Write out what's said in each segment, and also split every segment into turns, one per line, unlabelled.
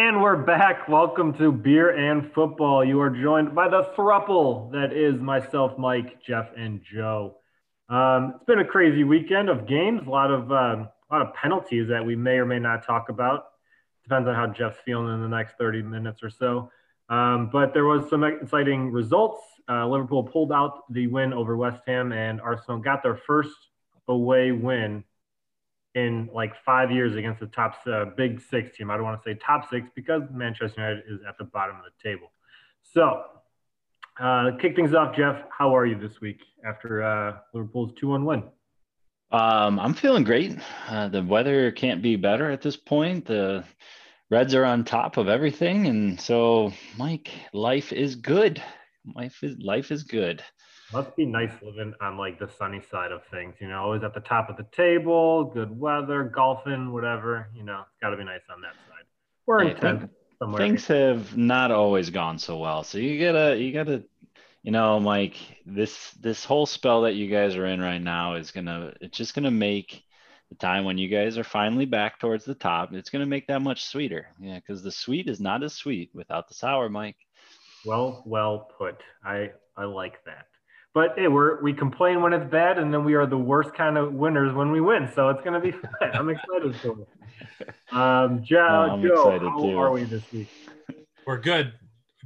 And we're back. Welcome to Beer and Football. You are joined by the thruple that is myself, Mike, Jeff, and Joe. Um, it's been a crazy weekend of games, a lot of um, a lot of penalties that we may or may not talk about. Depends on how Jeff's feeling in the next 30 minutes or so. Um, but there was some exciting results. Uh, Liverpool pulled out the win over West Ham, and Arsenal got their first away win in like five years against the top uh, big six team. I don't want to say top six because Manchester United is at the bottom of the table. So, uh, kick things off, Jeff. How are you this week after uh, Liverpool's 2 1 win?
Um, I'm feeling great. Uh, the weather can't be better at this point. The Reds are on top of everything, and so Mike, life is good. Life is life is good.
Must be nice living on like the sunny side of things, you know, always at the top of the table, good weather, golfing, whatever, you know, it's got to be nice on that side. We're in
think, Things have not always gone so well. So you gotta, you gotta, you know, Mike, this, this whole spell that you guys are in right now is gonna, it's just gonna make the time when you guys are finally back towards the top, it's gonna make that much sweeter. Yeah. Cause the sweet is not as sweet without the sour, Mike.
Well, well put. I, I like that. But hey, we're we complain when it's bad, and then we are the worst kind of winners when we win. So it's gonna be fun. I'm excited for it. Um, Joe, oh, Joe how too. are we this week?
We're good.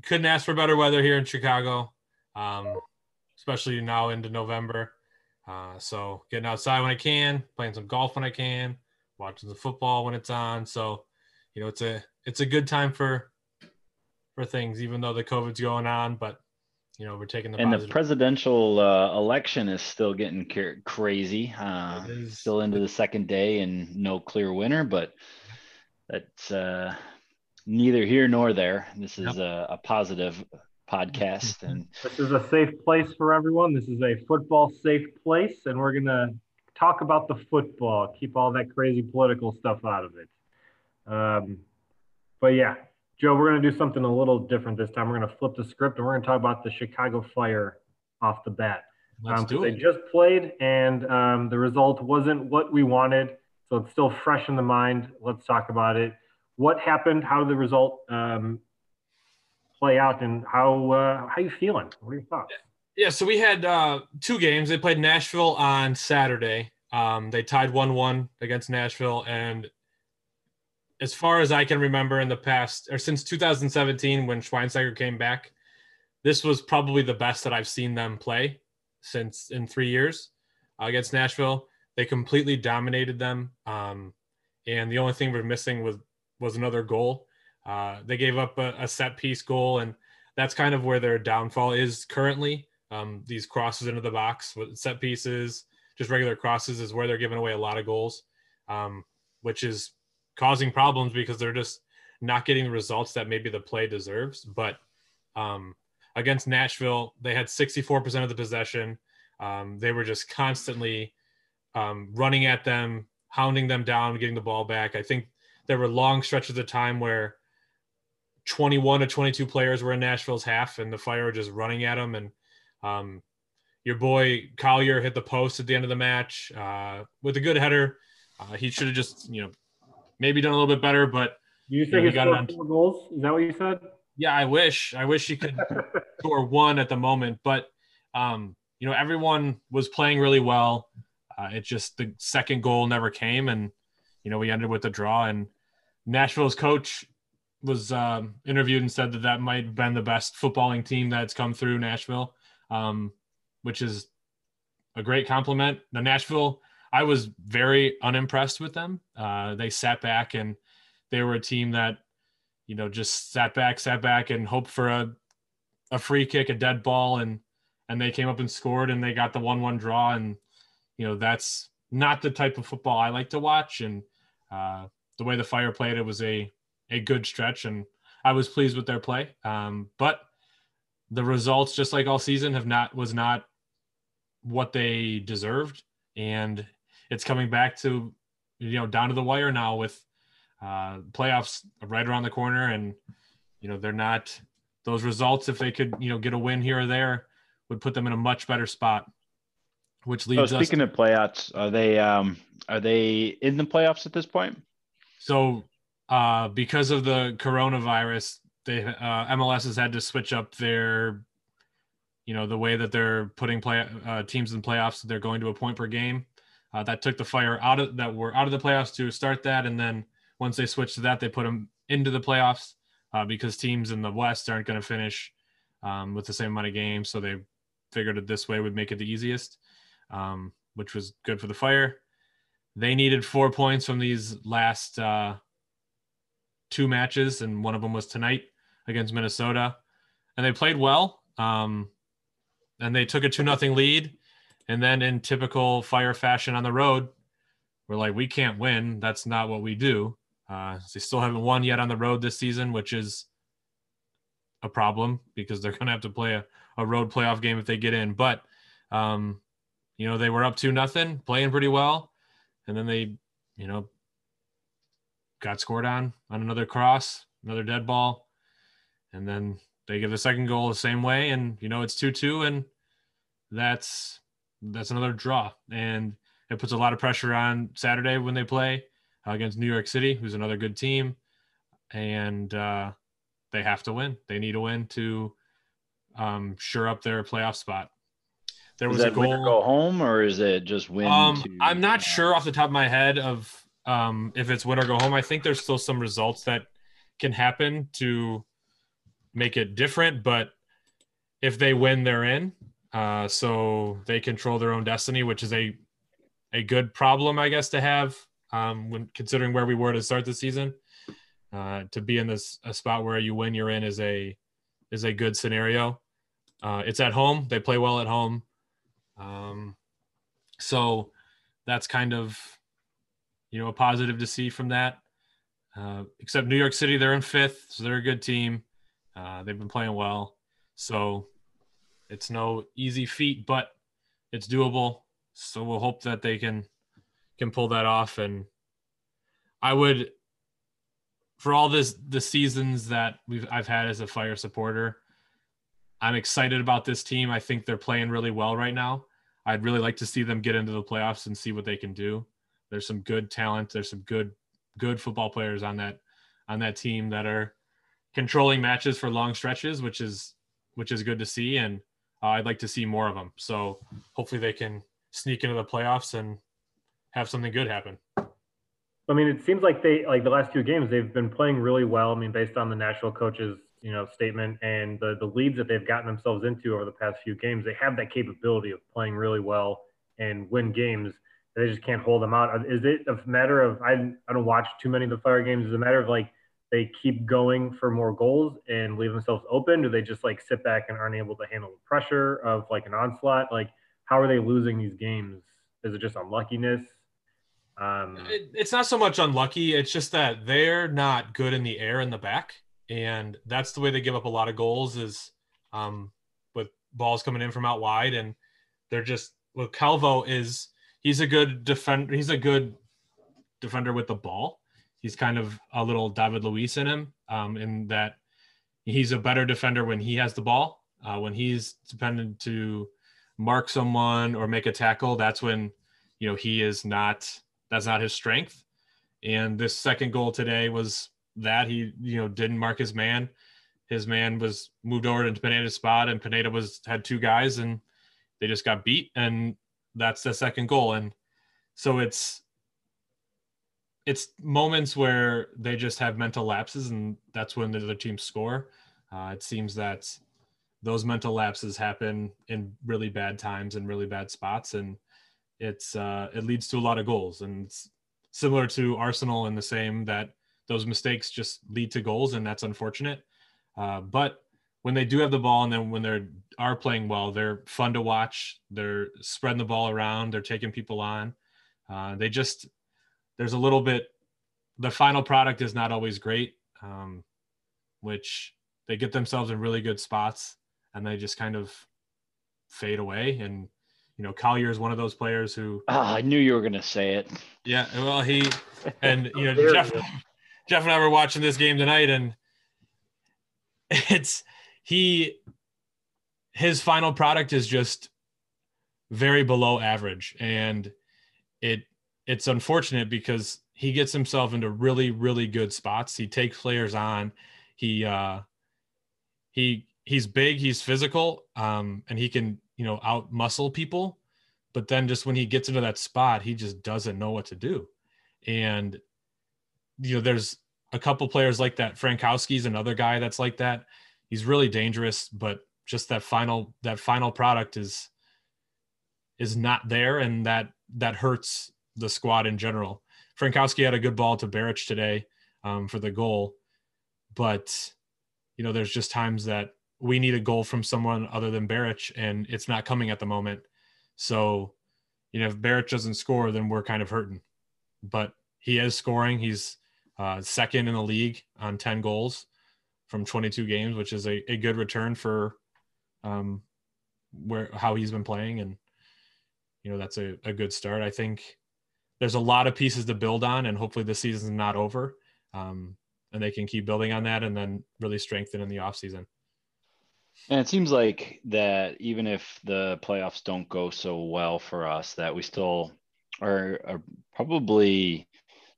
Couldn't ask for better weather here in Chicago, um, especially now into November. Uh, so getting outside when I can, playing some golf when I can, watching the football when it's on. So, you know, it's a it's a good time for for things, even though the COVID's going on. But you know we're taking the
and positive. the presidential uh, election is still getting crazy uh, still into the second day and no clear winner but that's uh, neither here nor there this is yep. a, a, positive podcast and
this is a safe place for everyone this is a football safe place and we're gonna talk about the football keep all that crazy political stuff out of it um, but yeah Joe, we're going to do something a little different this time. We're going to flip the script and we're going to talk about the Chicago Fire off the bat.
Um.
They just played and um, the result wasn't what we wanted. So it's still fresh in the mind. Let's talk about it. What happened? How did the result um, play out? And how uh, how you feeling? What are your thoughts?
Yeah, so we had uh, two games. They played Nashville on Saturday. Um, they tied one-one against Nashville, and as far as I can remember in the past, or since 2017 when Schweinsteiger came back, this was probably the best that I've seen them play since in three years against Nashville. They completely dominated them, um, and the only thing we're missing was was another goal. Uh, they gave up a, a, set piece goal, and that's kind of where their downfall is currently. Um, these crosses into the box with set pieces, just regular crosses, is where they're giving away a lot of goals, um, which is causing problems because they're just not getting the results that maybe the play deserves. But um, against Nashville, they had 64% of the possession. Um, they were just constantly um, running at them, hounding them down, getting the ball back. I think there were long stretches of time where 21 to 22 players were in Nashville's half, and the Fire were just running at them. And um, your boy Collier hit the post at the end of the match uh, with a good header. Uh, he should have just, you know, maybe done a little bit better, but
you think he got four goals? Is that what you said?
Yeah, I wish. I wish he could score one at the moment, but um, you know, everyone was playing really well. Uh, it just the second goal never came, and you know, we ended with a draw. And Nashville's coach was um, interviewed and said that that might have been the best footballing team that's come through Nashville, um, which is a great compliment. The Nashville I was very unimpressed with them. Uh, they sat back and they were a team that, you know, just sat back, sat back and hoped for a, a free kick, a dead ball, and and they came up and scored and they got the one-one draw. And you know, that's not the type of football I like to watch. And uh, the way the Fire played, it was a a good stretch, and I was pleased with their play. Um, but the results, just like all season, have not was not what they deserved. And it's coming back to you know down to the wire now with uh, playoffs right around the corner, and you know they're not those results. If they could you know get a win here or there, would put them in a much better spot. Which leads.
So speaking
us,
of playoffs, are they um, are they in the playoffs at this point?
So uh, because of the coronavirus, they uh, MLS has had to switch up their, you know, the way that they're putting play uh, teams in playoffs. They're going to a point per game. Uh, that took the fire out of that were out of the playoffs to start that, and then once they switched to that, they put them into the playoffs uh, because teams in the West aren't going to finish um, with the same amount of games. So they figured it this way would make it the easiest, um, which was good for the Fire. They needed four points from these last uh, two matches, and one of them was tonight against Minnesota, and they played well. Um, and they took a two nothing lead, and then in typical Fire fashion on the road, we're like, we can't win. That's not what we do. Uh, they still haven't won yet on the road this season, which is a problem because they're going to have to play a, a road playoff game if they get in. But, um, you know, they were up to nothing, playing pretty well. And then they, you know, got scored on on another cross, another dead ball. And then they give the second goal the same way. And, you know, it's 2 2. And that's that's another draw. And it puts a lot of pressure on Saturday when they play against New York City, who's another good team. And, uh, they have to win. They need a win to um, sure up their playoff spot.
There was a goal. go home, or is it just win?
Um, to, I'm not uh, sure off the top of my head of um, if it's win or go home. I think there's still some results that can happen to make it different, but if they win, they're in. Uh, so they control their own destiny, which is a a good problem, I guess, to have um, when considering where we were to start the season. Uh, to be in this a spot where you win, you're in is a is a good scenario. Uh, it's at home; they play well at home, um, so that's kind of you know a positive to see from that. Uh, except New York City, they're in fifth, so they're a good team. Uh, they've been playing well, so it's no easy feat, but it's doable. So we'll hope that they can can pull that off. And I would for all this the seasons that we've I've had as a fire supporter. I'm excited about this team. I think they're playing really well right now. I'd really like to see them get into the playoffs and see what they can do. There's some good talent. There's some good good football players on that on that team that are controlling matches for long stretches, which is which is good to see. And uh, I'd like to see more of them. So hopefully they can sneak into the playoffs and have something good happen.
I mean, it seems like they like the last two games they've been playing really well. I mean, based on the national coaches, you know, statement and the the leads that they've gotten themselves into over the past few games, they have that capability of playing really well and win games. They just can't hold them out. Is it a matter of I I don't watch too many of the Fire games. Is it a matter of like they keep going for more goals and leave themselves open? Do they just like sit back and aren't able to handle the pressure of like an onslaught? Like, how are they losing these games? Is it just unluckiness?
Um, it, it's not so much unlucky. It's just that they're not good in the air in the back, and that's the way they give up a lot of goals. Is um, with balls coming in from out wide, and they're just well, Calvo is he's a good defender. He's a good defender with the ball. He's kind of a little David Luiz in him, um, in that he's a better defender when he has the ball. Uh, when he's dependent to mark someone or make a tackle, that's when you know he is not that's not his strength. And this second goal today was that he, you know, didn't mark his man. His man was moved over into Pineda's spot, and Pineda was had two guys, and they just got beat, and that's the second goal. And so it's it's moments where they just have mental lapses, and that's when the other teams score. Uh, it seems that those mental lapses happen in really bad times and really bad spots, and it's uh, it leads to a lot of goals, and it's similar to Arsenal in the same that those mistakes just lead to goals, and that's unfortunate. Uh, but when they do have the ball, and then when they are playing well, they're fun to watch. They're spreading the ball around. They're taking people on. Uh, they just there's a little bit. The final product is not always great, um, which they get themselves in really good spots, and they just kind of fade away and you know, Collier is one of those players who.
Oh, I knew you were going to say it.
Yeah, well, he and you know Jeff, Jeff and I were watching this game tonight, and it's he. His final product is just very below average, and it it's unfortunate because he gets himself into really really good spots. He takes players on. He uh he he's big, he's physical, um, and he can, you know, out muscle people. But then just when he gets into that spot, he just doesn't know what to do. And you know, there's a couple players like that. Frankowski's another guy that's like that. He's really dangerous, but just that final that final product is is not there, and that that hurts the squad in general. Frankowski had a good ball to Beric today um, for the goal, but you know, there's just times that we need a goal from someone other than Beric, and it's not coming at the moment. So, you know, if Beric doesn't score, then we're kind of hurting. But he is scoring. He's uh, second in the league on 10 goals from 22 games, which is a, a good return for um, where how he's been playing. And, you know, that's a, a good start. I think there's a lot of pieces to build on, and hopefully the season's not over. Um, and they can keep building on that and then really strengthen in the offseason.
And it seems like that even if the playoffs don't go so well for us, that we still are, are probably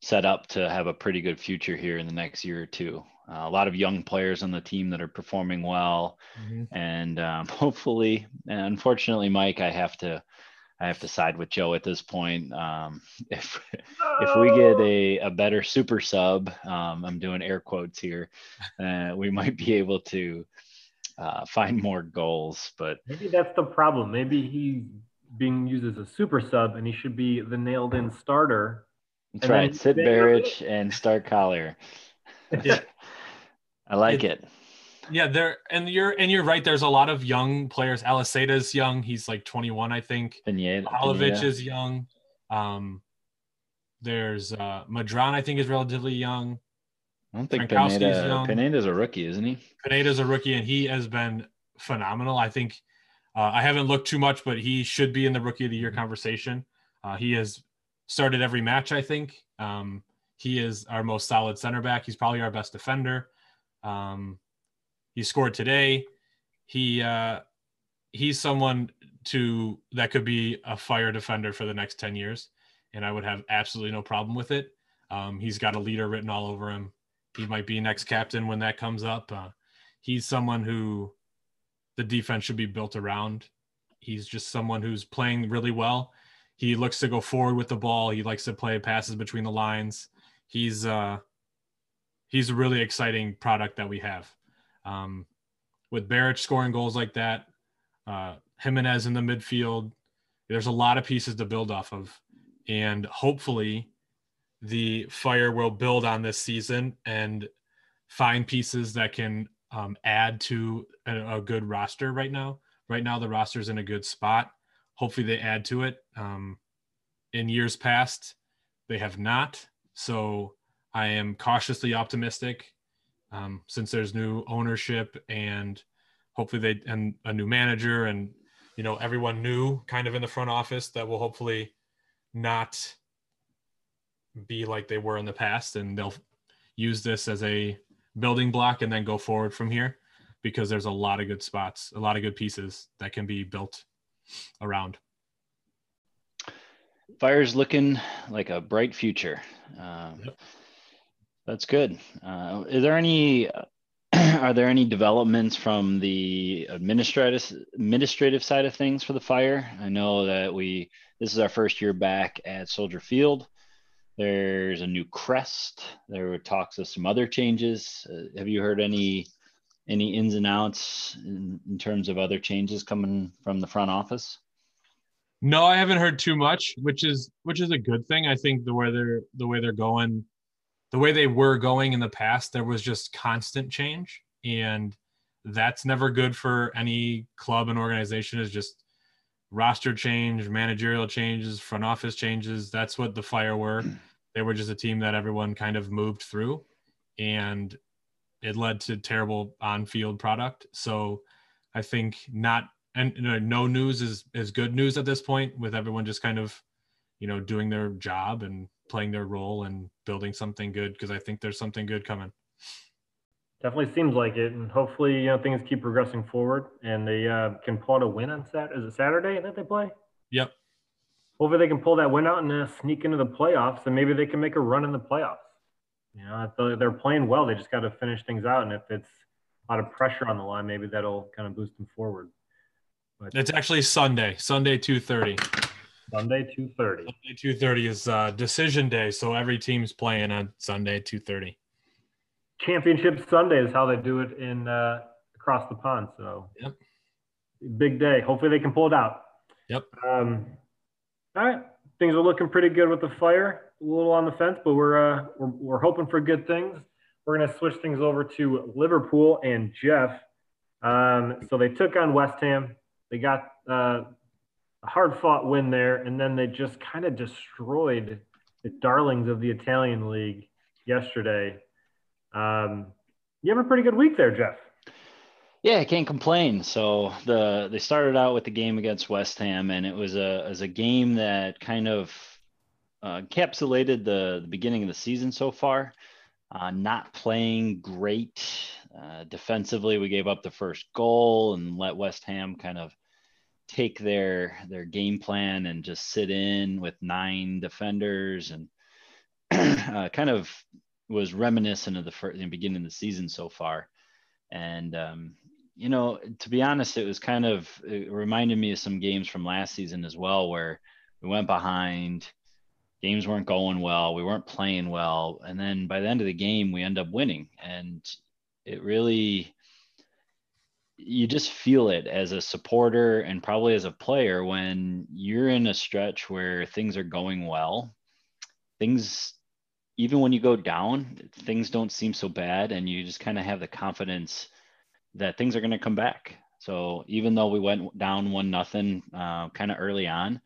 set up to have a pretty good future here in the next year or two. Uh, a lot of young players on the team that are performing well, mm-hmm. and um, hopefully, and unfortunately, Mike, I have to I have to side with Joe at this point. Um, if if we get a, a better super sub, um, I'm doing air quotes here, uh, we might be able to uh, find more goals. But
maybe that's the problem. Maybe he's being used as a super sub, and he should be the nailed in starter.
That's right. Sit Beric and start Collier. Yeah. I like it. it.
Yeah, there and you're and you're right. There's a lot of young players. Aliseda's young. He's like 21, I think.
Pineda,
Alovic is young. Um, there's uh Medrán, I think, is relatively young.
I don't think Pineda. Pineda's a rookie, isn't he?
Pineda's a rookie, and he has been phenomenal. I think uh, I haven't looked too much, but he should be in the rookie of the year mm-hmm. conversation. Uh, he has started every match. I think um, he is our most solid center back. He's probably our best defender. Um, he scored today. He uh, he's someone to that could be a fire defender for the next ten years, and I would have absolutely no problem with it. Um, he's got a leader written all over him. He might be next captain when that comes up. Uh, he's someone who the defense should be built around. He's just someone who's playing really well. He looks to go forward with the ball. He likes to play passes between the lines. He's uh, he's a really exciting product that we have. Um, with Beric scoring goals like that, uh, Giménez in the midfield, there's a lot of pieces to build off of. And hopefully, the Fire will build on this season and find pieces that can um, add to a, a, good roster right now. Right now, the roster is in a good spot. Hopefully, they add to it. Um, in years past, they have not. So I am cautiously optimistic um, since there's new ownership and hopefully they and a new manager and you know everyone new kind of in the front office that will hopefully not be like they were in the past and they'll use this as a building block and then go forward from here because there's a lot of good spots a lot of good pieces that can be built around
fire's looking like a bright future um, yep. That's good. Uh, is there any? Are there any developments from the administrative administrative side of things for the fire? I know that we this is our first year back at Soldier Field. There's a new crest. There were talks of some other changes. Uh, have you heard any any ins and outs in, in terms of other changes coming from the front office?
No, I haven't heard too much, which is which is a good thing. I think the way they're the way they're going the way they were going in the past, there was just constant change. And that's never good for any club and organization is just roster change, managerial changes, front office changes. That's what the fire were. They were just a team that everyone kind of moved through and it led to terrible on-field product. So I think not and you uh, know, no news is is good news at this point with everyone just kind of you know doing their job and playing their role and building something good because I think there's something good coming.
Definitely seems like it, and hopefully, you know, things keep progressing forward, and they uh, can pull out a win on Sat. Is it Saturday that they play?
Yep.
hopefully they can pull that win out and uh, sneak into the playoffs, and maybe they can make a run in the playoffs. You know, they're playing well. They just got to finish things out, and if it's a lot of pressure on the line, maybe that'll kind of boost them forward.
But it's actually Sunday, Sunday two thirty.
Sunday two thirty.
Sunday two thirty is uh, decision day, so every team's playing on Sunday two thirty.
Championship Sunday is how they do it in uh, across the pond. So,
yep,
big day. Hopefully they can pull it out.
Yep.
Um, all right, things are looking pretty good with the fire. A little on the fence, but we're uh, we're, we're hoping for good things. We're gonna switch things over to Liverpool and Jeff. Um, so they took on West Ham. They got uh, hard fought win there, and then they just kind of destroyed the darlings of the Italian league yesterday. Um, you have a pretty good week there, Jeff.
Yeah, I can't complain. So the they started out with the game against West Ham, and it was a as a game that kind of uh, encapsulated the, the beginning of the season so far. Uh, not playing great uh, defensively, we gave up the first goal and let West Ham kind of take their their game plan and just sit in with nine defenders and uh, kind of was reminiscent of the first, the beginning of the season so far. And um, you know, to be honest, it was kind of it reminded me of some games from last season as well, where we went behind, games weren't going well, we weren't playing well, and then by the end of the game, we end up winning, and it really you just feel it as a supporter and probably as a player when you're in a stretch where things are going well. Things even when you go down things don't seem so bad and you just kind of have the confidence that things are going to come back. So even though we went down one nothing uh, kind of early on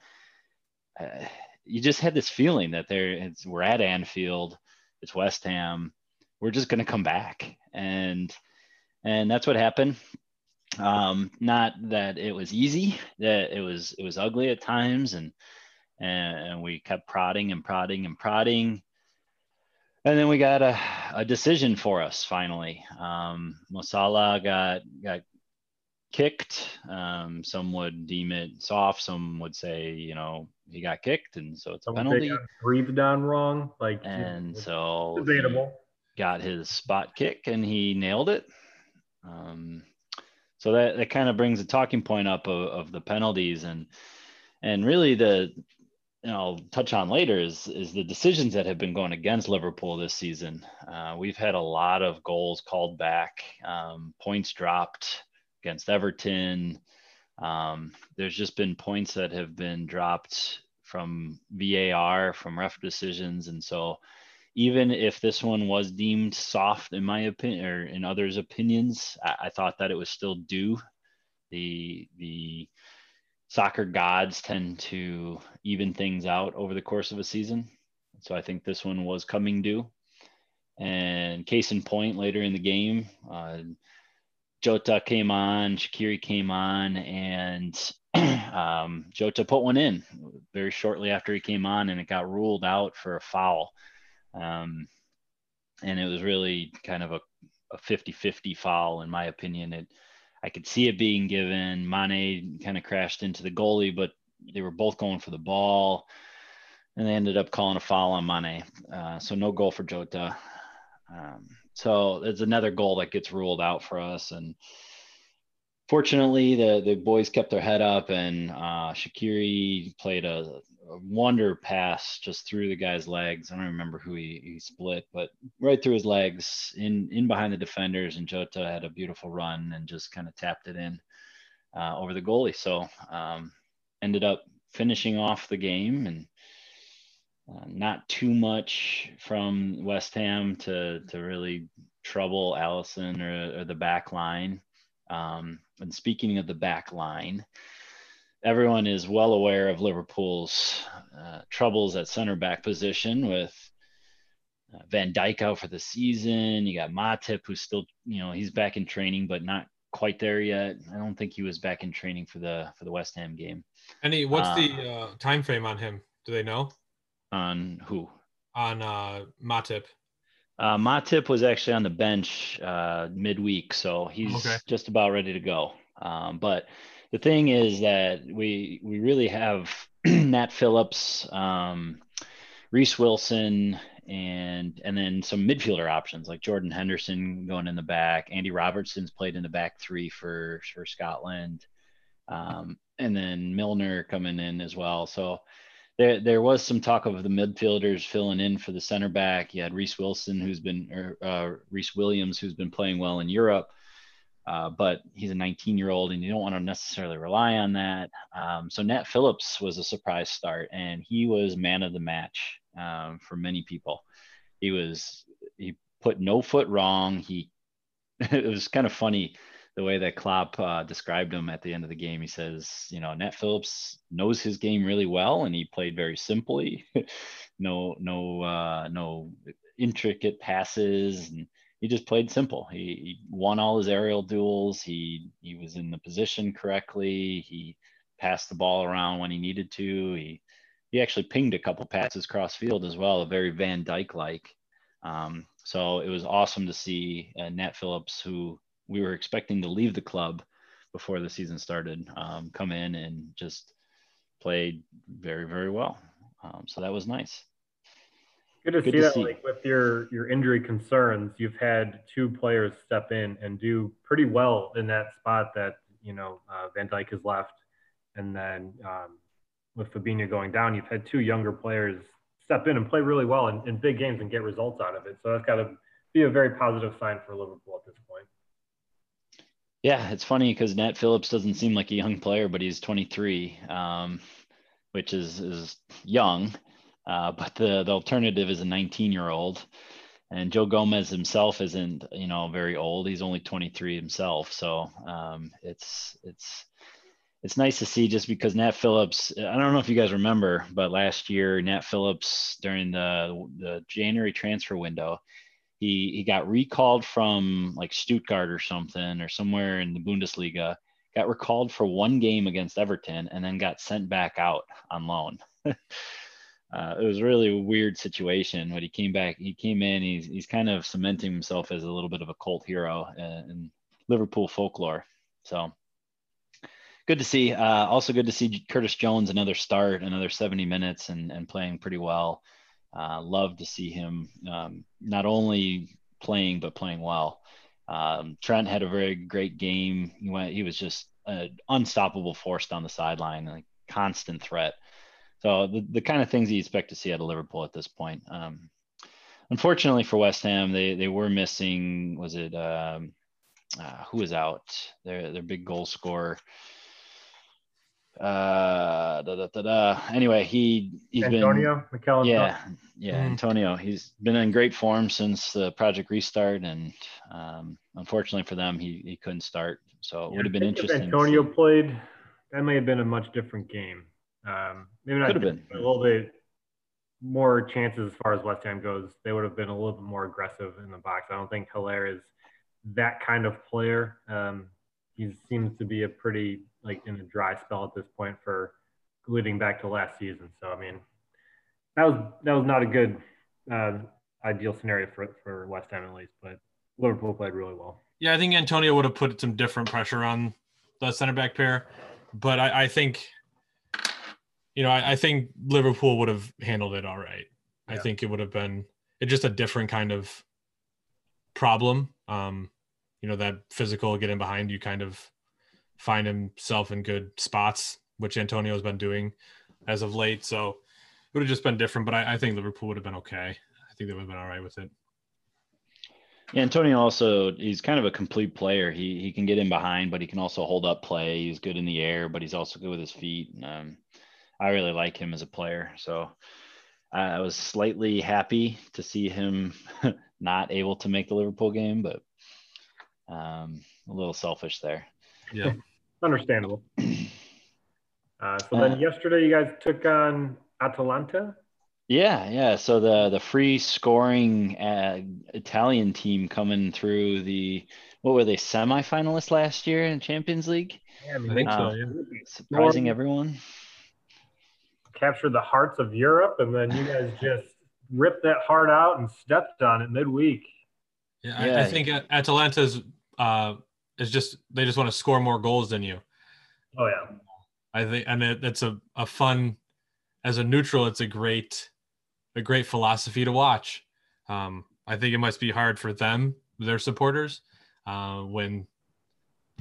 uh, you just had this feeling that there we're at anfield it's west ham we're just going to come back. And and that's what happened um, not that it was easy, that it was it was ugly at times, and and we kept prodding and prodding and prodding. And then we got a, a decision for us finally. Um, Mo Salah got got kicked. Um, some would deem it soft. Some would say, you know, he got kicked, and so it's a penalty.
Breathed down wrong, like
and so
debatable.
Got his spot kick, and he nailed it. Um, so that, that kind of brings a talking point up of, of the penalties and and really the know I'll touch on later is is the decisions that have been going against Liverpool this season. Uh, we've had a lot of goals called back, um, points dropped against Everton. Um, there's just been points that have been dropped from VAR, from ref decisions, and so even if this one was deemed soft in my opinion or in others' opinions, I, I thought that it was still due. The the soccer gods tend to even things out over the course of a season. So I think this one was coming due. And case in point, later in the game, uh, Jota came on, Shaqiri came on, and um, Jota put one in very shortly after he came on, and it got ruled out for a foul. Um, and it was really kind of a, a 50-50 foul in my opinion. It I could see it being given. Mane kind of crashed into the goalie, but they were both going for the ball, and they ended up calling a foul on Mane. Uh, so no goal for Jota. Um, so there's another goal that gets ruled out for us, and fortunately the the boys kept their head up, and uh, Shaqiri played a, a wonder pass just through the guy's legs. I don't remember who he, he split, but right through his legs, in in behind the defenders, and Jota had a beautiful run and just kind of tapped it in uh, over the goalie. So um, ended up finishing off the game and. Uh, not too much from West Ham to to really trouble Alisson or, or the back line. Um, and speaking of the back line, everyone is well aware of Liverpool's uh, troubles at center back position with uh, Van Dijk out for the season. You got Matip, who's still, you know, he's back in training, but not quite there yet. I don't think he was back in training for the for the West Ham game.
Any what's uh, the uh, time frame on him? Do they know?
On who?
On uh, Matip.
Uh, Matip was actually on the bench uh, midweek, so he's okay. just about ready to go. Um, but the thing is that we we really have Nat Phillips, um, Rhys Wilson, and and then some midfielder options like Jordan Henderson going in the back. Andy Robertson's played in the back three for for Scotland, um, and then Milner coming in as well. So there there was some talk of the midfielders filling in for the center back. You had Rhys Wilson, who's been or uh, Rhys Williams, who's been playing well in Europe. Uh, but he's a 19 year old and you don't want to necessarily rely on that. Um, so Nat Phillips was a surprise start and he was man of the match um, for many people. He was, he put no foot wrong. He, it was kind of funny the way that Klopp uh, described him at the end of the game. He says, you know, Nat Phillips knows his game really well and he played very simply. no, no, uh, no intricate passes and he just played simple. He, he, won all his aerial duels. He he was in the position correctly. He passed the ball around when he needed to. He he actually pinged a couple passes cross field as well, a very Van Dijk like. Um, so it was awesome to see uh, Nat Phillips, who we were expecting to leave the club before the season started, um, come in and just played very very well. Um, so that was nice.
Good to Good see to that. See. Like with your your injury concerns, you've had two players step in and do pretty well in that spot that you know uh, Van Dijk has left, and then um, with Fabinho going down, you've had two younger players step in and play really well in, in big games and get results out of it. So that's got to be a very positive sign for Liverpool at this point.
Yeah, it's funny because Nat Phillips doesn't seem like a young player, but he's 23, um, which is is young. Uh, but the, the alternative is a 19 year old. And Joe Gomez himself isn't, you know, very old. He's only 23 himself. So um, it's, it's, it's nice to see just because Nat Phillips, I don't know if you guys remember, but last year, Nat Phillips during the, the January transfer window, he, he got recalled from like Stuttgart or something or somewhere in the Bundesliga, got recalled for one game against Everton, and then got sent back out on loan. uh, it was really a weird situation. But he came back, he came in, he's he's kind of cementing himself as a little bit of a cult hero in Liverpool folklore. So good to see. Uh, also good to see Curtis Jones another start, another 70 minutes, and and playing pretty well. Uh, love to see him um, not only playing but playing well. Um, Trent had a very great game. He went. He was just an unstoppable force down the sideline, like constant threat. So the, the kind of things you expect to see out of Liverpool at this point. Um, unfortunately for West Ham, they they were missing. Was it um, uh, who was out? Their their big goal scorer. Uh, da, da, da, da. Anyway, he he's
Antonio,
been Mikel yeah yeah mm. Antonio. He's been in great form since the project restart, and um, unfortunately for them, he he couldn't start. So it yeah, would have been interesting.
Antonio played. That may have been a much different game. Um, maybe not
Could have been.
a little bit more chances as far as West Ham goes. They would have been a little bit more aggressive in the box. I don't think Haller is that kind of player. Um, he seems to be a pretty like in a dry spell at this point for leading back to last season. So I mean, that was that was not a good uh, ideal scenario for for West Ham at least, but Liverpool played really well.
Yeah, I think Antonio would have put some different pressure on the center back pair, but I, I think you know, I, I, think Liverpool would have handled it all right. Yeah. I think it would have been just a different kind of problem. Um, you know, that physical getting behind you kind of find himself in good spots, which Antonio has been doing as of late. So it would have just been different, but I, I think Liverpool would have been okay. I think they would have been all right with it.
Yeah, Antonio also he's kind of a complete player. He he can get in behind, but he can also hold up play. He's good in the air, but he's also good with his feet. Um, I really like him as a player. So I was slightly happy to see him not able to make the Liverpool game, but um, a little selfish there.
Yeah,
understandable. Uh, so then uh, yesterday you guys took on Atalanta.
Yeah, yeah. So the the free scoring uh, Italian team coming through the what were they semifinalists last year in Champions League?
Yeah, I, mean, I think so. Yeah.
Surprising everyone
captured the hearts of Europe, and then you guys just ripped that heart out and stepped on it midweek.
Yeah, yeah. I, I, think Atalanta's uh, is just they just want to score more goals than you.
Oh yeah,
I think, and it, it's a, a fun as a neutral, it's a great a great philosophy to watch. Um, I think it must be hard for them, their supporters, uh, when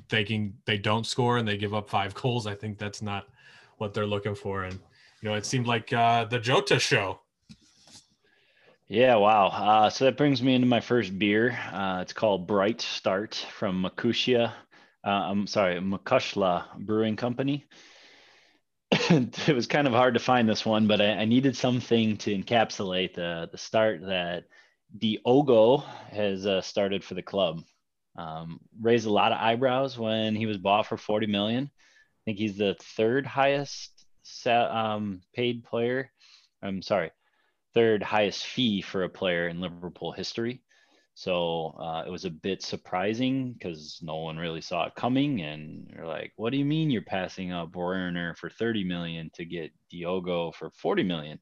they can they don't score and they give up five goals. I think that's not what they're looking for. And you know, it seemed like uh, the Jota show.
Yeah, wow. Uh, so that brings me into my first beer. Uh, it's called Bright Start from Makushia. Uh, I'm sorry, Makushla Brewing Company. it was kind of hard to find this one, but I, I, needed something to encapsulate the the start that Diogo has uh, started for the club. Um, raised a lot of eyebrows when he was bought for 40 million. I think he's the third highest um, paid player. I'm sorry, third highest fee for a player in Liverpool history. So uh, it was a bit surprising because no one really saw it coming. And you're like, what do you mean you're passing up Werner for 30 million to get Diogo for 40 million?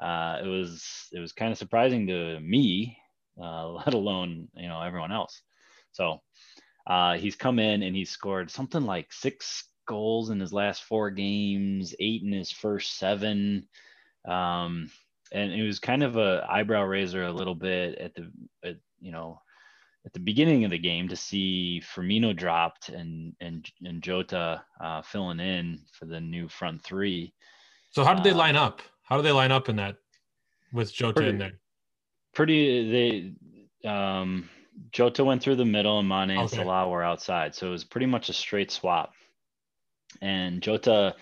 Uh, it was it was kind of surprising to me, uh, let alone you know everyone else. So uh, he's come in and he's scored something like six goals in his last four games, eight in his first seven. Um, and it was kind of a eyebrow raiser a little bit at the, at, you know, at the beginning of the game to see Firmino dropped and and and Jota uh, filling in for the new front three.
So how did they uh, line up? How do they line up in that with Jota
pretty,
in there?
Pretty they um Jota went through the middle and Mane okay. and Salah were outside. So it was pretty much a straight swap. And Jota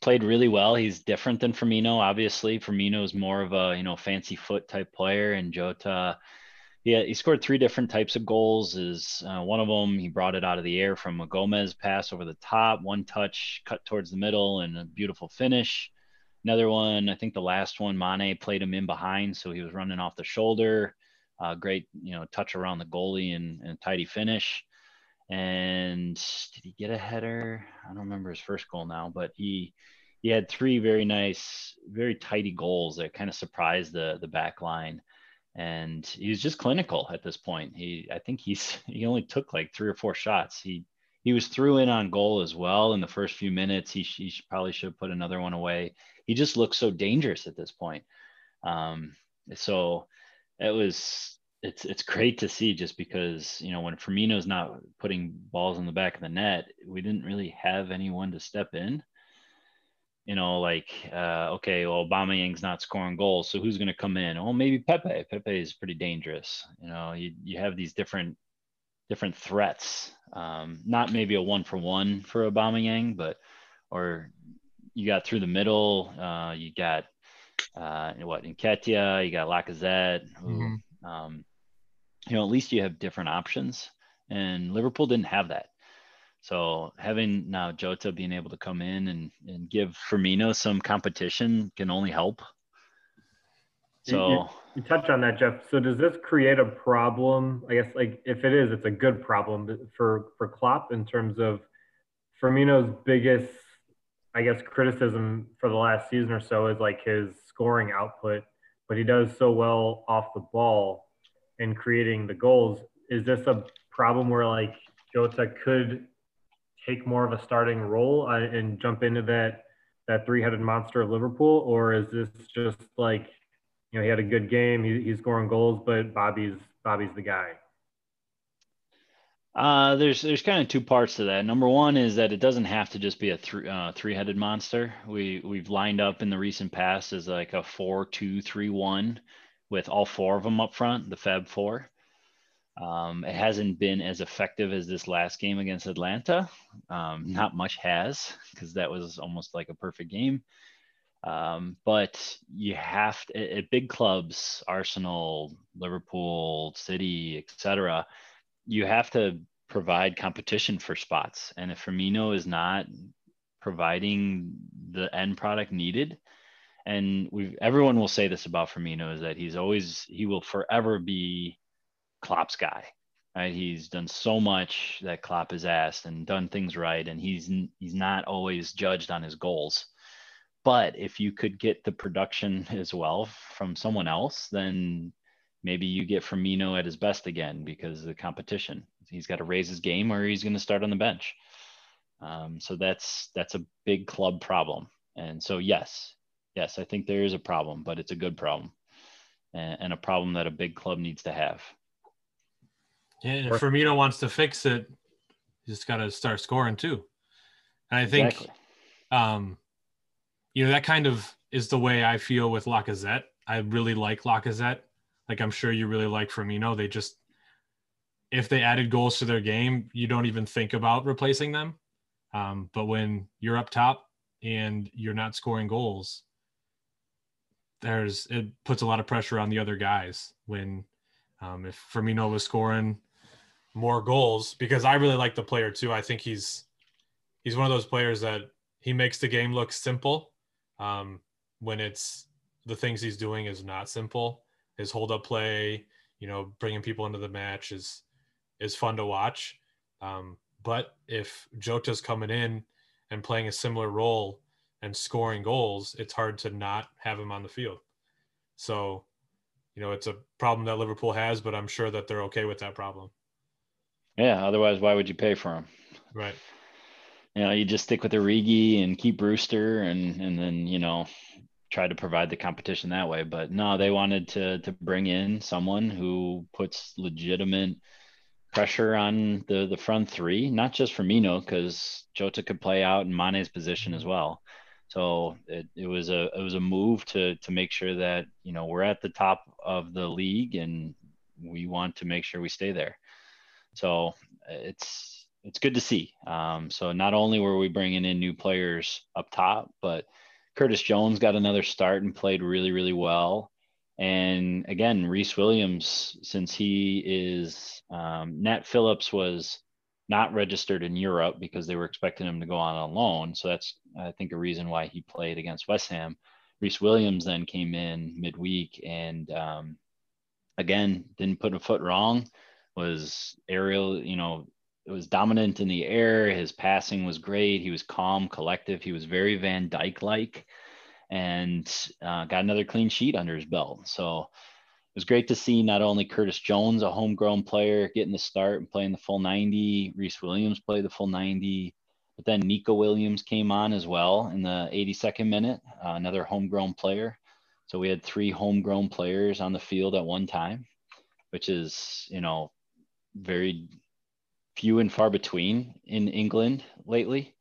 played really well. He's different than Firmino, obviously. Firmino is more of a, you know, fancy foot type player and Jota yeah, he scored three different types of goals. Is uh, one of them he brought it out of the air from a Gomez pass over the top, one touch cut towards the middle, and a beautiful finish. Another one, I think the last one, Mane played him in behind, so he was running off the shoulder. Uh, great, you know, touch around the goalie and, and tidy finish. And did he get a header? I don't remember his first goal now, but he he had three very nice, very tidy goals that kind of surprised the the back line. And he was just clinical at this point. He I think he's he only took like three or four shots. He he was through in on goal as well in the first few minutes. He, he probably should have put another one away. He just looks so dangerous at this point. Um, so it was it's it's great to see just because you know when Firmino's not putting balls in the back of the net, we didn't really have anyone to step in. You know, like uh, okay, well, Aubameyang's not scoring goals, so who's going to come in? Oh, maybe Pepe. Pepe is pretty dangerous. You know, you you have these different different threats. Um, not maybe a one for one for Aubameyang, but or you got through the middle. Uh, you got uh, what Nketiah, you got Lacazette, who, mm-hmm. um, you know, at least you have different options. And Liverpool didn't have that. So having now Jota being able to come in and, and give Firmino some competition can only help. So
you, you, touch on that, Jeff. So does this create a problem? I guess like if it is, it's a good problem for for Klopp in terms of Firmino's biggest, I guess, criticism for the last season or so is like his scoring output, but he does so well off the ball and creating the goals. Is this a problem where like Jota could take more of a starting role uh, and jump into that that three-headed monster of Liverpool, or is this just like you know he had a good game, he, he's scoring goals, but Bobby's Bobby's the guy?
Uh, there's there's kind of two parts to that. Number one is that it doesn't have to just be a th- uh, three-headed monster. We we've lined up in the recent past as like a four-two-three-one with all four of them up front, the Fab Four. Um, it hasn't been as effective as this last game against Atalanta. Um, not much has because that was almost like a perfect game. Um, but you have to, at, big clubs, Arsenal, Liverpool, City, etc you have to provide competition for spots. And if Firmino is not providing the end product needed, and we everyone will say this about Firmino is that he's always he will forever be Klopp's guy. Right? He's done so much that Klopp has asked and done things right, and he's he's not always judged on his goals. But if you could get the production as well from someone else, then maybe you get Firmino at his best again because of the competition. He's got to raise his game or he's going to start on the bench. Um, so that's that's a big club problem. And so yes, yes, I think there is a problem, but it's a good problem and, and a problem that a big club needs to have.
Yeah, and if Firmino wants to fix it, he's just got to start scoring too. And I think, exactly. um, you know, that kind of is the way I feel with Lacazette. I really like Lacazette. Like I'm sure you really like Firmino. They just, if they added goals to their game, you don't even think about replacing them. Um, but when you're up top and you're not scoring goals, there's it puts a lot of pressure on the other guys. When um, if Firmino was scoring more goals, because I really like the player too. I think he's he's one of those players that he makes the game look simple um, when it's the things he's doing is not simple. His hold up play, you know, bringing people into the match is is fun to watch. Um, but if Jota's coming in and playing a similar role and scoring goals, it's hard to not have him on the field. So, you know, it's a problem that Liverpool has, but I'm sure that they're okay with that problem.
Yeah. Otherwise, why would you pay for him?
Right.
You know, you just stick with Origi and keep Brewster and and then, you know, try to provide the competition that way. But no, they wanted to to bring in someone who puts legitimate pressure on the the front three, not just Firmino, because Jota could play out in Mane's position as well. So it, it was a it was a move to to make sure that you know we're at the top of the league and we want to make sure we stay there. So it's it's good to see. Um, so not only were we bringing in new players up top, but Curtis Jones got another start and played really really well. And again, Rhys Williams, since he is um, Nat Phillips was not registered in Europe because they were expecting him to go on a loan. So that's I think a reason why he played against West Ham. Rhys Williams then came in midweek and um, again didn't put a foot wrong. Was aerial, you know, it was dominant in the air. His passing was great. He was calm, collective. He was very Van Dijk like and uh, got another clean sheet under his belt. So was great to see not only Curtis Jones, a homegrown player, getting the start and playing the full 90. Rhys Williams played the full 90. But then Nico Williams came on as well in the 82nd minute, uh, another homegrown player. So we had three homegrown players on the field at one time, which is, you know, very few and far between in England lately.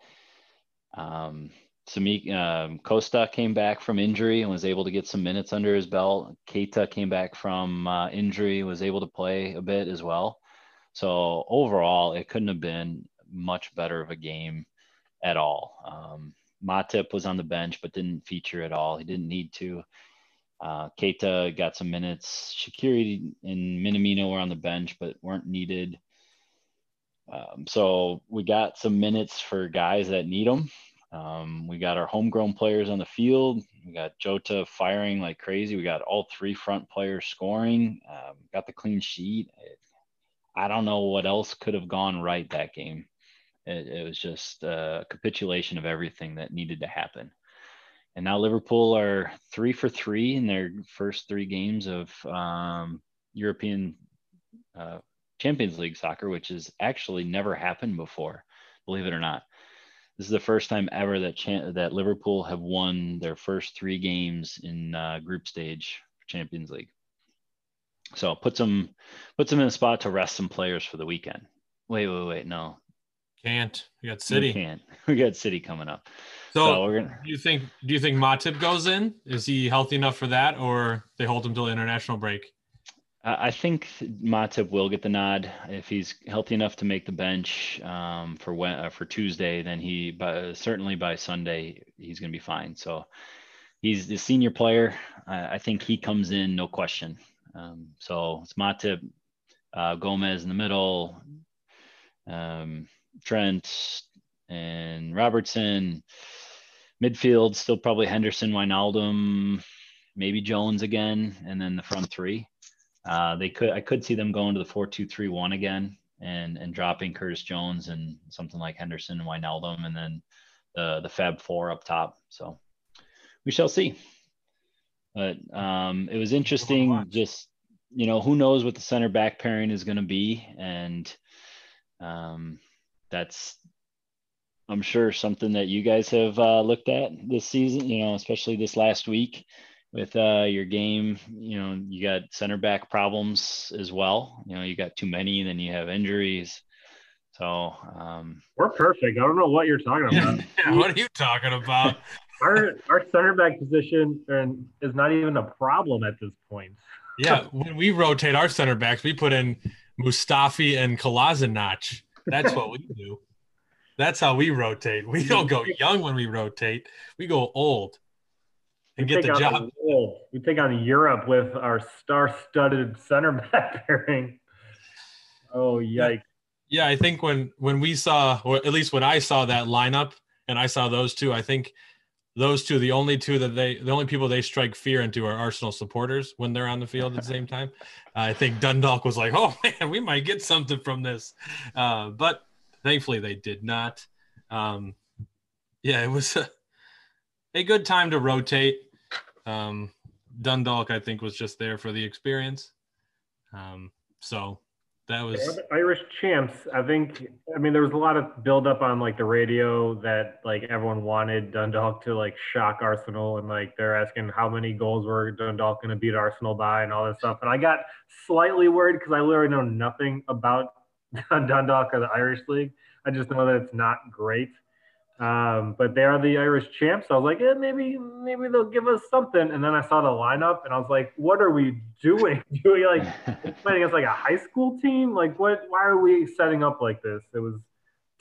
Um, Samik um, Costa came back from injury and was able to get some minutes under his belt. Keita came back from uh, injury, was able to play a bit as well. So overall, it couldn't have been much better of a game at all. Um, Matip was on the bench but didn't feature at all. He didn't need to. Uh, Keita got some minutes. Shaqiri and Minamino were on the bench but weren't needed. Um, so we got some minutes for guys that need them. Um, we got our homegrown players on the field. We got Jota firing like crazy. We got all three front players scoring. Um, got the clean sheet. I don't know what else could have gone right that game. It, it, was just a capitulation of everything that needed to happen. And now Liverpool are three for three in their first three games of um, European uh, Champions League soccer, which has actually never happened before, believe it or not. This is the first time ever that that Liverpool have won their first three games in uh, group stage Champions League. So puts them puts them in a spot to rest some players for the weekend. Wait, wait, wait, no.
Can't. We got City. We
can't. We got City coming up.
So, so we're gonna. Do you think? Do you think Matip goes in? Is he healthy enough for that, or they hold him till international break?
I think Matip will get the nod if he's healthy enough to make the bench um, for when, uh, for Tuesday. Then he, but certainly by Sunday, he's going to be fine. So he's the senior player. I, I think he comes in, no question. Um, so it's Matip, uh, Gomez in the middle, um, Trent, and Robertson. Midfield still probably Henderson, Wijnaldum, maybe Jones again, and then the front three. Uh, they could I could see them going to the four two three one again and and dropping Curtis Jones and something like Henderson and Wijnaldum and then the the Fab Four up top. So we shall see. But um, it was interesting. Just you know, who knows what the center back pairing is going to be, and um, that's I'm sure something that you guys have uh, looked at this season. You know, especially this last week with uh, your game. You know, you got center back problems as well. You know, you got too many, then you have injuries. So um,
we're perfect. I don't know what you're talking about.
yeah, what are you talking about?
our our center back position is not even a problem at this point.
Yeah, when we rotate our center backs, we put in Mustafi and Kolasinac. That's what we do. That's how we rotate. We don't go young when we rotate. We go old and get the job.
We take on Europe with our star-studded center back pairing. Oh yikes!
Yeah, I think when when we saw, or at least when I saw that lineup, and I saw those two, I think those two, the only two that they, the only people they strike fear into are Arsenal supporters when they're on the field at the same time. I think Dundalk was like, oh man, we might get something from this. Uh, but thankfully they did not. Um, yeah, it was a, a, good time to rotate. Um, Dundalk, I think, was just there for the experience. Um, so that was
Irish champs. I think. I mean, there was a lot of buildup on like the radio that like everyone wanted Dundalk to like shock Arsenal, and like they're asking how many goals were Dundalk going to beat Arsenal by, and all this stuff. And I got slightly worried because I literally know nothing about Dundalk or the Irish League. I just know that it's not great. Um, but they are the Irish champs. So I was like, yeah, maybe maybe they'll give us something. And then I saw the lineup and I was like, what are we doing? Do we like playing against like a high school team? Like what why are we setting up like this? It was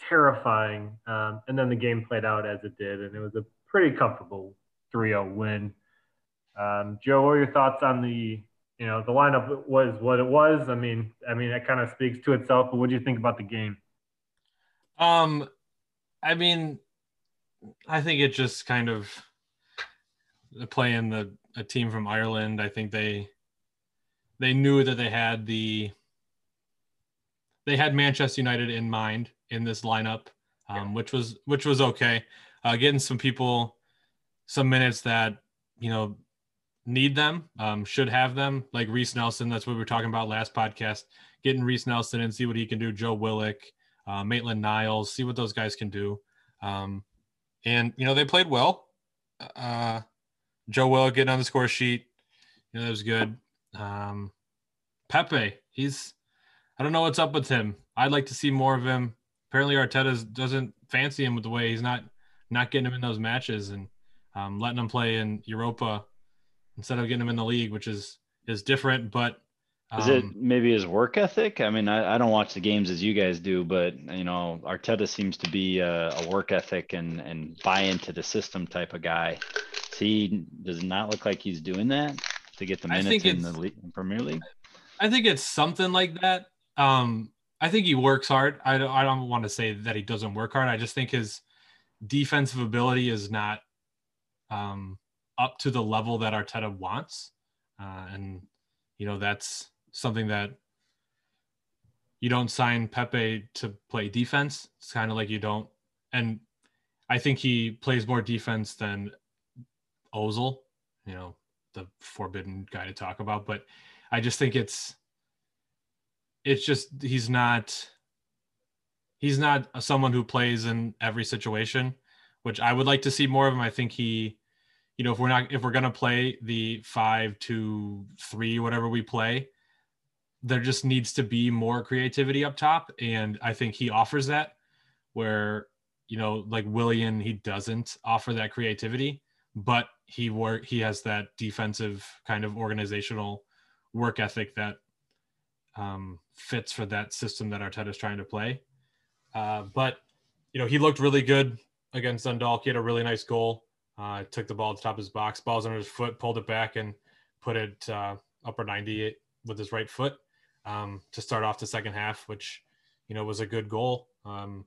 terrifying. Um, and then the game played out as it did, and it was a pretty comfortable 3-0 win. Um, Joe, what are your thoughts on the you know the lineup was what it was? I mean, I mean it kind of speaks to itself, but what do you think about the game?
Um, I mean, I think it just kind of playing the a team from Ireland. I think they they knew that they had the they had Manchester United in mind in this lineup, um, yeah. which was which was okay. Uh, getting some people some minutes that you know need them, um, should have them, like Reiss Nelson. That's what we were talking about last podcast. Getting Reiss Nelson and see what he can do. Joe Willock, uh, Maitland Niles, see what those guys can do. Um, and you know they played well. Uh, Joe Will getting on the score sheet, you know that was good. Um, Pepe, he's I don't know what's up with him. I'd like to see more of him. Apparently Arteta doesn't fancy him with the way he's not not getting him in those matches and um, letting him play in Europa instead of getting him in the league, which is is different. But
is it um, maybe his work ethic? I mean, I, I, don't watch the games as you guys do, but you know, Arteta seems to be a, a work ethic and and buy into the system type of guy. he does not look like he's doing that to get the minutes in the league, in Premier League.
I think it's something like that. Um, I think he works hard. I don't, I don't want to say that he doesn't work hard. I just think his defensive ability is not um, up to the level that Arteta wants, uh, and you know that's something that you don't sign Pepe to play defense. It's kind of like you don't, and I think he plays more defense than Ozil, you know, the forbidden guy to talk about. But I just think it's, it's just he's not, he's not someone who plays in every situation, which I would like to see more of him. I think he, you know, if we're not, if we're gonna play the five to three, whatever we play, there just needs to be more creativity up top and i think he offers that where you know like willian he doesn't offer that creativity but he work he has that defensive kind of organizational work ethic that um, fits for that system that Arteta is trying to play. Uh, but you know he looked really good against Dundalk. He had a really nice goal. Uh, took the ball to the top of his box, balls under his foot, pulled it back, and put it uh, upper 98 with his right foot um, to start off the second half, which you know was a good goal. Um,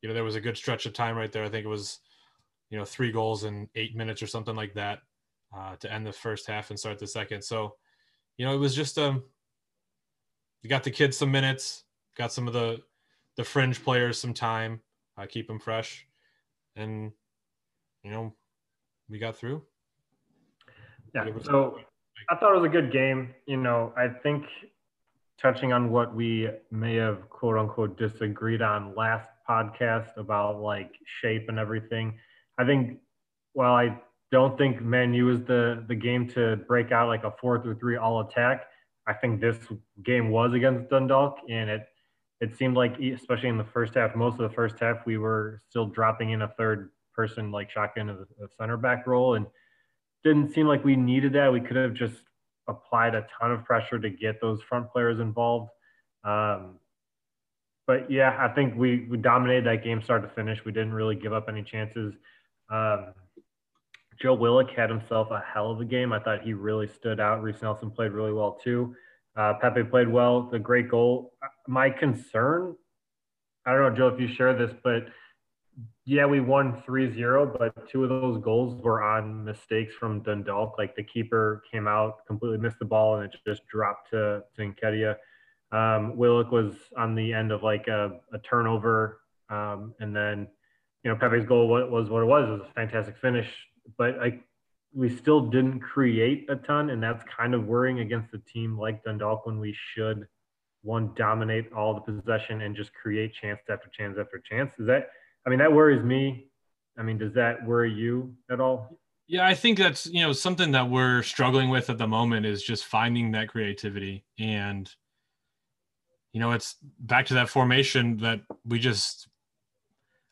you know, there was a good stretch of time right there. I think it was you know three goals in eight minutes or something like that uh, to end the first half and start the second. So you know, it was just um, you got the kids some minutes, got some of the the fringe players some time, uh, keep them fresh, and you know, we got through.
Yeah. So I thought it was a good game. You know, I think touching on what we may have quote unquote disagreed on last podcast about like shape and everything. I think, well, I don't think Man U is the the game to break out like a four through three all attack. I think this game was against Dundalk, and it it seemed like, especially in the first half, most of the first half, we were still dropping in a third person like shotgun of the center back role, and didn't seem like we needed that. We could have just applied a ton of pressure to get those front players involved. Um, but yeah, I think we we dominated that game start to finish. We didn't really give up any chances. Um, Joe Willock had himself a hell of a game. I thought he really stood out. Reiss Nelson played really well too. Uh, Pepe played well. The great goal. My concern, I don't know, Joe, if you share this, but yeah, we won 3-0, but two of those goals were on mistakes from Dundalk. Like the keeper came out, completely missed the ball, and it just dropped to, to Nketiah. Um, was on the end of like a, a turnover, um, and then you know Pepe's goal was, was what it was. It was a fantastic finish, but like we still didn't create a ton, and that's kind of worrying against a team like Dundalk when we should one dominate all the possession and just create chance after chance after chance. Is that? I mean, that worries me. I mean, does that worry you at all?
Yeah, I think that's you know something that we're struggling with at the moment is just finding that creativity and you know it's back to that formation that we just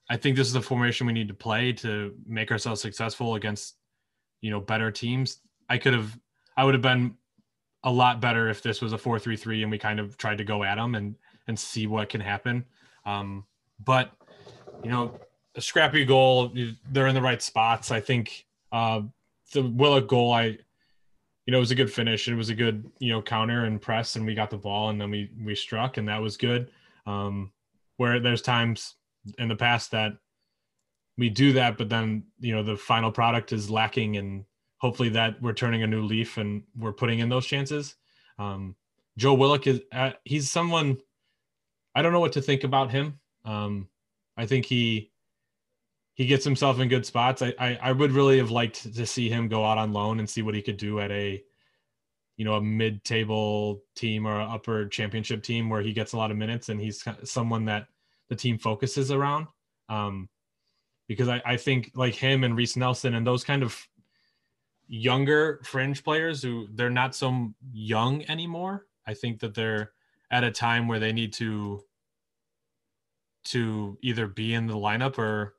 I think this is the formation we need to play to make ourselves successful against you know better teams. I could have I would have been a lot better if this was a 4-3-3 and we kind of tried to go at them and and see what can happen. Um, but you know, a scrappy goal, they're in the right spots. I think uh, the Willock goal, I you know, it was a good finish. It was a good, you know, counter and press, and we got the ball, and then we we struck, and that was good. Um, where there's times in the past that we do that, but then you know the final product is lacking, and hopefully that we're turning a new leaf and we're putting in those chances. Um, Joe Willock is uh, he's someone I don't know what to think about him. Um, I think he he gets himself in good spots. I, I, I would really have liked to see him go out on loan and see what he could do at a you know a mid-table team or upper championship team where he gets a lot of minutes and he's someone that the team focuses around. Um, because I, I think like him and Reiss Nelson and those kind of younger fringe players who they're not so young anymore. I think that they're at a time where they need to to either be in the lineup or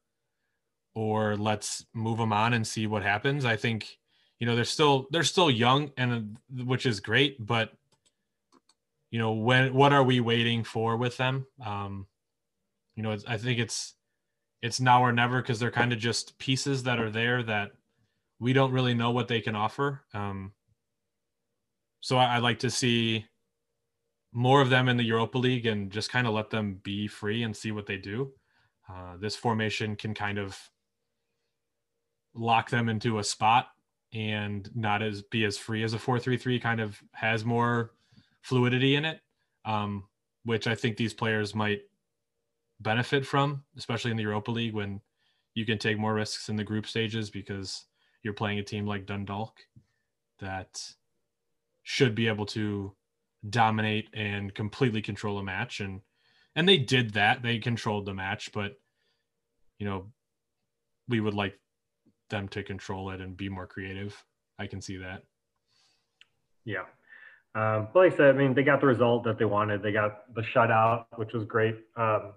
or let's move them on and see what happens. I think you know they're still they're still young and which is great, but you know when what are we waiting for with them? Um, you know, I think it's it's now or never because they're kind of just pieces that are there that we don't really know what they can offer. Um, so I, I like to see more of them in the Europa League and just kind of let them be free and see what they do. Uh, this formation can kind of lock them into a spot and not as be as free as a 4-3-3 kind of has more fluidity in it um, which i think these players might benefit from, especially in the Europa League when you can take more risks in the group stages because you're playing a team like Dundalk that should be able to dominate and completely control a match and and they did that they controlled the match but you know we would like them to control it and be more creative i can see that
yeah um, but like I said, I mean, they got the result that they wanted. They got the shutout, which was great. Um,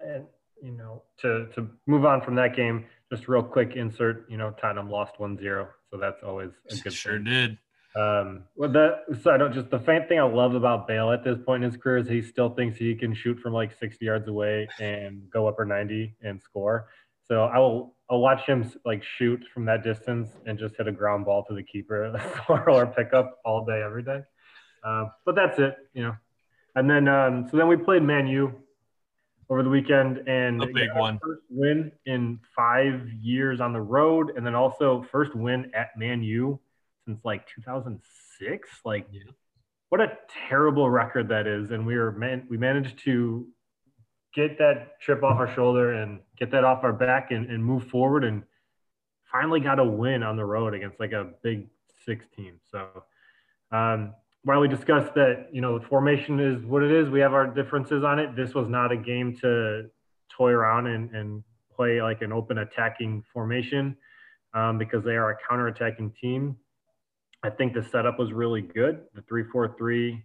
and you know, to to move on from that game, just real quick insert. You know, Tottenham lost 1-0, so that's always a good.
Sure
thing.
did.
Um, well, that so I don't just the faint thing I love about Bale at this point in his career is he still thinks he can shoot from like 60 yards away and go up upper 90 and score. So I will I'll watch him like shoot from that distance and just hit a ground ball to the keeper or pick up all day every day. Uh, but that's it, you know. And then um, so then we played Man U over the weekend and
a big one
first win in five years on the road and then also first win at man u since like 2006 like yeah. what a terrible record that is and we were man we managed to get that chip off our shoulder and get that off our back and, and move forward and finally got a win on the road against like a big six team so um, while we discussed that, you know, the formation is what it is, we have our differences on it. This was not a game to toy around and, and play like an open attacking formation um, because they are a counter-attacking team. I think the setup was really good. The three-four-three,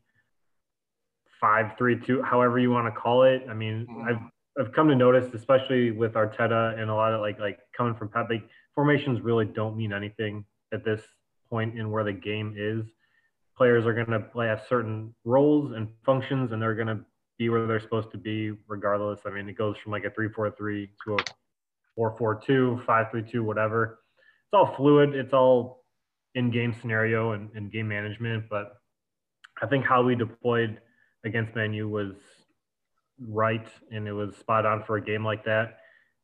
five-three-two, however you want to call it. I mean, mm-hmm. I've I've come to notice, especially with Arteta and a lot of like like coming from Pep, like formations really don't mean anything at this point in where the game is. Players are going to play have certain roles and functions, and they're going to be where they're supposed to be regardless. I mean, it goes from like a three-four-three to a four-four-two, five-three-two, whatever. It's all fluid. It's all in-game scenario and, and game management. But I think how we deployed against Man U was right and it was spot on for a game like that.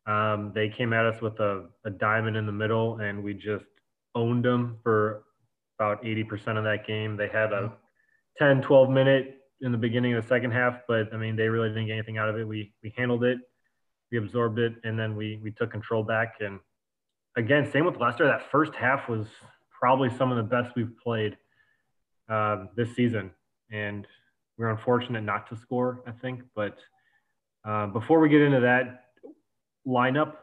Um, they came at us with a, a diamond in the middle and we just owned them for about 80% of that game. They had a 10, 12 minute in the beginning of the second half, but I mean, they really didn't get anything out of it. We, we handled it, we absorbed it, and then we, we took control back. And again, same with Leicester. That first half was probably some of the best we've played um, this season. And we are unfortunate not to score, I think. But uh, before we get into that lineup,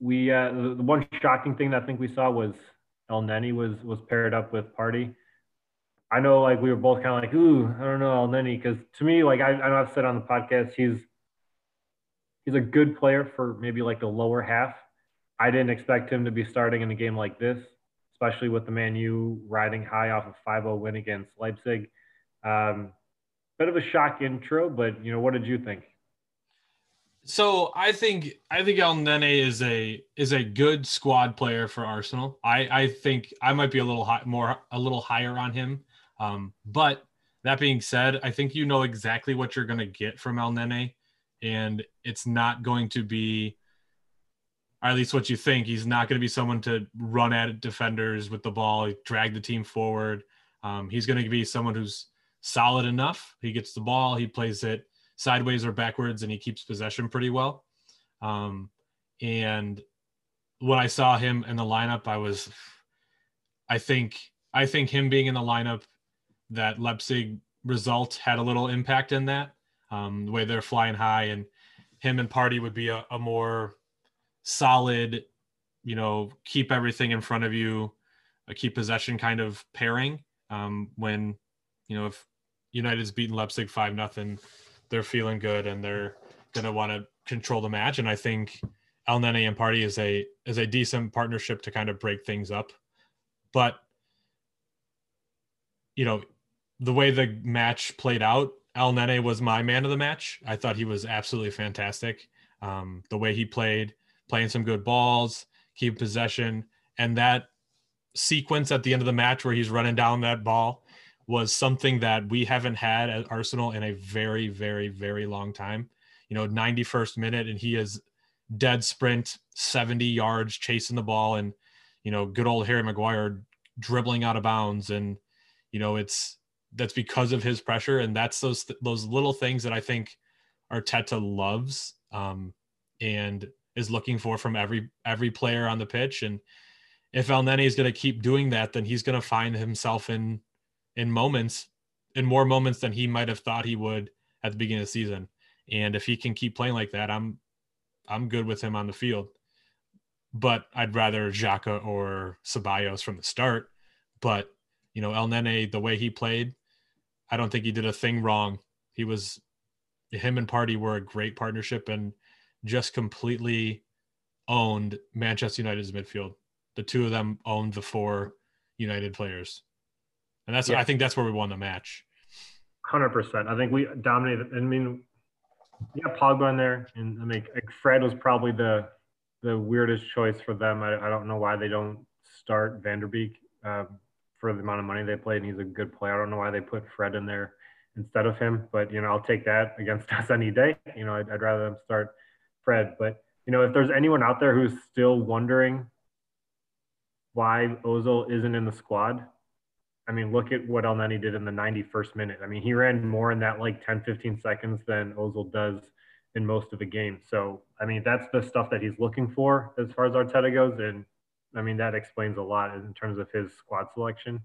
we uh, the, the, one shocking thing that I think we saw was Elneny was was paired up with Partey. I know, like we were both kind of like, ooh, I don't know Elneny, because to me, like I, I know I've said on the podcast, he's he's a good player for maybe like the lower half. I didn't expect him to be starting in a game like this, especially with the Man U riding high off a 5-0 win against Leipzig. Um, bit of a shock intro, but you know, what did you think?
So I think I think Elneny is a is a good squad player for Arsenal. I I think I might be a little high, more a little higher on him. Um, but that being said, I think you know exactly what you're going to get from Elneny, and it's not going to be, or at least what you think. He's not going to be someone to run at defenders with the ball, drag the team forward. Um, he's going to be someone who's solid enough. He gets the ball, he plays it sideways or backwards, and he keeps possession pretty well. Um, and when I saw him in the lineup, I was, I think, I think him being in the lineup, that Leipzig result had a little impact in that. Um, the way they're flying high, and him and Partey would be a, a more solid, you know, keep everything in front of you, a keep possession kind of pairing. Um, when you know if United's beaten Leipzig five nothing. They're feeling good and they're gonna want to control the match. And I think Elneny and Partey is a is a decent partnership to kind of break things up. But you know, the way the match played out, Elneny was my man of the match. I thought he was absolutely fantastic. Um, the way he played, playing some good balls, keep possession, and that sequence at the end of the match where he's running down that ball was something that we haven't had at Arsenal in a very, very, very long time. You know, 91st minute, and he is dead sprint, 70 yards chasing the ball, and you know, good old Harry Maguire dribbling out of bounds, and you know, it's that's because of his pressure, and that's those those little things that I think Arteta loves. Um, and is looking for from every every player on the pitch, and if Elneny is going to keep doing that, then he's going to find himself in in moments, in more moments than he might have thought he would at the beginning of the season. And if he can keep playing like that, I'm I'm good with him on the field. But I'd rather Xhaka or Ceballos from the start. But you know, Elneny, the way he played, I don't think he did a thing wrong. He was him and Partey were a great partnership and just completely owned Manchester United's midfield. The two of them owned the four United players and that's yeah. I think that's where we won the match.
Hundred percent. I think we dominated. I mean, yeah, Pogba in there, and I mean, Fred was probably the the weirdest choice for them. I, I don't know why they don't start Vanderbeek der Beek um, for the amount of money they played, and he's a good player. I don't know why they put Fred in there instead of him, but you know, I'll take that against us any day. You know, I'd, I'd rather them start Fred. But you know, if there's anyone out there who's still wondering why Ozil isn't in the squad, I mean, look at what Elneny did in the 91st minute. I mean, he ran more in that like 10, 15 seconds than Ozil does in most of the game. So, I mean, that's the stuff that he's looking for as far as Arteta goes. And I mean, that explains a lot in terms of his squad selection.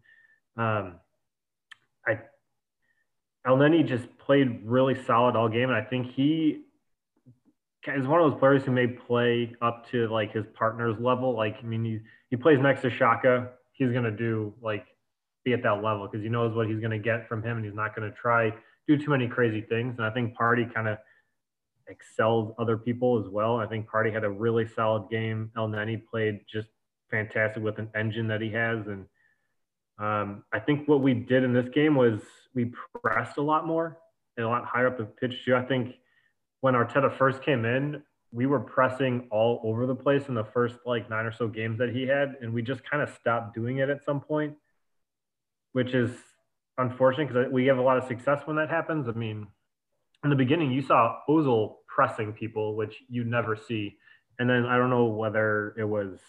Um, I, Elneny just played really solid all game. And I think he, is one of those players who may play up to like his partner's level. Like, I mean, he, he plays next to Xhaka. He's going to do like be at that level because he knows what he's going to get from him and he's not going to try do too many crazy things. And I think Partey kind of excels other people as well. I think Partey had a really solid game. Elneny played just fantastic with an engine that he has. And um, I think what we did in this game was we pressed a lot more and a lot higher up the pitch too. I think when Arteta first came in, we were pressing all over the place in the first like nine or so games that he had, and we just kind of stopped doing it at some point, which is unfortunate because uh, we have a lot of success when that happens. I mean, in the beginning, you saw Ozil pressing people, which you never see, and then I don't know whether it was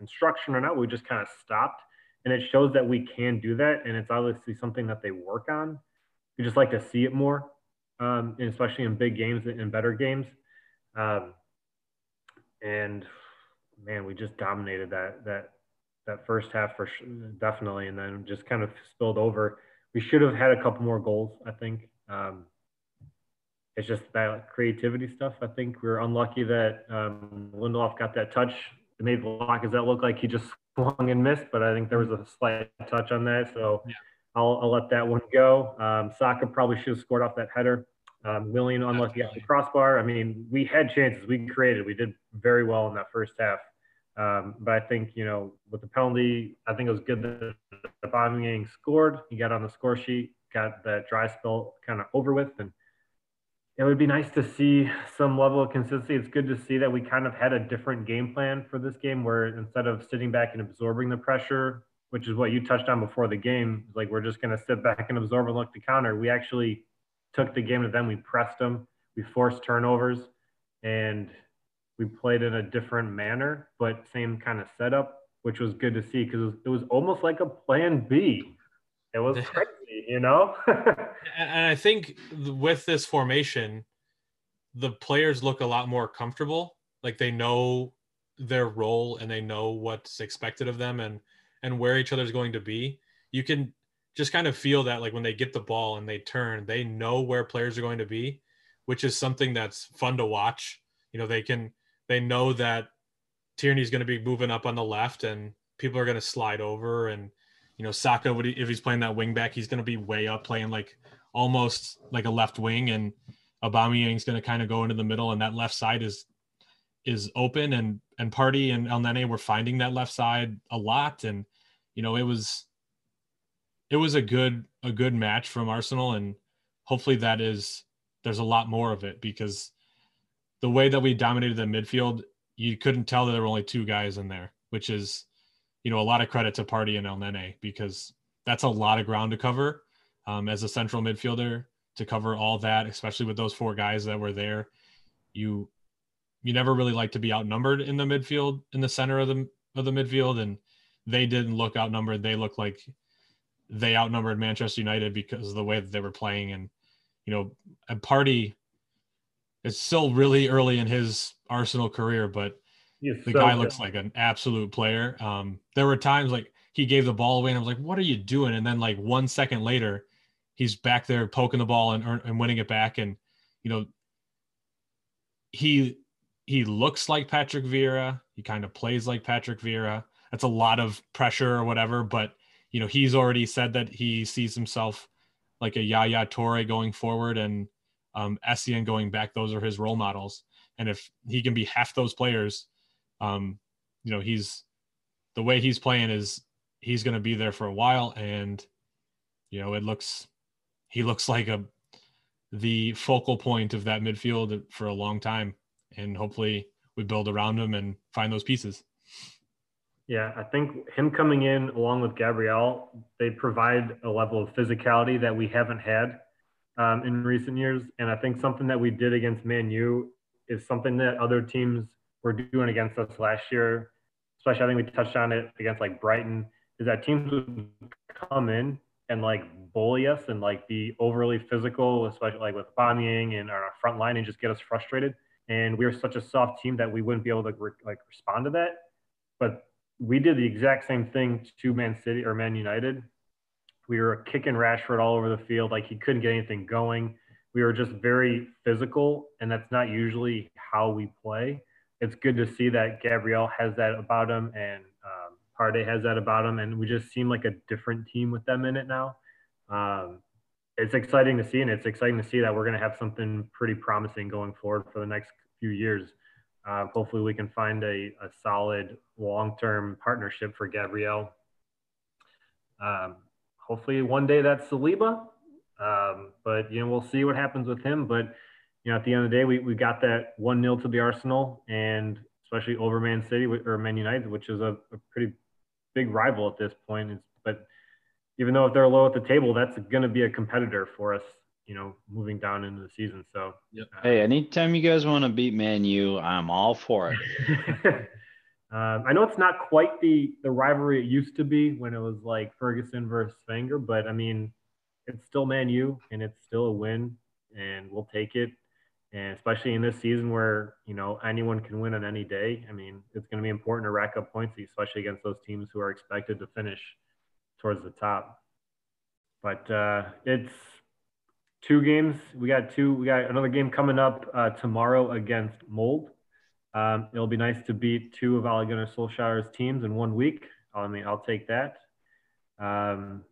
instruction or not. We just kind of stopped, and it shows that we can do that, and it's obviously something that they work on. We just like to see it more um, especially in big games and better games. Um, and man, we just dominated that that that first half for sure, definitely, and then just kind of spilled over. We should have had a couple more goals, I think. Um, it's just that creativity stuff. I think we are unlucky that um, Lindelof got that touch. It made Lacazette look like he just swung and missed, but I think there was a slight touch on that. So. I'll, I'll, let that one go. Um, Saka probably should have scored off that header. Um, Willian unlucky off the crossbar. I mean, we had chances. We created. We did very well in that first half. Um, but I think you know with the penalty, I think it was good that the Aubameyang scored. He got on the score sheet, got that dry spell kind of over with, and it would be nice to see some level of consistency. It's good to see that we kind of had a different game plan for this game, where instead of sitting back and absorbing the pressure, which is what you touched on before the game, like we're just going to sit back and absorb and look to counter. We actually took the game to them. We pressed them. We forced turnovers, and we played in a different manner, but same kind of setup, which was good to see because it, it was almost like a plan B. It was crazy, you know.
and I think with this formation, the players look a lot more comfortable. Like they know their role and they know what's expected of them and and where each other's going to be. You can just kind of feel that like when they get the ball and they turn, they know where players are going to be, which is something that's fun to watch. You know, they can they know that Tierney's going to be moving up on the left and people are going to slide over and you know Saka would if he's playing that wing back, he's going to be way up playing like almost like a left wing and Aubameyang's going to kind of go into the middle and that left side is is open and and Partey and Elneny were finding that left side a lot and you know it was it was a good a good match from Arsenal, and hopefully that is there's a lot more of it because the way that we dominated the midfield, you couldn't tell that there were only two guys in there, which is you know a lot of credit to Partey and Elneny because that's a lot of ground to cover um, as a central midfielder to cover all that, especially with those four guys that were there. You you never really like to be outnumbered in the midfield in the center of the of the midfield and they didn't look outnumbered they looked like they outnumbered Manchester United because of the way that they were playing. And, you know, a Partey is still really early in his Arsenal career, but the so guy good. looks like an absolute player. Um, there were times like he gave the ball away and I was like, what are you doing? And then like one second later, he's back there poking the ball and, and winning it back. And, you know, he, he looks like Patrick Vieira. He kind of plays like Patrick Vieira. That's a lot of pressure or whatever, but you know, he's already said that he sees himself like a Yaya Toure going forward and um, Essien going back. Those are his role models. And if he can be half those players, um, you know, he's the way he's playing is he's going to be there for a while. And, you know, it looks, he looks like a, the focal point of that midfield for a long time. And hopefully we build around him and find those pieces.
Yeah, I think him coming in along with Gabriel, they provide a level of physicality that we haven't had um, in recent years. And I think something that we did against Man U is something that other teams were doing against us last year. Especially, I think we touched on it against like Brighton, is that teams would come in and like bully us and like be overly physical, especially like with Aubameyang and our front line and just get us frustrated. And we are such a soft team that we wouldn't be able to re- like respond to that. But we did the exact same thing to Man City or Man United. We were kicking Rashford all over the field, like he couldn't get anything going. we were just very physical, and that's not usually how we play. It's good to see that Gabriel has that about him, and um, Partey has that about him, and we just seem like a different team with them in it now. Um, it's exciting to see, and it's exciting to see that we're going to have something pretty promising going forward for the next few years. Uh, hopefully, we can find a, a solid long-term partnership for Gabriel. Um, hopefully, one day that's Saliba, um, but you know we'll see what happens with him. But you know, at the end of the day, we, we got that one 0 to the Arsenal, and especially over Man City or Man United, which is a, a pretty big rival at this point. It's, but even though if they're low at the table, that's going to be a competitor for us, you know, moving down into the season. So,
yep. uh, hey, anytime you guys want to beat Man U, I'm all for it.
Um, I know it's not quite the the rivalry it used to be when it was like Ferguson versus Wenger, but I mean, it's still Man U and it's still a win, and we'll take it. And especially in this season where you know anyone can win on any day, I mean, it's going to be important to rack up points, especially against those teams who are expected to finish towards the top. But uh, it's two games. We got two. We got another game coming up uh, tomorrow against Molde. Um, it'll be nice to beat two of Ole Gunnar Solskjaer's teams in one week. I mean, I'll take that. Um,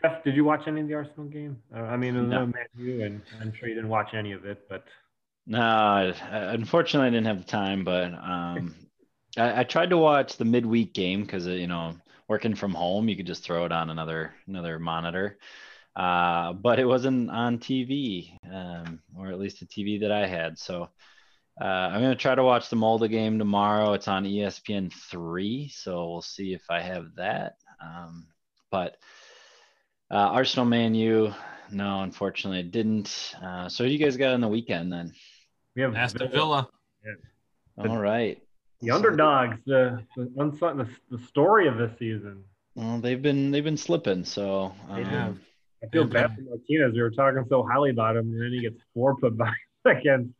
Jeff, did you watch any of the Arsenal game? Uh, I mean, no. Man U, and I'm sure you didn't watch any of it, but
no, unfortunately, I didn't have the time. But um, I, I, tried to watch the midweek game because uh, you know working from home, you could just throw it on another another monitor. Uh, but it wasn't on TV, um, or at least the TV that I had. So uh, I'm going to try to watch the Molde game tomorrow. It's on ESPN three, so we'll see if I have that. Um, but uh, Arsenal, Man U, no, unfortunately, it didn't. Uh, so, you guys got on the weekend then?
We have Aston Villa.
Yeah. All right
the underdogs, the the, the the story of this season.
Well, they've been they've been slipping. So
um, I feel bad for Martinez. We were talking so highly about him, and then he gets four put back against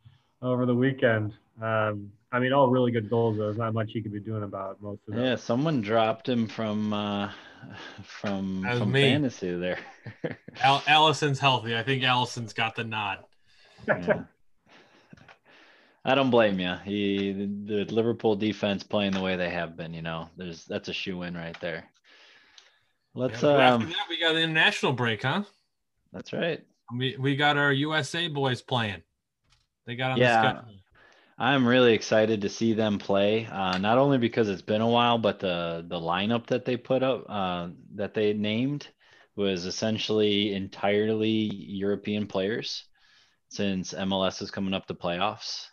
over the weekend. Um, I mean, all really good goals. There's not much he could be doing about most of them.
Yeah, someone dropped him from uh, from from me. fantasy there.
Al- Alisson's healthy. I think Alisson's got the nod. Yeah.
I don't blame you. He the, the Liverpool defense playing the way they have been. You know, there's that's a shoe in right there. Let's. Yeah, um,
that, we got the international break, huh?
That's right.
We we got our USA boys playing. They got on yeah, the schedule.
I'm really excited to see them play. Uh, not only because it's been a while, but the the lineup that they put up, uh, that they named, was essentially entirely European players. Since MLS is coming up to playoffs,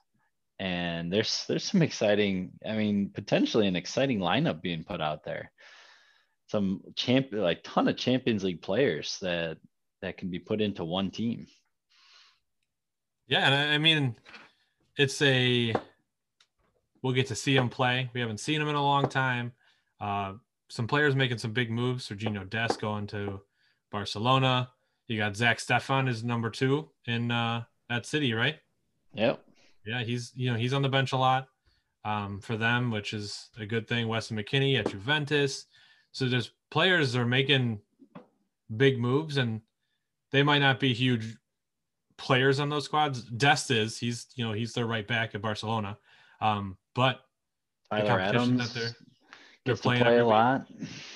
and there's there's some exciting i mean potentially an exciting lineup being put out there. Some champ like ton of champions league players that that can be put into one team.
Yeah and i mean it's a we'll get to see him play. We haven't seen him in a long time. Uh, some players making some big moves. Sergiño Dest going to barcelona. You got Zack Steffen is number two in uh, that city right?
Yep
yeah, he's you know he's on the bench a lot um, for them, which is a good thing. Weston McKennie at Juventus, so there's players are making big moves, and they might not be huge players on those squads. Dest is he's you know he's their right back at Barcelona, um, but
Tyler the competition Adams that they're they're playing play a lot.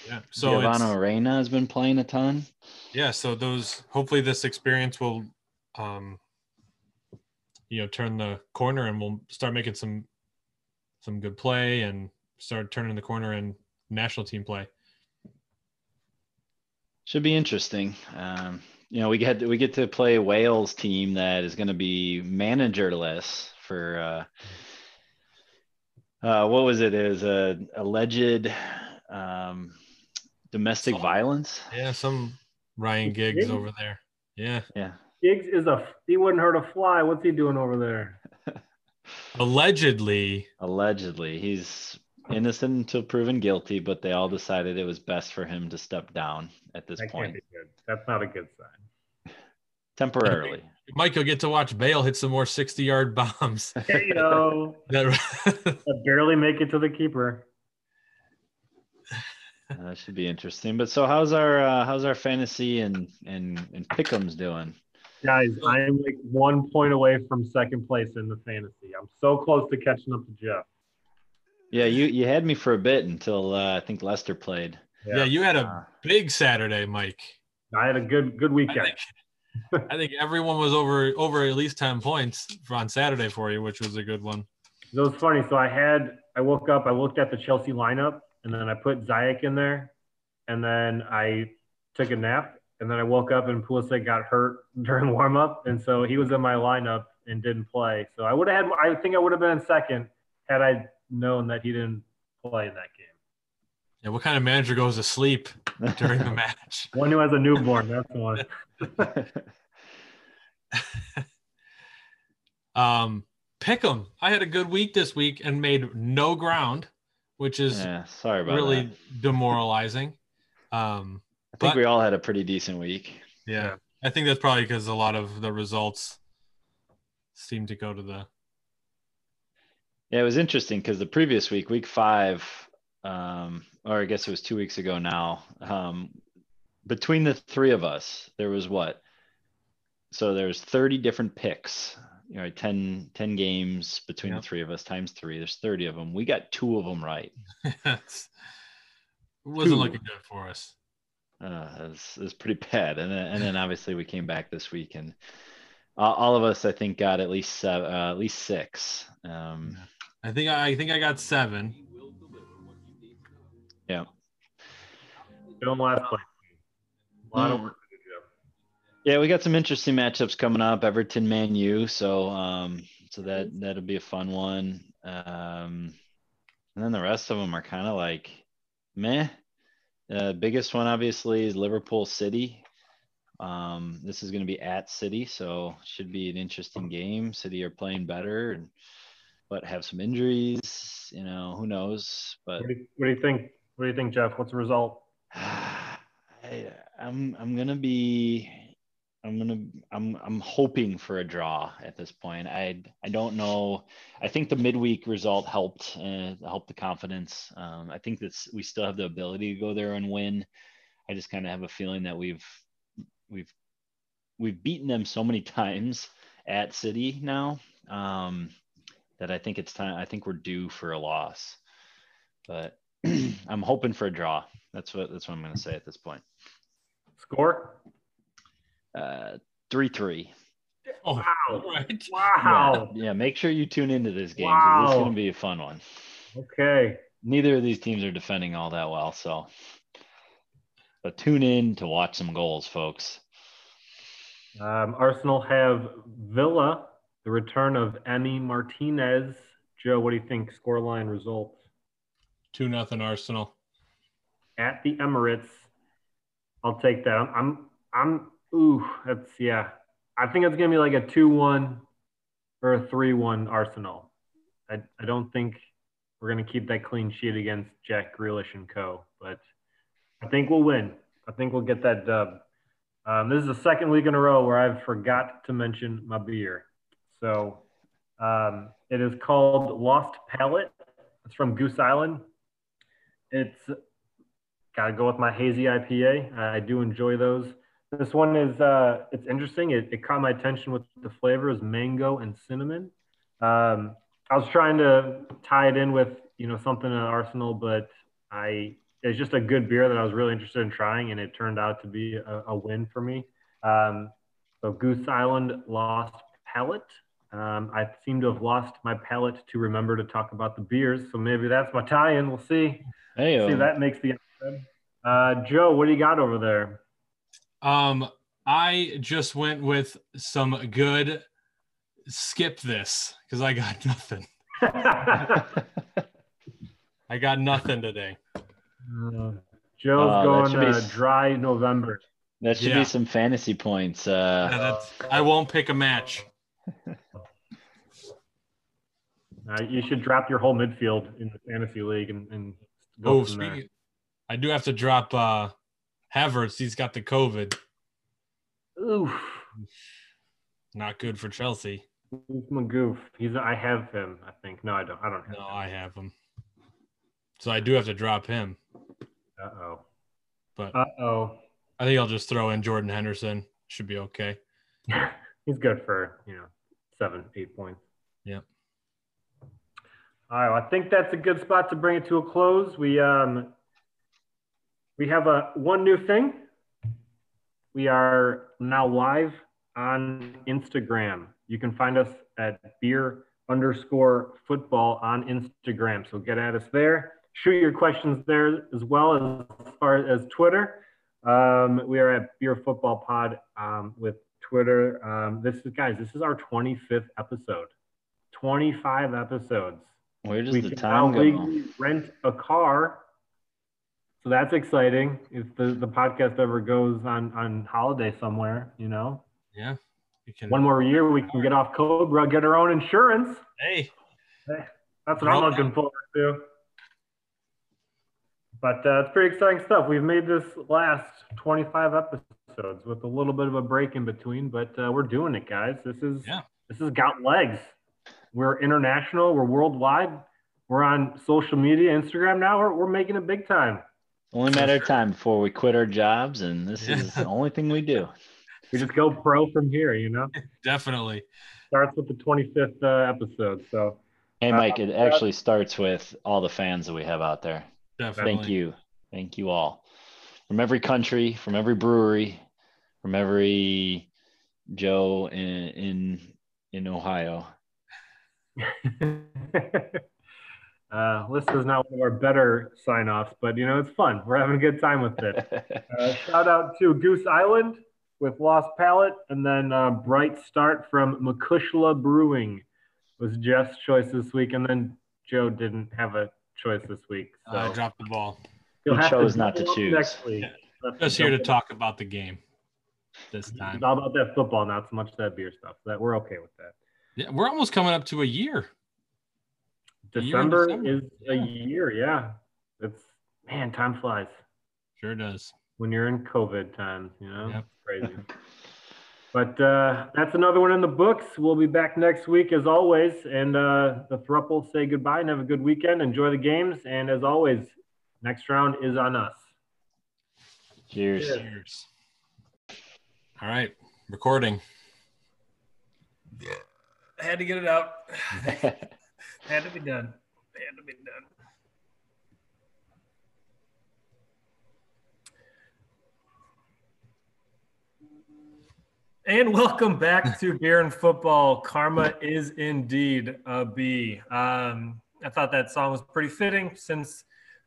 Yeah,
so Giovanni Reyna has been playing a ton.
Yeah, so those hopefully this experience will um, you know turn the corner and we'll start making some some good play and start turning the corner in national team play.
Should be interesting. Um, you know, we get we get to play Wales team that is going to be managerless for uh, uh, what was it? It was a alleged um, domestic some, violence.
Yeah, some Ryan Giggs over there. Yeah,
yeah.
Giggs is a he wouldn't hurt a fly. What's he doing over there?
Allegedly.
Allegedly, he's innocent until proven guilty, but they all decided it was best for him to step down at this that point.
That's not a good sign.
Temporarily.
Mike, you'll get to watch Bale hit some more 60 yard bombs.
you know, barely make it to the keeper.
that should be interesting. But so how's our uh, how's our fantasy and and and pickums doing?
Guys, I am like one point away from second place in the fantasy. I'm so close to catching up to Jeff.
Yeah, you you had me for a bit until uh, I think Leicester played.
Yeah, you had a
Uh,
big Saturday, Mike.
I had a good good
I
weekend.
think, I think everyone was over over at least ten points on Saturday for you, which was a good one.
It was funny. So I had I woke up, I looked at the Chelsea lineup, and then I put Ziyech in there, and then I took a nap, and then I woke up and Pulisic got hurt during warm up, and so he was in my lineup and didn't play. So I would have had I think I would have been in second had I known that he didn't play in that game.
Yeah, what kind of manager goes to sleep during the match?
One who has a newborn, that's the one.
Um, pick 'em. I had a good week this week and made no ground, which is
yeah, sorry about
really
that.
demoralizing. Um,
I think
but-
we all had a pretty decent week.
yeah, I think that's probably because a lot of the results seem to go to the.
Yeah, it was interesting because the previous week, week five, um, or I guess it was two weeks ago now, um, between the three of us, there was what? So there's 30 different picks, you know, 10, 10 games between
Yep.
the three of us times three. There's 30 of them. We got two of them right.
it wasn't
Two.
looking good for us.
Uh, it, was, it was pretty bad. And then, and then obviously we came back this week and uh, all of us, I think, got at least uh, uh, at least six. Um,
I think I, I think I got seven.
yeah.
Still in last place. A lot of
Mm.
work to do,
Yeah, we got some interesting matchups coming up. Everton, Man U. So, um, so that that'll be a fun one. Um, and then the rest of them are kind of like, meh. Uh, biggest one obviously is Liverpool City. Um, this is going to be at City, so should be an interesting game. City are playing better, and but have some injuries. You know, who knows? But
What do, you, what do you think? What do you think, Jeff? What's the result?
I, I'm I'm gonna be I'm gonna I'm I'm hoping for a draw at this point. I I don't know. I think the midweek result helped uh, helped the confidence. Um, I think that's we still have the ability to go there and win. I just kind of have a feeling that we've we've we've beaten them so many times at City now um, that I think it's time. I think we're due for a loss, but I'm hoping for a draw. That's what that's what I'm to say at this point.
Score?
Uh, three three.
Oh,
Wow.
all right.
Wow.
Yeah, make sure you tune into this game. 'cause This is going to be a fun one.
Okay.
Neither of these teams are defending all that well, so. But tune in to watch some goals, folks.
Um, Arsenal have Villa, the return of Emi Martinez. Joe, what do you think? Scoreline results
Two nothing Arsenal.
at the Emirates. I'll take that. I'm, I'm, I'm ooh, that's yeah. I think it's gonna be like a two-one or a three-one Arsenal. I, I don't think we're gonna keep that clean sheet against Jack Grealish and co. But I think we'll win. I think we'll get that dub. Um, this is the second week in a row where I've forgot to mention my beer. So um, it is called Lost Palate. It's from Goose Island. It's got to go with my hazy IPA. I do enjoy those. This one is uh, it's interesting. It, it caught my attention with the flavors mango and cinnamon. Um, I was trying to tie it in with you know something in Arsenal, but I it's just a good beer that I was really interested in trying, and it turned out to be a, a win for me. Um, so Goose Island Lost Palate. Um, I seem to have lost my palate to remember to talk about the beers, so maybe that's my tie-in. We'll see.
Hey,
See, that makes the. Uh, Joe, what do you got over there?
Um, I just went with some good skip this because I got nothing. I got nothing today.
Uh, Joe's
that
going
should be
uh, dry November.
that should
Yeah.
be some fantasy points.
Yeah,
Uh,
that's- I won't pick a match.
Uh, you should drop your whole midfield in the fantasy league and, and go
Oh,
from there.
speaking, I do have to drop uh Havertz. He's got the COVID.
Oof,
Not good for Chelsea.
he's my goof. He's I have him. I think no, I don't. I don't have.
No,
him.
I have him. So I do have to drop him.
Uh oh.
But
Uh oh.
I think I'll just throw in Jordan Henderson. Should be okay.
He's good for you know seven, eight points.
Yep.
All right, well, I think that's a good spot to bring it to a close. We um we have a one new thing. We are now live on Instagram. You can find us at beer underscore football on Instagram. So get at us there. Shoot your questions there as well as far as Twitter. Um, we are at Beer Football Pod um, with Twitter. Um, this is guys, this is our 25th episode. 25 episodes.
Where does
we
the time go?
rent a car. So that's exciting. If the, the podcast ever goes on on holiday somewhere, you know,
Yeah. You can.
one more year we can get off Cobra, get our own insurance.
Hey.
That's what I'm looking forward to. But uh, it's pretty exciting stuff. We've made this last 25 episodes with a little bit of a break in between, but uh, we're doing it, guys. This is
Yeah.
this has got legs. We're international. We're worldwide. We're on social media, Instagram now. We're, we're making it big time.
Only matter of time before we quit our jobs, and this is the only thing we do.
We just go pro from here, you know.
Definitely.
Starts with the 25th uh, episode. So
Hey,
Uh,
Mike, it actually starts with all the fans that we have out there.
Definitely.
Thank you. Thank you all. From every country, from every brewery, from every Joe in in, in Ohio.
uh, this is not one of our better sign offs, but you know, it's fun. We're having a good time with it. Uh, shout out to Goose Island with Lost Palate, and then uh, Bright Start from Macushla Brewing was Jeff's choice this week, and then Joe didn't have a choice this week. So
I dropped the ball.
you'll
He
have
chose not to choose.
next week. That's
Just here to
double-
talk about the game this time.
It's all about that football, not so much that beer stuff. That we're okay with that.
Yeah, we're almost coming up to a year. A year in
December,
December.
is a
Yeah.
year, yeah. It's man, time flies
Sure does.
when you're in COVID times, you know.
Yep.
Crazy. But uh, that's another one in the books. We'll be back next week as always. And uh, the Thruple say goodbye and have a good weekend. Enjoy the games. And as always, next round is on us.
Cheers.
Cheers. All right. Recording. Yeah, I had to get it out. had to be done. Had to be done. And welcome back to Beer and Football. Karma is indeed a B. Um, I thought that song was pretty fitting since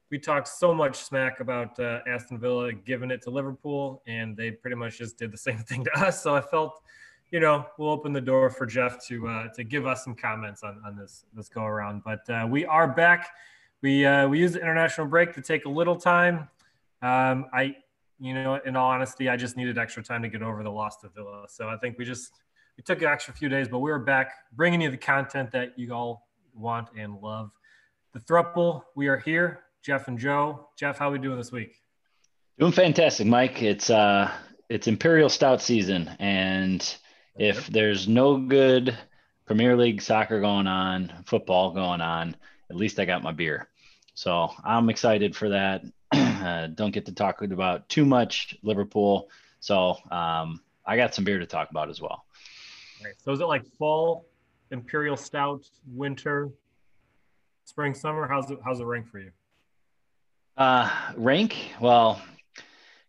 we talked so much smack about uh, Aston Villa giving it to Liverpool, and they pretty much just did the same thing to us. So I felt, you know, we'll open the door for Jeff to uh, to give us some comments on, on this this go around. But uh, we are back. We uh, we used the international break to take a little time. Um, I, you know, in all honesty, I just needed extra time to get over the loss to Villa. So I think we just we took an extra few days, but we were back bringing you the content that you all want and love. The thruple, we are here. Jeff and Joe. Jeff, how are we doing this week?
Doing fantastic, Mike. It's uh it's Imperial Stout season, and if there's no good Premier League soccer going on, football going on, at least I got my beer. So I'm excited for that. uh, don't get to talk about too much Liverpool, so um, I got some beer to talk about as well.
Right. So is it like fall, imperial stout, winter, spring, summer? How's it how's it rank for you?
Uh, rank well.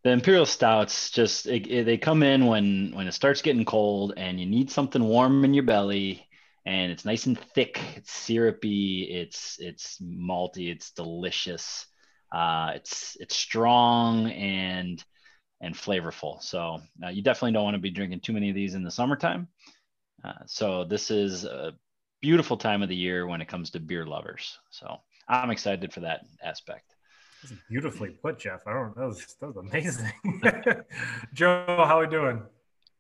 The imperial stouts just it, it- they come in when when it starts getting cold and you need something warm in your belly and it's nice and thick it's syrupy it's it's malty it's delicious uh, it's it's strong and and flavorful. So uh, you definitely don't want to be drinking too many of these in the summertime. Uh, so this is a beautiful time of the year when it comes to beer lovers. So i'm excited for that aspect
That's beautifully put, Jeff. I don't that was that was amazing. Joe, how are we doing?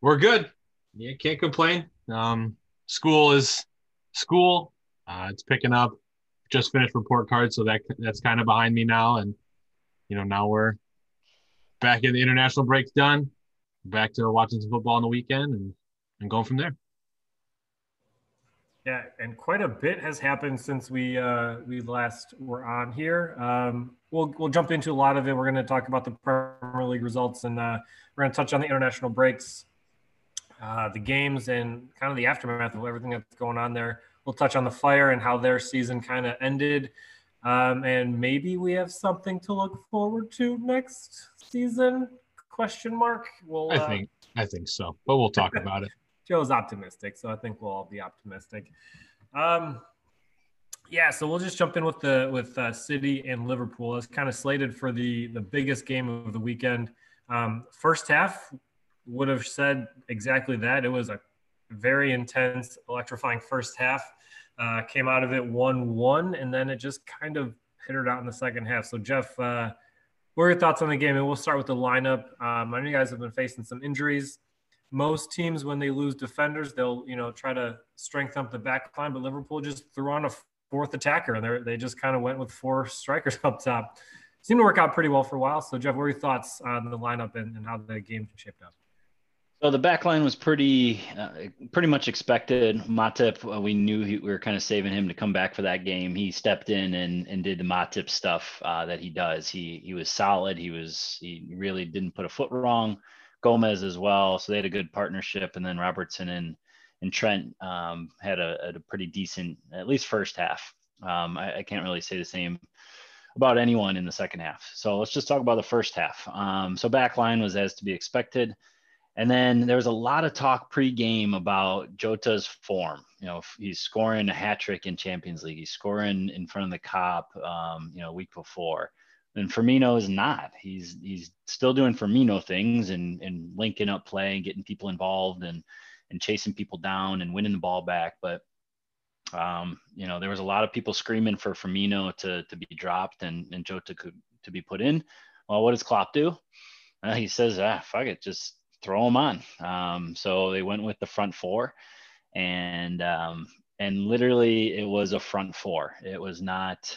We're good. Yeah, can't complain. Um, school is school. Uh, it's picking up. Just finished report card, so that that's kind of behind me now, and you know now we're back in the international breaks done. Back to watching some football on the weekend and and going from there.
Yeah, and quite a bit has happened since we uh, we last were on here. Um, we'll we'll jump into a lot of it. We're going to talk about the Premier League results, and uh, we're going to touch on the international breaks, uh, the games, and kind of the aftermath of everything that's going on there. We'll touch on the Fire and how their season kind of ended, um, and maybe we have something to look forward to next season? Question mark.
We'll, I uh, think I think so, but we'll talk about it.
Joe's optimistic, so I think we'll all be optimistic. Um, yeah, so we'll just jump in with the with uh, City and Liverpool. It's kind of slated for the the biggest game of the weekend. Um, first half would have said exactly that. It was a very intense, electrifying first half. Uh, came out of it one one, and then it just kind of pittered out in the second half. So Jeff, uh, what are your thoughts on the game? And we'll start with the lineup. Um, I know you guys have been facing some injuries most teams when they lose defenders, they'll you know try to strengthen up the back line. But Liverpool just threw on a fourth attacker, and they just kind of went with four strikers up top. Seemed to work out pretty well for a while. So Jeff, what are your thoughts on the lineup and, and how the game shaped up?
So the back line was pretty, uh, pretty much expected. Matip, uh, we knew he, we were kind of saving him to come back for that game. He stepped in and, and did the Matip stuff uh, that he does. He he was solid. He was he really didn't put a foot wrong. Gomez as well. So they had a good partnership. And then Robertson and, and Trent um, had a, a, pretty decent, at least first half. Um, I, I, can't really say the same about anyone in the second half. So let's just talk about the first half. Um, so backline was as to be expected. And then there was a lot of talk pre-game about Jota's form. You know, he's scoring a hat trick in Champions League. He's scoring in front of the Kop, um, you know, week before and Firmino is not. He's he's still doing Firmino things and and linking up play and getting people involved and and chasing people down and winning the ball back. But um, you know, there was a lot of people screaming for Firmino to to be dropped and and Jota could to be put in. Well, what does Klopp do? Uh, he says, ah, fuck it, just throw him on. Um, so they went with the front four, and um, and literally it was a front four. It was not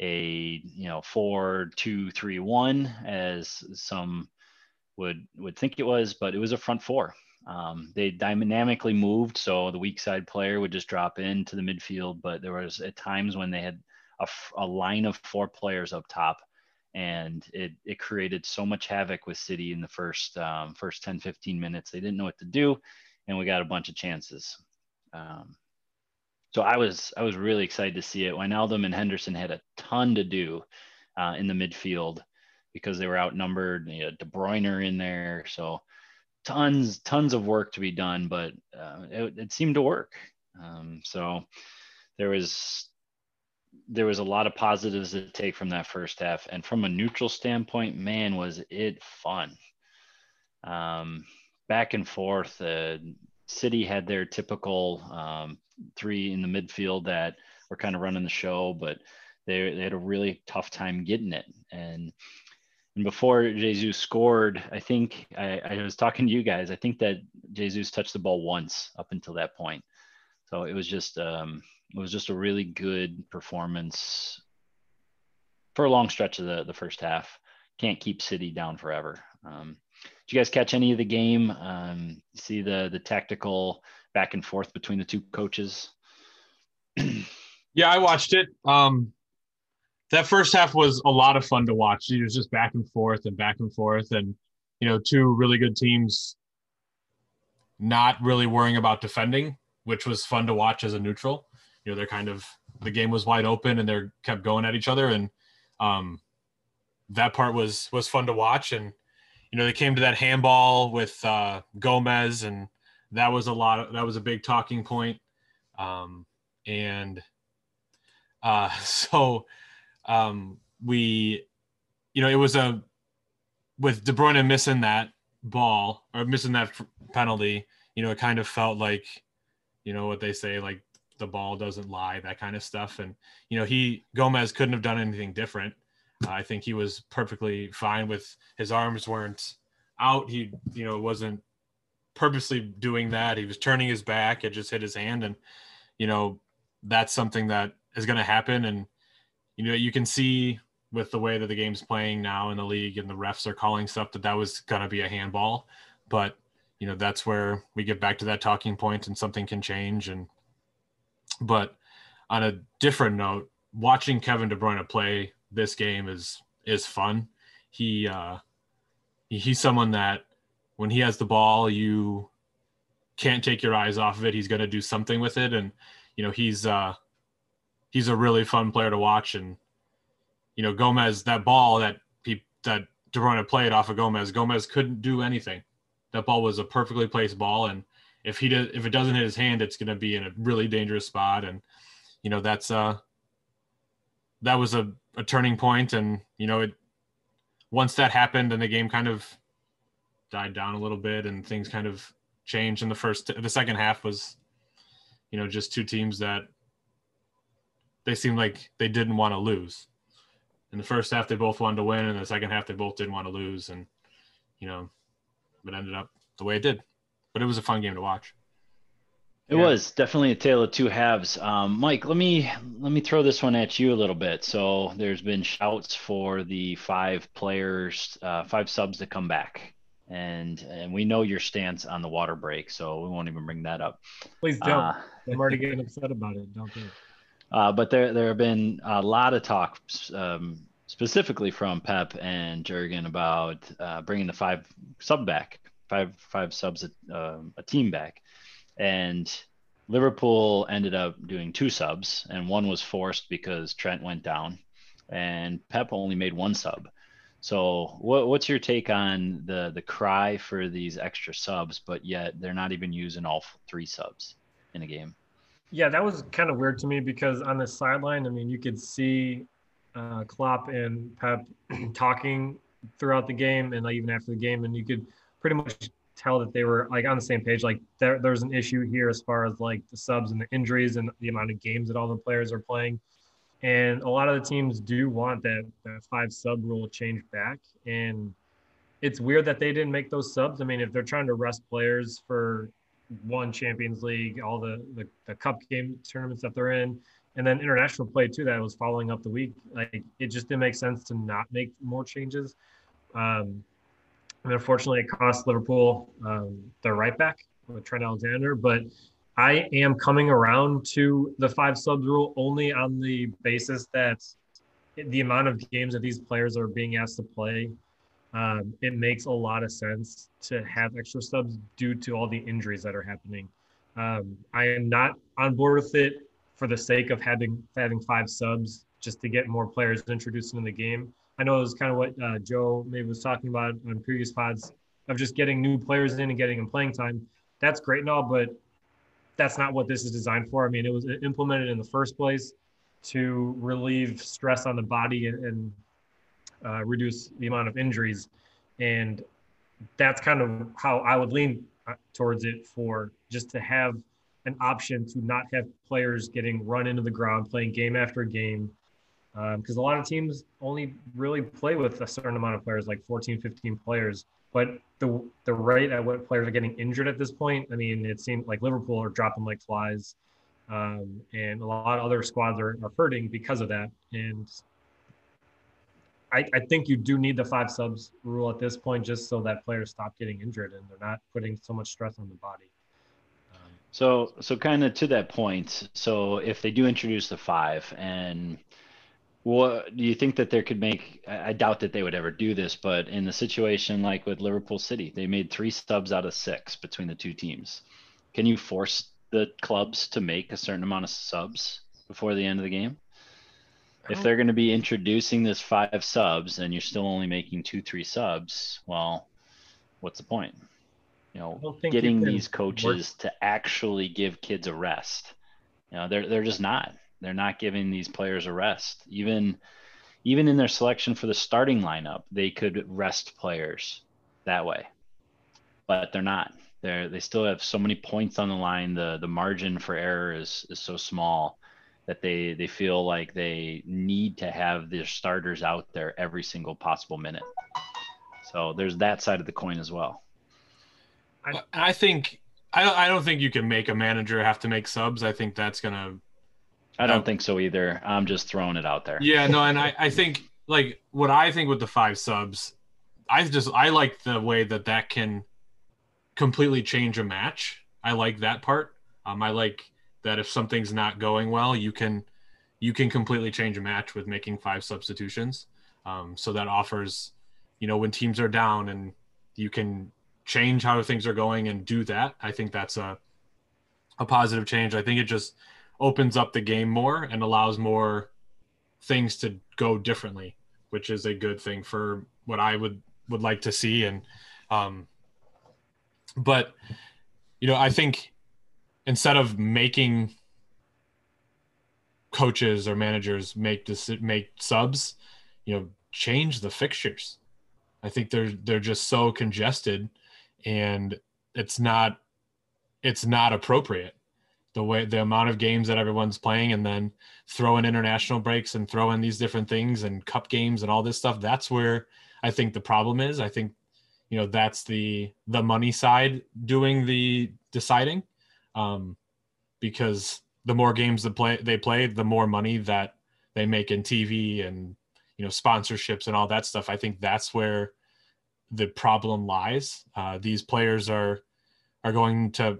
a you know four two three one as some would would think it was, but it was a front four. Um, they dynamically moved, so the weak side player would just drop into the midfield. But there was at times when they had a, a line of four players up top, and it it created so much havoc with City in the first um, first 10, 15 minutes. They didn't know what to do, and we got a bunch of chances. Um, so I was I was really excited to see it. Wijnaldum and Henderson had a ton to do uh, in the midfield because they were outnumbered. You De Bruyne in there, so tons tons of work to be done, but uh, it, it, seemed to work. Um, so there was there was a lot of positives to take from that first half, and from a neutral standpoint, man, was it fun. Um, back and forth. Uh, City had their typical um, three in the midfield that were kind of running the show, but they, they had a really tough time getting it. And and before Jesus scored, I think I, I was talking to you guys. I think that Jesus touched the ball once up until that point. So it was just um, it was just a really good performance for a long stretch of the, the first half. Can't keep City down forever. Um, did you guys catch any of the game? Um, see the the tactical back and forth between the two coaches?
yeah, I watched it. Um, that first half was a lot of fun to watch. It was just back and forth and back and forth, and you know, two really good teams not really worrying about defending, which was fun to watch as a neutral. You know, they're kind of the game was wide open and they're kept going at each other, and um, that part was was fun to watch. And you know, they came to that handball with uh, Gomez and that was a lot of, that was a big talking point. Um, and uh, so um, we, you know, it was a with De Bruyne missing that ball or missing that penalty. You know, it kind of felt like, you know, what they say, like the ball doesn't lie, that kind of stuff. And you know, he Gomez couldn't have done anything different. Uh, I think he was perfectly fine with his arms weren't out. He, you know, wasn't purposely doing that. He was turning his back. It just hit his hand, and you know that's something that is going to happen. And you know you can see with the way that the game's playing now in the league, and the refs are calling stuff that that was going to be a handball. But you know that's where we get back to that talking point, and something can change. And But on a different note, watching Kevin De Bruyne play this game is is fun. He uh, he's someone that when he has the ball, you can't take your eyes off of it. He's going to do something with it, and you know he's uh, he's a really fun player to watch. And you know Gomez, that ball that he that De Bruyne played off of Gomez, Gomez couldn't do anything. That ball was a perfectly placed ball, and if he does, if it doesn't hit his hand, it's going to be in a really dangerous spot. And you know that's uh that was a, a turning point, and you know it once that happened, and the game kind of died down a little bit, and things kind of changed in the first the second half was you know just two teams that they seemed like they didn't want to lose. In the first half they both wanted to win and the second half they both didn't want to lose and you know it ended up the way it did. But it was a fun game to watch.
It yeah. was definitely a tale of two halves. Um, mike let me let me throw this one at you a little bit. So there's been shouts for the five players uh, five subs to come back and and we know your stance on the water break, so we won't even bring that up.
Please don't. Uh, I'm already getting upset about it. Don't do it.
Uh, but there there have been a lot of talk, um, specifically from Pep and Jurgen, about uh, bringing the five sub back, five five subs a, uh, a team back, and Liverpool ended up doing two subs, and one was forced because Trent went down, and Pep only made one sub. So, what, what's your take on the the cry for these extra subs, but yet they're not even using all three subs in a game?
Yeah, that was kind of weird to me because on the sideline, I mean, you could see uh, Klopp and Pep talking throughout the game and like even after the game, and you could pretty much tell that they were like on the same page. Like there, there's an issue here as far as like the subs and the injuries and the amount of games that all the players are playing. And a lot of the teams do want that, that five sub rule changed back. And it's weird that they didn't make those subs. I mean, if they're trying to rest players for one Champions League, all the, the, the cup game tournaments that they're in, and then international play too, that was following up the week. Like it just didn't make sense to not make more changes. Um, and unfortunately, it cost Liverpool um, their right back with Trent Alexander. But I am coming around to the five subs rule only on the basis that the amount of games that these players are being asked to play, um, it makes a lot of sense to have extra subs due to all the injuries that are happening. Um, I am not on board with it for the sake of having having five subs just to get more players introduced into the game. I know it was kind of what uh, Joe maybe was talking about on previous pods of just getting new players in and getting them playing time. That's great and all, but that's not what this is designed for. I mean, it was implemented in the first place to relieve stress on the body and, and uh, reduce the amount of injuries. And that's kind of how I would lean uh, towards it for just to have an option to not have players getting run into the ground, playing game after game. Because um, a lot of teams only really play with a certain amount of players, like 14, 15 players. But the the rate at what players are getting injured at this point, I mean, it seems like Liverpool are dropping like flies, um, and a lot of other squads are, are hurting because of that. And I, I think you do need the five subs rule at this point, just so that players stop getting injured and they're not putting so much stress on the body.
So, so kind of to that point. So, if they do introduce the five, and what do you think that there could make? I doubt that they would ever do this, but in the situation like with Liverpool City, they made three subs out of six between the two teams. Can you force the clubs to make a certain amount of subs before the end of the game? If they're going to be introducing this five subs and you're still only making two, three subs, well, what's the point? you know, getting these coaches work. to actually give kids a rest. You know, they're they're just not. They're not giving these players a rest. Even even in their selection for the starting lineup, they could rest players that way. But they're not. They're they still have so many points on the line. The the margin for error is is so small that they they feel like they need to have their starters out there every single possible minute. So there's that side of the coin as well.
I, I think I don't, I don't think you can make a manager have to make subs. I think that's gonna.
I don't think so either. I'm just throwing it out there.
Yeah, no, and I, I think like what I think with the five subs, I just I like the way that that can completely change a match. I like that part. Um, I like that if something's not going well, you can you can completely change a match with making five substitutions. Um, so that offers, you know, when teams are down and you can change how things are going and do that. I think that's a a positive change. I think it just opens up the game more and allows more things to go differently, which is a good thing for what I would would like to see. And um, but you know, I think instead of making coaches or managers make this make subs, you know, change the fixtures. I think they're they're just so congested and it's not it's not appropriate the way the amount of games that everyone's playing and then throw in international breaks and throw in these different things and cup games and all this stuff that's where i think the problem is. I think you know that's the the money side doing the deciding um because the more games that play they play the more money that they make in tv and you know sponsorships and all that stuff. I think that's where the problem lies. Uh, these players are are going to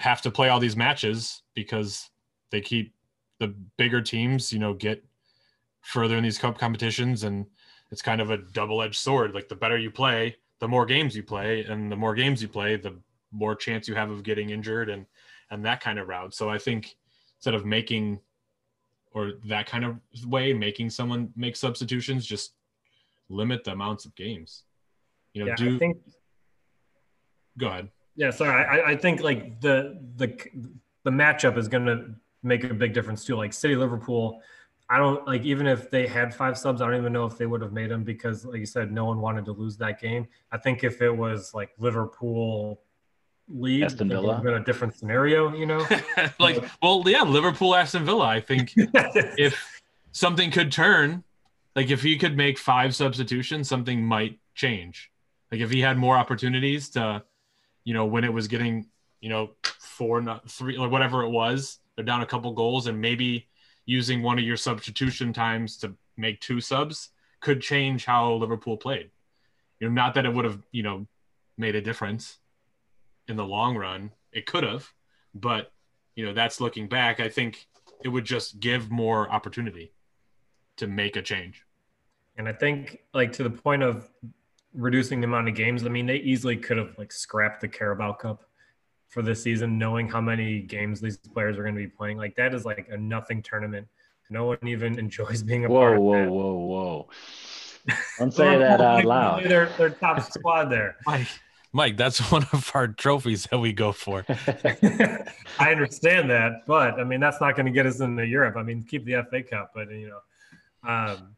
have to play all these matches because they keep the bigger teams, you know, get further in these cup competitions and it's kind of a double-edged sword. Like the better you play, the more games you play, and the more games you play, the more chance you have of getting injured and and that kind of route. So I think instead of making or that kind of way, making someone make substitutions, just limit the amounts of games. You know, yeah, do think... go ahead.
Yeah, sorry. I, I think like the the the matchup is going to make a big difference too. Like City Liverpool, I don't like even if they had five subs, I don't even know if they would have made them because, like you said, no one wanted to lose that game. I think if it was like Liverpool lead, Aston Villa, been a different scenario, you know.
like, well, yeah, Liverpool, Aston Villa. I think if something could turn, like if he could make five substitutions, something might change. Like if he had more opportunities to you know, when it was getting, you know, four, three, or whatever it was, they're down a couple goals, and maybe using one of your substitution times to make two subs could change how Liverpool played. You know, not that it would have, you know, made a difference in the long run. It could have, but you know, that's looking back. I think it would just give more opportunity to make a change.
And I think, like to the point of reducing the amount of games. I mean, they easily could have like scrapped the Carabao Cup for this season, knowing how many games these players are going to be playing. Like that is like a nothing tournament. No one even enjoys being a
whoa,
part of
whoa,
that.
Whoa, whoa, whoa! Don't say that out loud.
Their their top squad there.
Mike, Mike, that's one of our trophies that we go for.
I understand that, but I mean that's not going to get us into Europe. I mean, keep the FA Cup, but you know, um,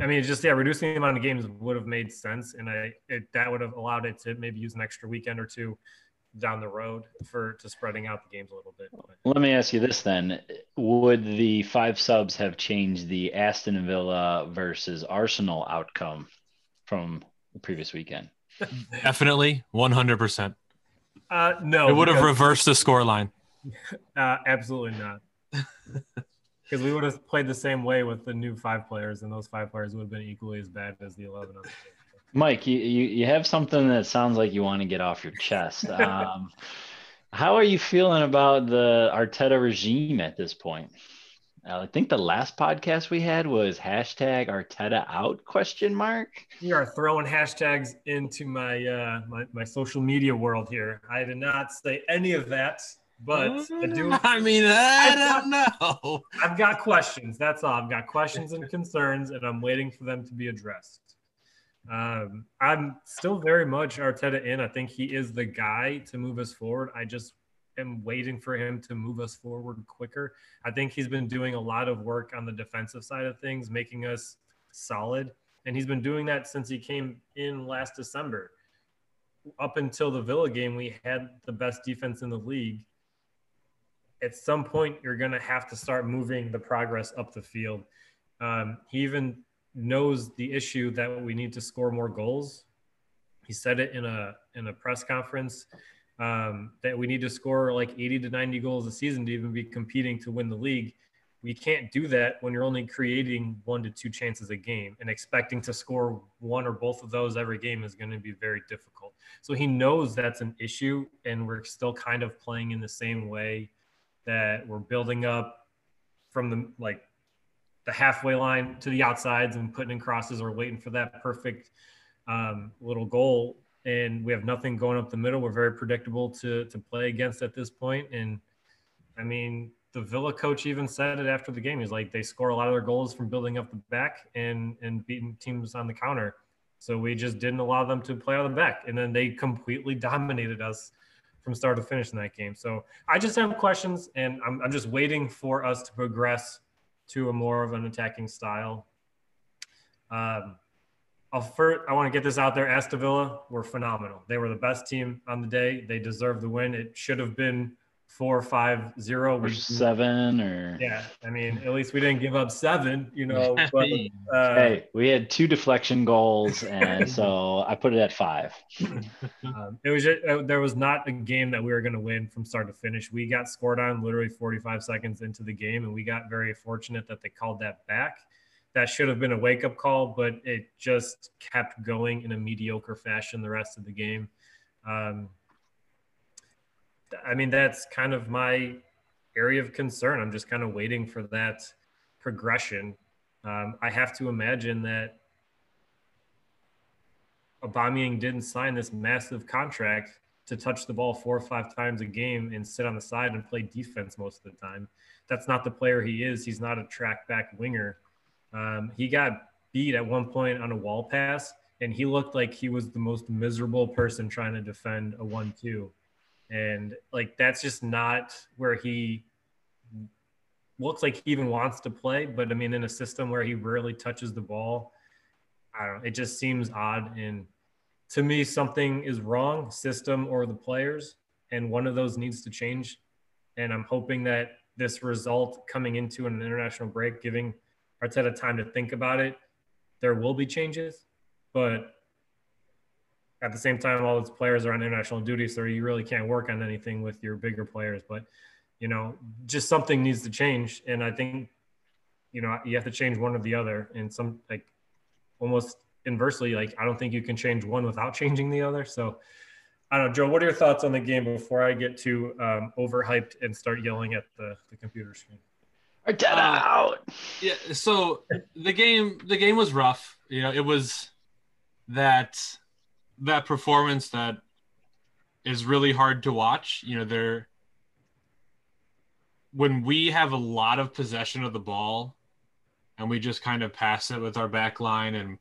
I mean, just yeah, reducing the amount of games would have made sense, and I it, that would have allowed it to maybe use an extra weekend or two down the road for to spreading out the games a little bit.
Let me ask you this then: Would the five subs have changed the Aston Villa versus Arsenal outcome from the previous weekend?
Definitely, one hundred percent.
Uh, no,
it would have reversed the score line.
Uh, absolutely not. because we would have played the same way with the new five players, and those five players would have been equally as bad as the eleven.
Mike, you, you you have something that sounds like you want to get off your chest. Um, how are you feeling about the Arteta regime at this point? Uh, I think the last podcast we had was hashtag Arteta out question mark.
You are throwing hashtags into my uh, my, my social media world here. I did not say any of that. But I do.
I mean, I don't know.
I've got questions. That's all. I've got questions and concerns, and I'm waiting for them to be addressed. Um, I'm still very much Arteta in. I think he is the guy to move us forward. I just am waiting for him to move us forward quicker. I think he's been doing a lot of work on the defensive side of things, making us solid. And he's been doing that since he came in last December. Up until the Villa game, we had the best defense in the league at some point you're going to have to start moving the progress up the field. Um, he even knows the issue that we need to score more goals. He said it in a in a press conference um, that we need to score like 80 to 90 goals a season to even be competing to win the league. We can't do that when you're only creating one to two chances a game and expecting to score one or both of those every game is going to be very difficult. So he knows that's an issue, and we're still kind of playing in the same way that we're building up from the like the halfway line to the outsides and putting in crosses or waiting for that perfect um, little goal. And we have nothing going up the middle. We're very predictable to to play against at this point. And I mean, the Villa coach even said it after the game. He's like, they score a lot of their goals from building up the back and and beating teams on the counter. So we just didn't allow them to play on the back, and then they completely dominated us from start to finish in that game. So I just have questions, and I'm, I'm just waiting for us to progress to a more of an attacking style. Um, I'll first, I want to get this out there. Aston Villa were phenomenal. They were the best team on the day. They deserved the win. It should have been four, five, zero,
or seven, or
yeah. I mean, at least we didn't give up seven, you know. But,
uh, hey, we had two deflection goals, and so I put it at five.
um, it was just, uh, there was not a game that we were going to win from start to finish. We got scored on literally 45 seconds into the game, and we got very fortunate that they called that back. That should have been a wake up call, but it just kept going in a mediocre fashion the rest of the game. Um, I mean, that's kind of my area of concern. I'm just kind of waiting for that progression. Um, I have to imagine that Aubameyang didn't sign this massive contract to touch the ball four or five times a game and sit on the side and play defense most of the time. That's not the player he is. He's not a track back winger. Um, he got beat at one point on a wall pass, and he looked like he was the most miserable person trying to defend a one-two and like that's just not where he looks like he even wants to play. But I mean, in a system where he rarely touches the ball, I don't. know. It just seems odd, and to me, something is wrong, system or the players, and one of those needs to change. And I'm hoping that this result coming into an international break, giving Arteta time to think about it, there will be changes, but at the same time, all those players are on international duty, so you really can't work on anything with your bigger players. But you know, just something needs to change, and I think you know you have to change one or the other. And some like almost inversely, like I don't think you can change one without changing the other. So I don't know, Joe. What are your thoughts on the game before I get too um, overhyped and start yelling at the, the computer screen?
Dead uh, out.
Yeah. So the game, the game was rough. You know, it was that that performance that is really hard to watch. You know, they're when we have a lot of possession of the ball and we just kind of pass it with our back line and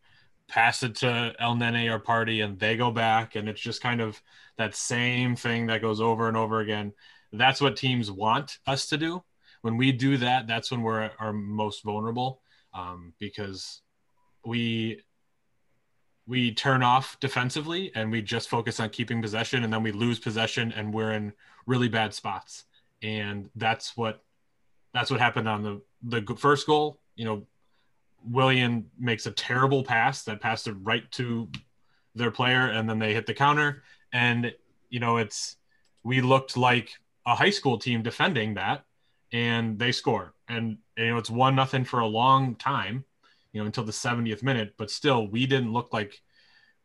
pass it to Elneny or Partey and they go back and it's just kind of that same thing that goes over and over again. That's what teams want us to do. When we do that, that's when we're our most vulnerable um, because we we turn off defensively and we just focus on keeping possession and then we lose possession and we're in really bad spots. And that's what that's what happened on the the first goal. You know Willian makes a terrible pass that passed it right to their player and then they hit the counter. And you know it's we looked like a high school team defending that and they score. And you know it's one nothing for a long time you know, until the 70th minute. But still, we didn't look like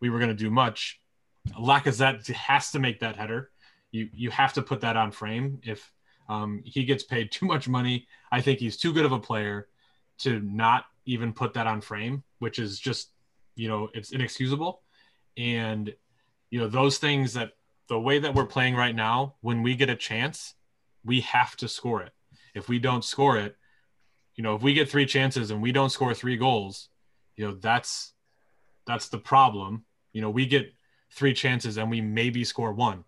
we were going to do much. Lacazette has to make that header. You you have to put that on frame. If um, he gets paid too much money, I think he's too good of a player to not even put that on frame, which is just you know it's inexcusable. And you know those things that the way that we're playing right now, when we get a chance, we have to score it. If we don't score it, you know, if we get three chances and we don't score three goals, you know, that's that's the problem. You know, we get three chances and we maybe score one.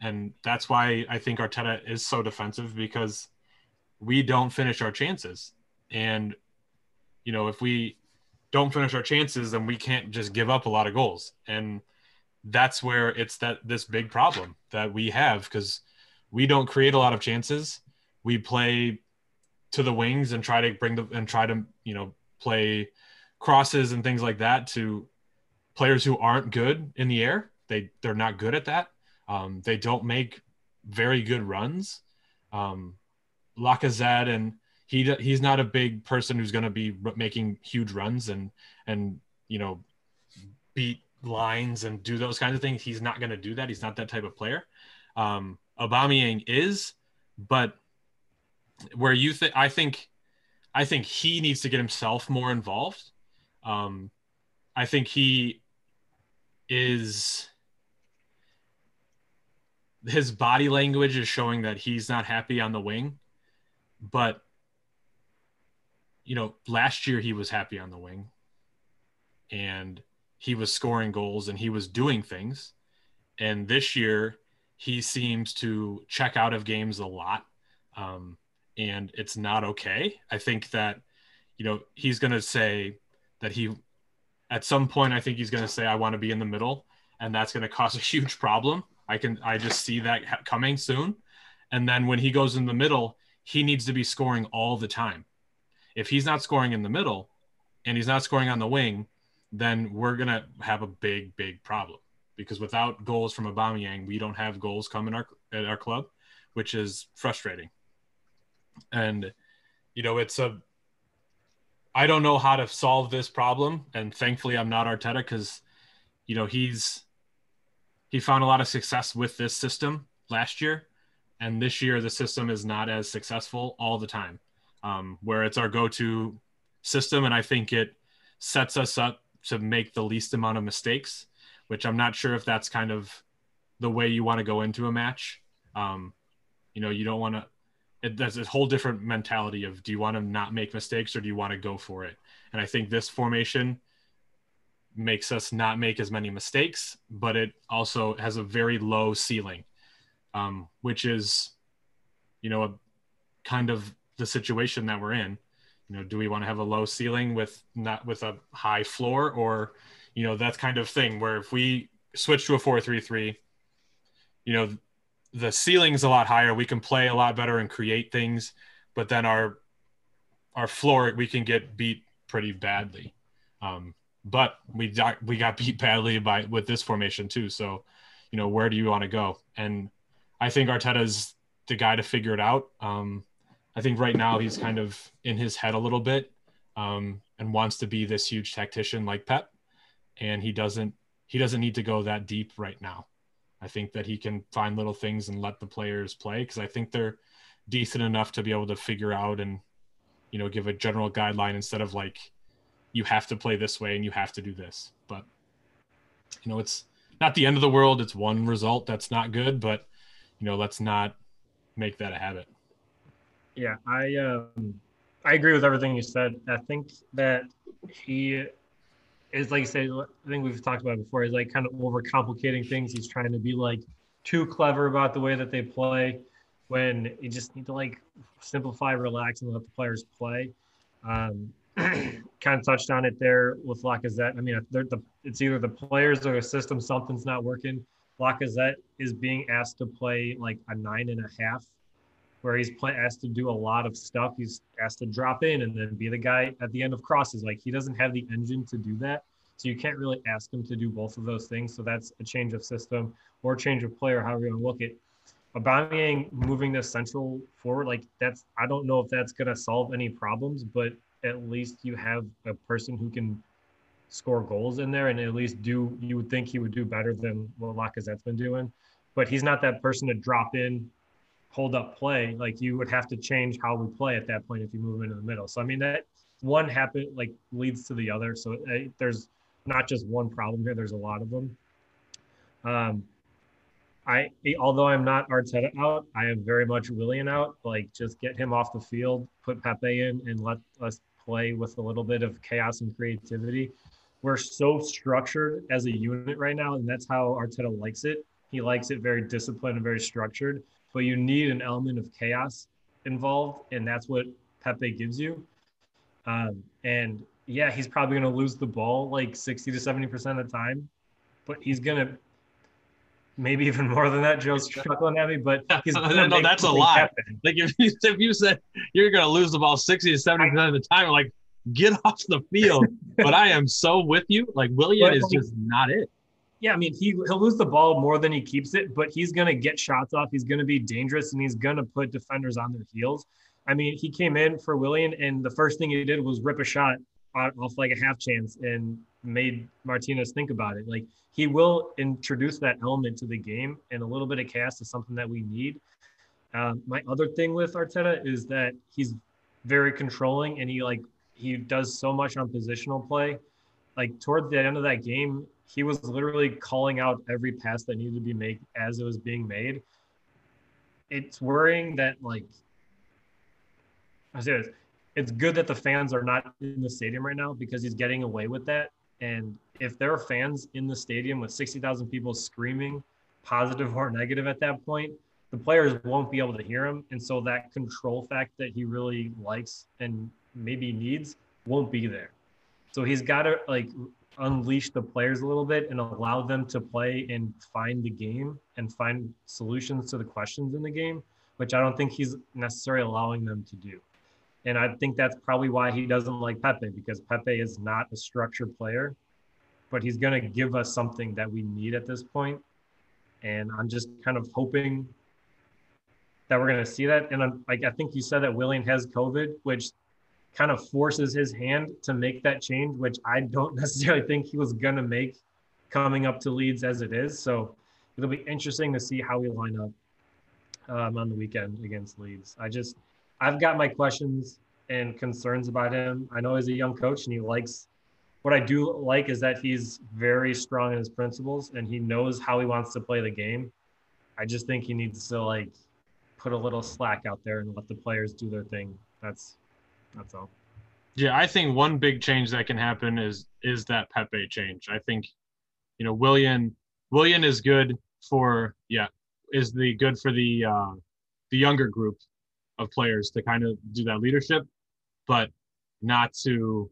And that's why I think Arteta is so defensive because we don't finish our chances. And, you know, if we don't finish our chances, then we can't just give up a lot of goals. And that's where it's that this big problem that we have because we don't create a lot of chances. We play to the wings and try to bring the and try to you know play crosses and things like that to players who aren't good in the air. They they're not good at that. Um, they don't make very good runs. Um, Lacazette and he he's not a big person who's going to be making huge runs and and you know beat lines and do those kinds of things. He's not going to do that. He's not that type of player. Um, Aubameyang is, but where you think I think I think he needs to get himself more involved. Um, I think he is his body language is showing that he's not happy on the wing, but you know, last year he was happy on the wing and he was scoring goals and he was doing things. And this year he seems to check out of games a lot. Um, and it's not okay. I think that, you know, he's going to say that he, at some point, I think he's going to say, I want to be in the middle. And that's going to cause a huge problem. I can, I just see that coming soon. And then when he goes in the middle, he needs to be scoring all the time. If he's not scoring in the middle and he's not scoring on the wing, then we're going to have a big, big problem because without goals from Aubameyang, we don't have goals coming our, at our club, which is frustrating. And, you know, it's a, I don't know how to solve this problem. And thankfully, I'm not Arteta because, you know, he's, he found a lot of success with this system last year. And this year, the system is not as successful all the time, um, where it's our go to system. And I think it sets us up to make the least amount of mistakes, which I'm not sure if that's kind of the way you want to go into a match. Um, you know, you don't want to. It, there's a whole different mentality of do you want to not make mistakes or do you want to go for it? And I think this formation makes us not make as many mistakes, but it also has a very low ceiling, um, which is, you know, a kind of the situation that we're in you know do we want to have a low ceiling with not with a high floor or you know that kind of thing where if we switch to a 4-3-3 you know the ceiling's a lot higher. We can play a lot better and create things but then our our floor we can get beat pretty badly. Um, but we got we got beat badly by with this formation too. So you know where do you want to go? And i think arteta's the guy to figure it out. Um, I think right now he's kind of in his head a little bit um, and wants to be this huge tactician like Pep, and he doesn't he doesn't need to go that deep right now. I think that he can find little things and let the players play because I think they're decent enough to be able to figure out and you know give a general guideline instead of like you have to play this way and you have to do this. But you know it's not the end of the world. It's one result that's not good, but you know let's not make that a habit.
Yeah, I um, I agree with everything you said. I think that he is like you said. I think we've talked about before. He's like kind of overcomplicating things. He's trying to be like too clever about the way that they play, when you just need to like simplify, relax, and let the players play. Um, kind of touched on it there with Lacazette. I mean, the, it's either the players or the system. Something's not working. Lacazette is being asked to play like a nine and a half where he's play, asked to do a lot of stuff. He's asked to drop in and then be the guy at the end of crosses. Like he doesn't have the engine to do that. So you can't really ask him to do both of those things. So that's a change of system or change of player, however you want to look at. Aubameyang moving the central forward, like that's I don't know if that's gonna solve any problems, but at least you have a person who can score goals in there and at least do you would think he would do better than what Lacazette's been doing. But he's not that person to drop in hold up play, like you would have to change how we play at that point if you move into the middle. So I mean that one happen like leads to the other. So uh, there's not just one problem here. There's a lot of them. Um, I although I'm not Arteta out, I am very much Willian out. Like just get him off the field, put Pepe in, and let us play with a little bit of chaos and creativity. We're so structured as a unit right now, and that's how Arteta likes it. He likes it very disciplined and very structured but you need an element of chaos involved, and that's what Pepe gives you. Um, and yeah, he's probably going to lose the ball like 60 to 70% of the time, but he's going to maybe even more than that. Joe's chuckling at me, but he's
no, that's a lot. Happen. Like if you, if you said you're going to lose the ball 60 to 70% of the time, like get off the field. but I am so with you. Like Willian is just not it
yeah, I mean, he he'll lose the ball more than he keeps it, but he's gonna get shots off. He's gonna be dangerous, and he's gonna put defenders on their heels. I mean, he came in for Willian, and the first thing he did was rip a shot off like a half chance and made Martinez think about it. Like he will introduce that element to the game, and a little bit of chaos is something that we need. Um, my other thing with Arteta is that he's very controlling and he like he does so much on positional play. Like toward the end of that game, he was literally calling out every pass that needed to be made as it was being made. It's worrying that like I say this, it's good that the fans are not in the stadium right now because he's getting away with that. And if there are fans in the stadium with 60,000 people screaming positive or negative at that point, the players won't be able to hear him. And so that control fact that he really likes and maybe needs won't be there. So he's got to like unleash the players a little bit and allow them to play and find the game and find solutions to the questions in the game, which I don't think he's necessarily allowing them to do. And I think that's probably why he doesn't like Pepe because Pepe is not a structured player, but he's going to give us something that we need at this point. And I'm just kind of hoping that we're going to see that. And I'm, like I think you said that Willian has COVID, which kind of forces his hand to make that change, which I don't necessarily think he was going to make coming up to Leeds as it is. So it'll be interesting to see how we line up um, on the weekend against Leeds. I just, I've got my questions and concerns about him. I know he's a young coach and he likes, what I do like is that he's very strong in his principles and he knows how he wants to play the game. I just think he needs to like put a little slack out there and let the players do their thing. That's that's all.
Yeah, I think one big change that can happen is is that Pepe change. I think, you know, Willian Willian is good for yeah is the good for the uh, the younger group of players to kind of do that leadership, but not to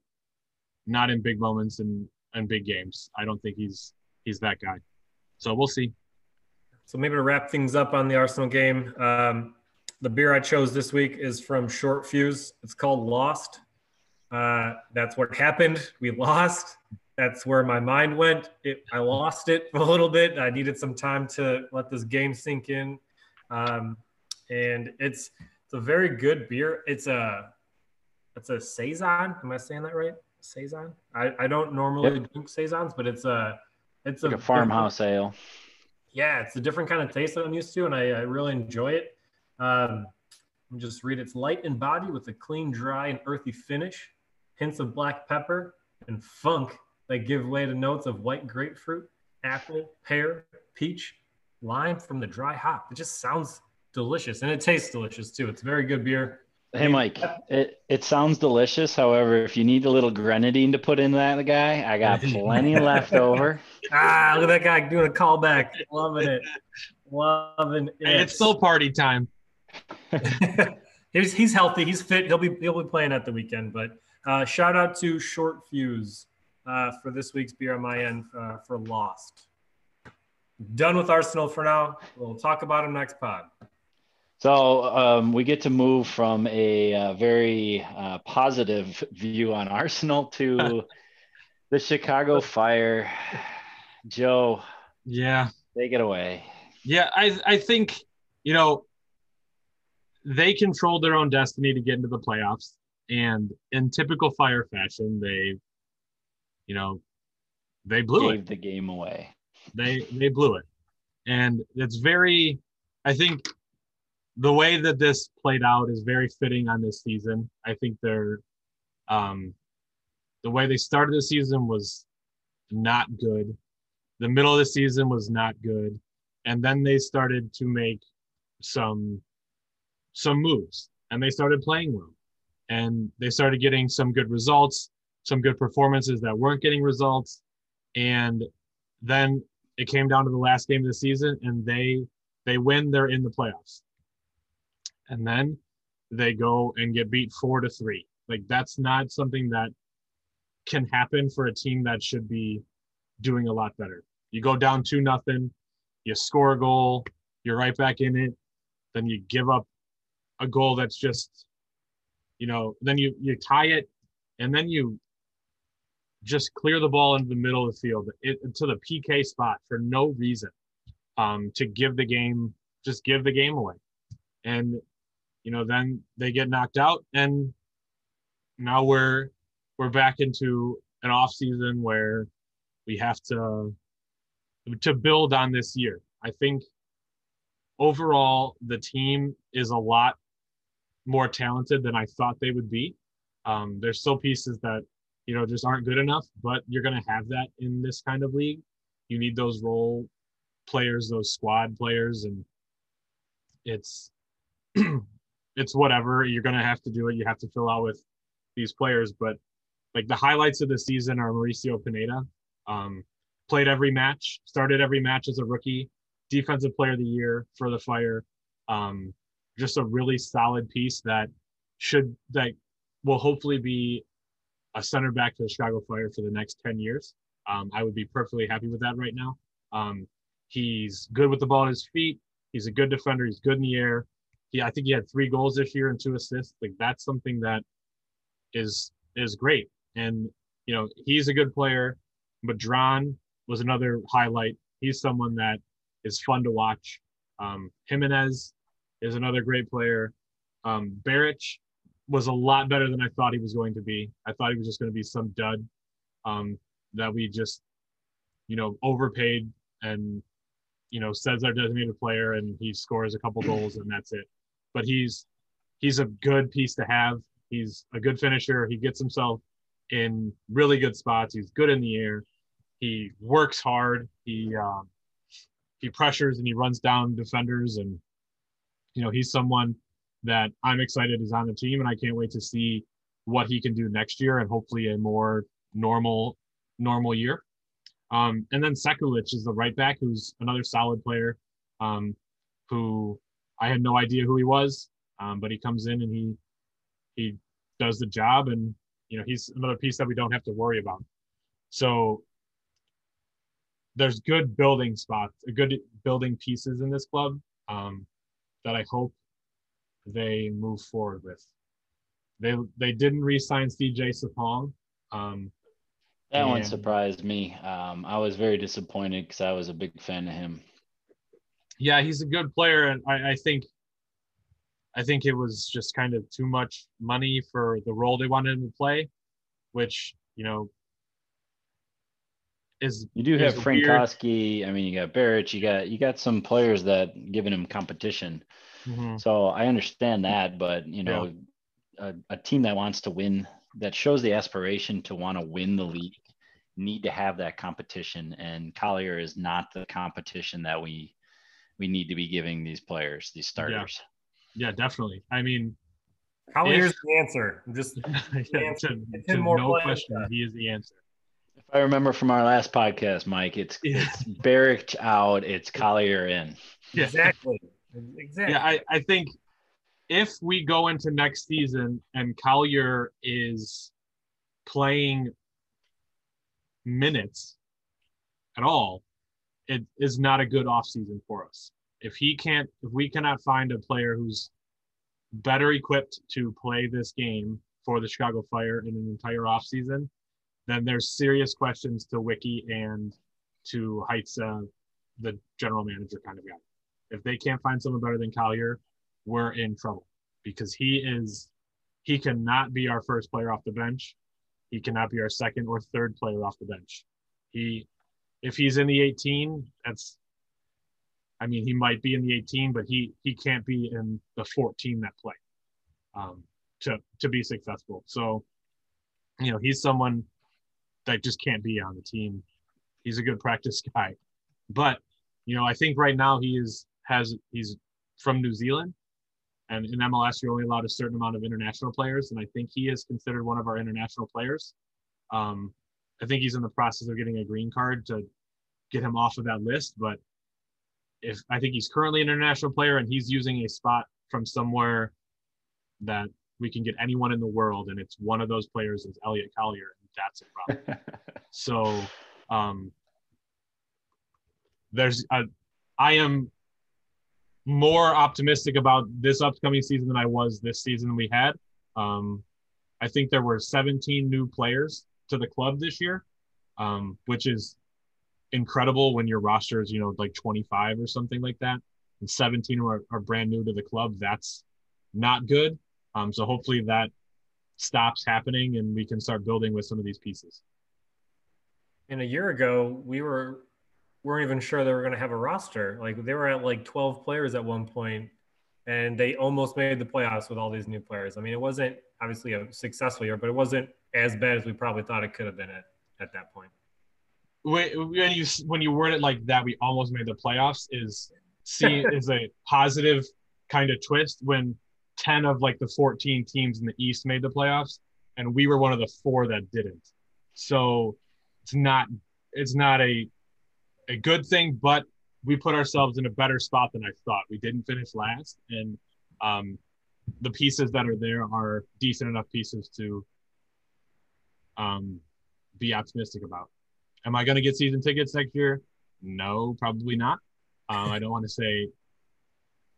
not in big moments and and big games. I don't think he's he's that guy. So we'll see.
So maybe to wrap things up on the Arsenal game, um, the beer I chose this week is from Short Fuse. It's called Lost. Uh, that's what happened. We lost. That's where my mind went. It, I lost it for a little bit. I needed some time to let this game sink in. Um, and it's it's a very good beer. It's a it's a saison. Am I saying that right? Saison. I, I don't normally yep. drink saisons, but it's a it's
like a, a farmhouse ale
yeah, it's a different kind of taste that I'm used to, and I, I really enjoy it. Um, just read it's light in body with a clean, dry, and earthy finish, hints of black pepper and funk that give way to notes of white grapefruit, apple, pear, peach, lime from the dry hop. It just sounds delicious, and it tastes delicious too. It's very good beer.
Hey, Mike, it, it sounds delicious. However, if you need a little grenadine to put in that guy, I got plenty left over.
Ah, look at that guy doing a callback. Loving it. Loving it.
It's still party time.
he's, he's healthy. He's fit. He'll be he'll be playing at the weekend. But uh, shout out to Short Fuse uh, for this week's beer on my end uh, for Lost. Done with Arsenal for now. We'll talk about him next pod.
So um, we get to move from a uh, very uh, positive view on Arsenal to the Chicago Fire. Joe,
yeah,
take it away.
Yeah, I I think you know they controlled their own destiny to get into the playoffs, and in typical Fire fashion, they, you know, they blew
Gave
it.
the game away.
They they blew it, and it's very. I think the way that this played out is very fitting on this season. I think they're um, the way they started the season was not good. The middle of the season was not good, and then they started to make some some moves, and they started playing well, and they started getting some good results, some good performances that weren't getting results, and then it came down to the last game of the season, and they they win. They're in the playoffs and then they go and get beat four to three. Like that's not something that can happen for a team that should be doing a lot better. You go down two nothing, you score a goal, you're right back in it, then you give up a goal that's just, you know, then you you tie it, and then you just clear the ball into the middle of the field it, to the PK spot for no reason, um, to give the game, just give the game away, and you know, then they get knocked out, and now we're we're back into an off season where we have to to build on this year. I think overall, the team is a lot more talented than I thought they would be. Um, there's still pieces that you know just aren't good enough, but you're going to have that in this kind of league. You need those role players, those squad players, and it's it's whatever. You're going to have to do it. You have to fill out with these players, but like the highlights of the season are Mauricio Pineda. Um, played every match, started every match as a rookie, defensive player of the year for the Fire. Um, just a really solid piece that should that will hopefully be a center back to the Chicago Fire for the next 10 years. Um, I would be perfectly happy with that right now. Um, he's good with the ball at his feet. He's a good defender. He's good in the air. He, I think he had three goals this year and two assists. Like that's something that is is great. And you know he's a good player. Medrán was another highlight. He's someone that is fun to watch. Um, Giménez is another great player. Um, Beric was a lot better than I thought he was going to be. I thought he was just going to be some dud um, that we just, you know, overpaid and, you know, says our designated player and he scores a couple goals and that's it. But he's he's a good piece to have. He's a good finisher. He gets himself in really good spots. He's good in the air. He works hard. He um, he pressures and he runs down defenders and you know he's someone that I'm excited is on the team and I can't wait to see what he can do next year and hopefully a more normal normal year. Um, and then Sekulic is the right back who's another solid player um, who I had no idea who he was, um, but he comes in and he he does the job and you know he's another piece that we don't have to worry about. So there's good building spots, good building pieces in this club um, that I hope they move forward with. They they didn't re-sign CJ Sapong. Um,
that and, one surprised me. Um, I was very disappointed because I was a big fan of him.
Yeah, he's a good player, and I, I think I think it was just kind of too much money for the role they wanted him to play, which you know is
you do have Frankowski. I mean, you got Beric. You got you got some players that giving him competition. Mm-hmm. So I understand that, but you know, yeah. a, a team that wants to win, that shows the aspiration to want to win the league, need to have that competition. And Collier is not the competition that we we need to be giving these players, these starters.
Yeah, yeah definitely. I mean,
Collier's if, the answer. I'm just
yeah, answer. to, to no question, he is the answer.
If I remember from our last podcast, Mike, it's yeah. it's Beric out, it's Collier in.
Exactly. Exactly.
Yeah, I, I think if we go into next season and Collier is playing minutes at all, it is not a good offseason for us. If he can't, if we cannot find a player who's better equipped to play this game for the Chicago Fire in an entire offseason, then there's serious questions to Wicky and to Heitz, uh, the general manager kind of guy. If they can't find someone better than Collier, we're in trouble because he is he cannot be our first player off the bench. He cannot be our second or third player off the bench. He if he's in the 18, that's I mean, he might be in the 18, but he he can't be in the 14 that play um, to to be successful. So, you know, he's someone that just can't be on the team. He's a good practice guy, but you know, I think right now he is has he's from New Zealand, and in MLS you're only allowed a certain amount of international players, and I think he is considered one of our international players. Um, I think he's in the process of getting a green card to get him off of that list, but if I think he's currently an international player and he's using a spot from somewhere that we can get anyone in the world, and it's one of those players is Elliot Collier, that's a problem. so um, there's a, I am more optimistic about this upcoming season than I was this season we had. Um, I think there were 17 new players to the club this year, um, which is incredible when your roster is, you know, like 25 or something like that. And 17 are, are brand new to the club. That's not good. Um, so hopefully that stops happening and we can start building with some of these pieces.
And a year ago, we were
weren't even sure they were going to have a roster. Like they were at like 12 players at one point, and they almost made the playoffs with all these new players. I mean, it wasn't obviously a successful year, but it wasn't as bad as we probably thought it could have been at, at that point.
when you when you word it like that, we almost made the playoffs is see is a positive kind of twist when 10 of like the 14 teams in the East made the playoffs and we were one of the four that didn't. So it's not it's not a a good thing, but we put ourselves in a better spot than I thought. We didn't finish last and um, the pieces that are there are decent enough pieces to um, be optimistic about. Am I going to get season tickets next year? No, probably not. Um, I don't want to say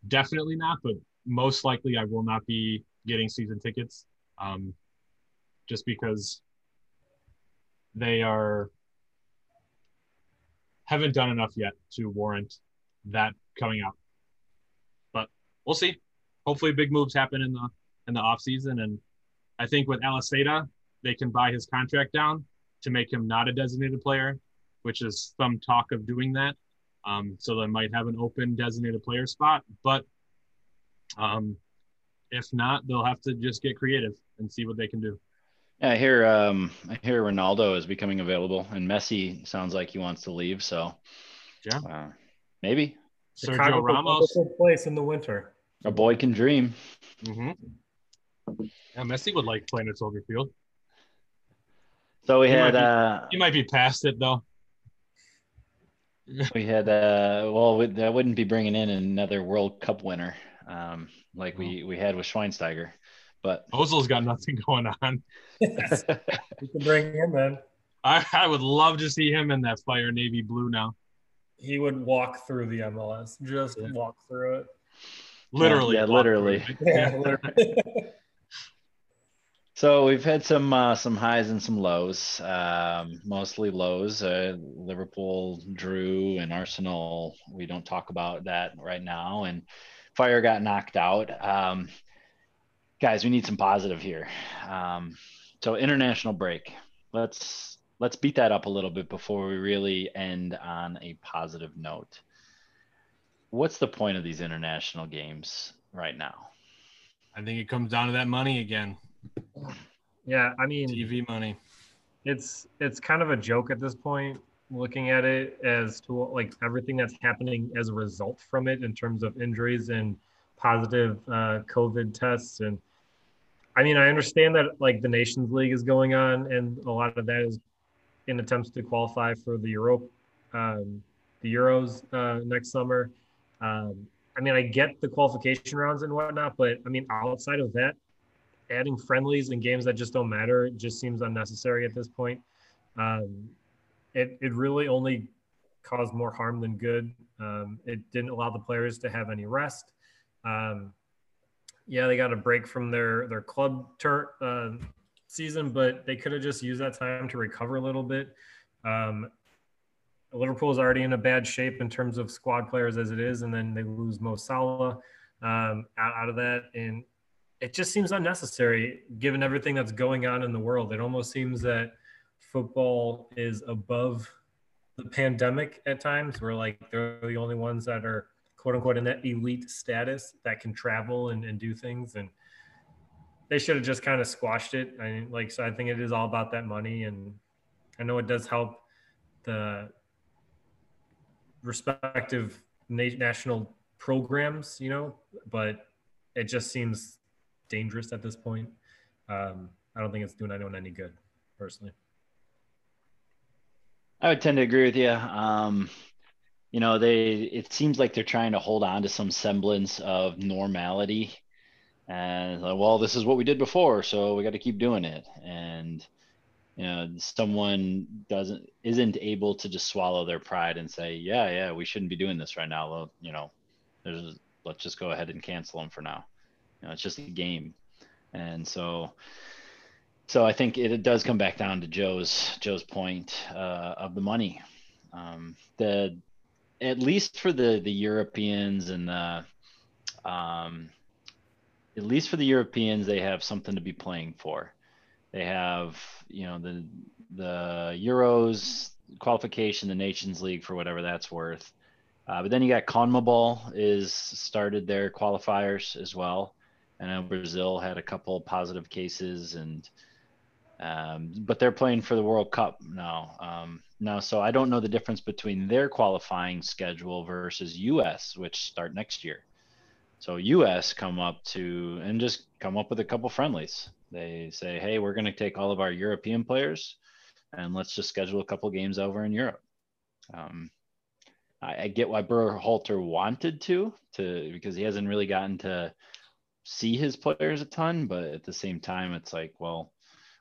definitely not, but most likely I will not be getting season tickets um, just because they are haven't done enough yet to warrant that coming out. But we'll see. Hopefully, big moves happen in the in the off season, and I think with Aliseda, they can buy his contract down to make him not a designated player, which is some talk of doing that. Um, so they might have an open designated player spot, but um, if not, they'll have to just get creative and see what they can do.
Yeah, I hear um, I hear Ronaldo is becoming available, and Messi sounds like he wants to leave. So,
yeah,
uh, maybe
Sergio Ramos
place in the winter.
A boy can dream.
Mm-hmm. Yeah, Messi would like playing at Soldier Field.
So we
he
had.
Might be,
uh,
he might be past it though.
we had. Uh, well, that wouldn't be bringing in another World Cup winner, um, like we we had with Schweinsteiger. But
Ozil's got nothing going on.
you can bring him in.
I, I would love to see him in that fire navy blue now.
He would walk through the MLS, just
Yeah.
walk through it.
Literally.
Yeah,
walk
literally.
Yeah, literally.
So we've had some uh, some highs and some lows, um, mostly lows. Uh, Liverpool drew and Arsenal. We don't talk about that right now. And Fire got knocked out. Um, guys, we need some positive here. Um, so international break. Let's let's beat that up a little bit before we really end on a positive note. What's the point of these international games right now?
I think it comes down to that money again.
yeah, I mean,
TV money.
it's it's kind of a joke at this point looking at it as to like everything that's happening as a result from it in terms of injuries and positive uh, covid tests and i mean i understand that like the nations league is going on and a lot of that is in attempts to qualify for the euro um, the euros uh, next summer um, i mean i get the qualification rounds and whatnot but i mean outside of that adding friendlies and games that just don't matter just seems unnecessary at this point. Um, it it really only caused more harm than good. Um, it didn't allow the players to have any rest. Um, yeah, they got a break from their their club tur- uh, season, but they could have just used that time to recover a little bit. Um, Liverpool is already in a bad shape in terms of squad players as it is, and then they lose Mo Salah um, out, out of that, and it just seems unnecessary given everything that's going on in the world. It almost seems that football is above the pandemic at times. Where like they're the only ones that are quote unquote in that elite status that can travel and, and do things. And they should have just kind of squashed it. I mean, like, so I think it is all about that money. And I know it does help the respective na- national programs, you know, but it just seems dangerous at this point. Um, I don't think it's doing anyone any good, personally.
I would tend to agree with you. Um, you know, they it seems like they're trying to hold on to some semblance of normality, and well, this is what we did before, so we got to keep doing it. And you know, someone doesn't isn't able to just swallow their pride and say, yeah, yeah, we shouldn't be doing this right now. Well, you know, there's let's just go ahead and cancel them for now. You know, it's just a game, and so so I think it, it does come back down to Joe's Joe's point uh, of the money. Um, the at least for the the Europeans and the um, at least for the Europeans, they have something to be playing for. They have you know the the Euros. qualification, the Nations League for whatever that's worth. Uh, but then you got CONMEBOL is started their qualifiers as well. I know Brazil had a couple positive cases, and um, but they're playing for the World Cup now. Um, now, so I don't know the difference between their qualifying schedule versus U.S., which start next year. So U.S. come up to and just come up with a couple friendlies. They say, hey, we're going to take all of our European players, and let's just schedule a couple games over in Europe. Um, I, I, get why Berhalter wanted to, to because he hasn't really gotten to see his players a ton, but at the same time, it's like, well,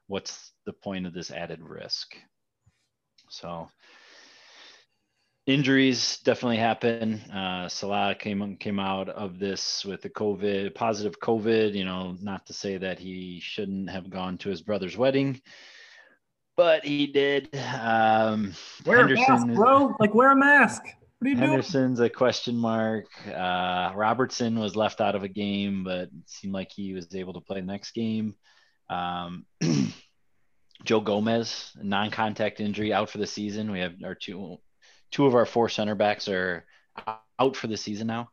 what's the point of this added risk? So injuries definitely happen. Uh, Salah came came out of this with the COVID positive COVID. You know, not to say that he shouldn't have gone to his brother's wedding, but he did. Um,
wear Henderson, a mask, bro. Like wear a mask.
What are you Henderson's doing? a question mark. Uh, Robertson was left out of a game, but it seemed like he was able to play the next game. Um, Joe Gomez, non-contact injury, out for the season. We have our two, two of our four center backs are out for the season now.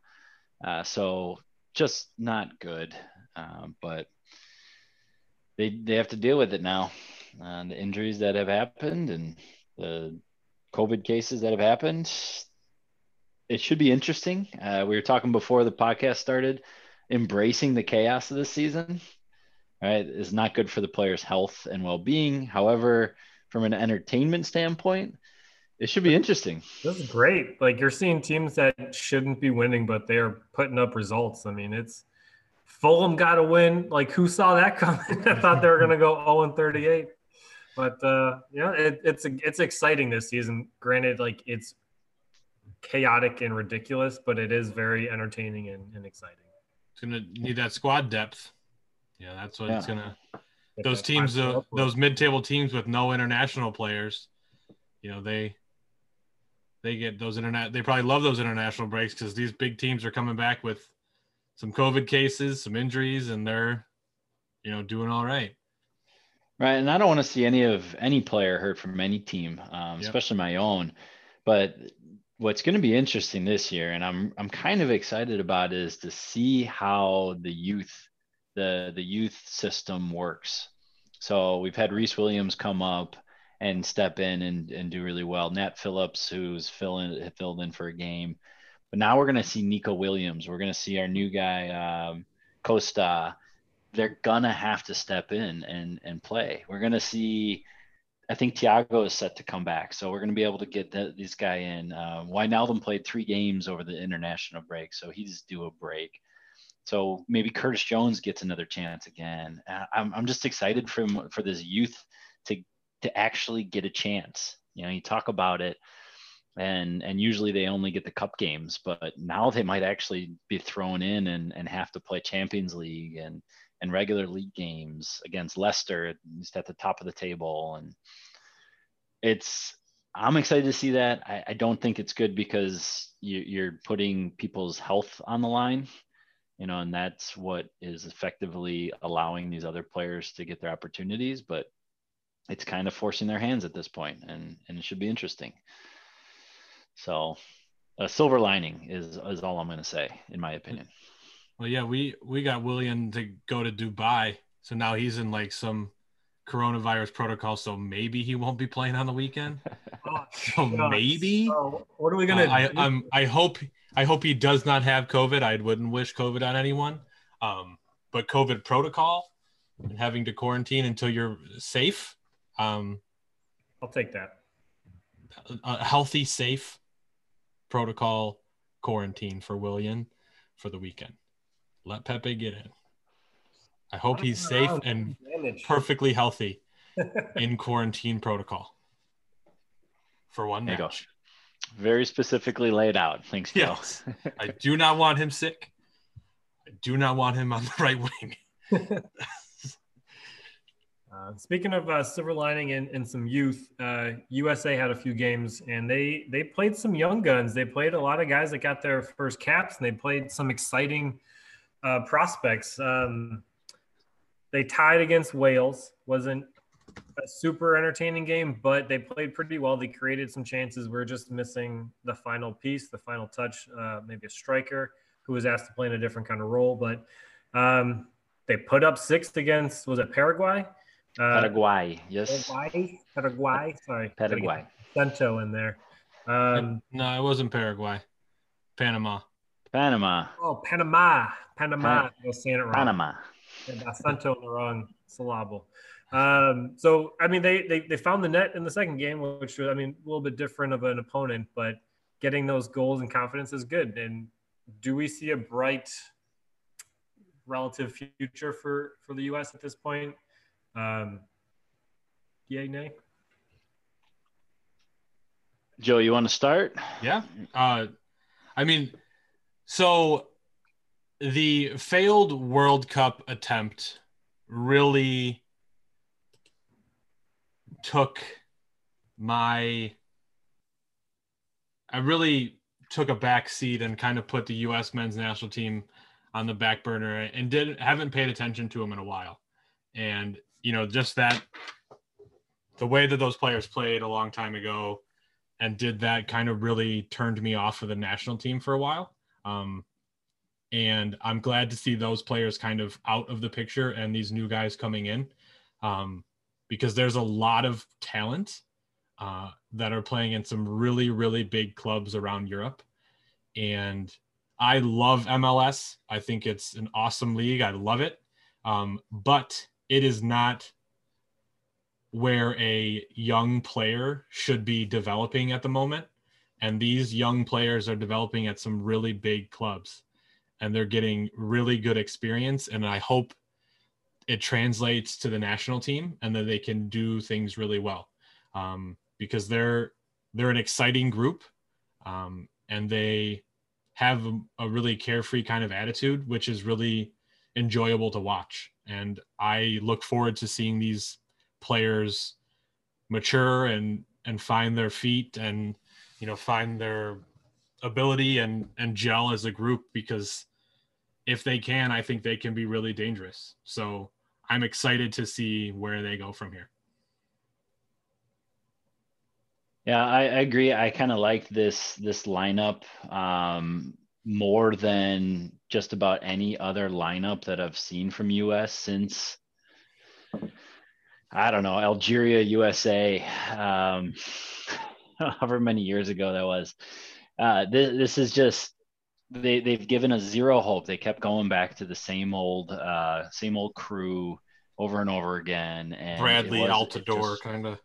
Uh, so just not good. Uh, but they they have to deal with it now. Uh, the injuries that have happened and the COVID cases that have happened, it should be interesting. Uh, we were talking before the podcast started, embracing the chaos of this season, right, is not good for the player's health and well being. However, from an entertainment standpoint, it should be interesting.
This is great. Like you're seeing teams that shouldn't be winning, but they're putting up results. I mean, it's Fulham got to win. Like who saw that coming? I thought they were going to go 0 and 38. But uh, yeah, it, it's it's exciting this season. Granted, like it's chaotic and ridiculous, but it is very entertaining and, and exciting.
It's gonna need that squad depth. Yeah, that's what yeah. it's gonna. Those teams, uh, those mid-table teams with no international players, you know, they they get those internet. They probably love those international breaks because these big teams are coming back with some COVID cases, some injuries, and they're, you know, doing all right.
Right, and I don't want to see any of any player hurt from any team, um, yep. especially my own. But what's going to be interesting this year, and I'm I'm kind of excited about, is to see how the youth, the the youth system works. So we've had Rhys Williams come up and step in and, and do really well. Nat Phillips, who's filling filled in for a game, but now we're going to see Neco Williams. We're going to see our new guy um, Costa. They're gonna have to step in and and play. We're gonna see I think Thiago is set to come back, so we're going to be able to get the, this guy in. Uh, Wijnaldum played three games over the international break, so he's due a break. So maybe Curtis Jones gets another chance again. Uh, I'm, I'm just excited for for this youth to to actually get a chance. You know, you talk about it, and and usually they only get the cup games, but now they might actually be thrown in and and have to play Champions League and and regular league games against Leicester, just at the top of the table. And it's, I'm excited to see that. I, I don't think it's good because you, you're putting people's health on the line, you know, and that's what is effectively allowing these other players to get their opportunities. But it's kind of forcing their hands at this point, and and it should be interesting. So, a silver lining is is all I'm going to say, in my opinion.
Well, yeah, we we got Willian to go to Dubai, so now he's in like some coronavirus protocol. So maybe he won't be playing on the weekend. oh, so maybe. So
what are we gonna? Uh,
I I'm, I hope I hope he does not have COVID. I wouldn't wish COVID on anyone. Um, but COVID protocol and having to quarantine until you're safe. Um,
I'll take that.
A healthy, safe protocol quarantine for Willian for the weekend. Let Pepe get in. I hope he's safe and perfectly healthy in quarantine protocol for one there match.
Very specifically laid out. Thanks, Joe. Yes.
I do not want him sick. I do not want him on the right wing.
uh, speaking of uh, silver lining and, and some youth, uh, USA had a few games and they they played some young guns. They played a lot of guys that got their first caps and they played some exciting – uh, prospects. Um, they tied against Wales. wasn't a super entertaining game, but they played pretty well. They created some chances. We are just missing the final piece, the final touch, uh, maybe a striker who was asked to play in a different kind of role. But um, they put up six against, was it Paraguay?
Uh, Paraguay, yes.
Paraguay, Paraguay. Sorry,
Paraguay.
Cento in there. Um,
no, it wasn't Paraguay. Panama.
Panama.
Oh, Panama. Panama. I was saying it wrong.
Panama.
Yeah, Santo in the wrong syllable. Um, so I mean, they, they they found the net in the second game, which was I mean a little bit different of an opponent, but getting those goals and confidence is good. And do we see a bright relative future for for the U.S. at this point? Um, yay, nay.
Joe, you want to start?
Yeah. Uh, I mean, so the failed World Cup attempt really took my I really took a back seat and kind of put the US men's national team on the back burner and didn't haven't paid attention to them in a while. And you know, just that the way that those players played a long time ago and did that kind of really turned me off of the national team for a while. Um, and I'm glad to see those players kind of out of the picture and these new guys coming in um, because there's a lot of talent uh, that are playing in some really, really big clubs around Europe. And I love MLS. I think it's an awesome league. I love it. Um, but it is not where a young player should be developing at the moment. And these young players are developing at some really big clubs and they're getting really good experience. And I hope it translates to the national team and that they can do things really well um, because they're they're an exciting group um, and they have a, a, really carefree kind of attitude which is really enjoyable to watch and i look forward to seeing these players mature and and find their feet and you know find their ability and and gel as a group because if they can, I think they can be really dangerous. So I'm excited to see where they go from here.
Yeah, I, I agree. I kind of like this this lineup um, more than just about any other lineup that I've seen from US since I don't know Algeria, USA, um, however many years ago that was. Uh, this, this is just they they've given us zero hope. They kept going back to the same old uh, same old crew over and over again. And
Bradley Altidore kind of.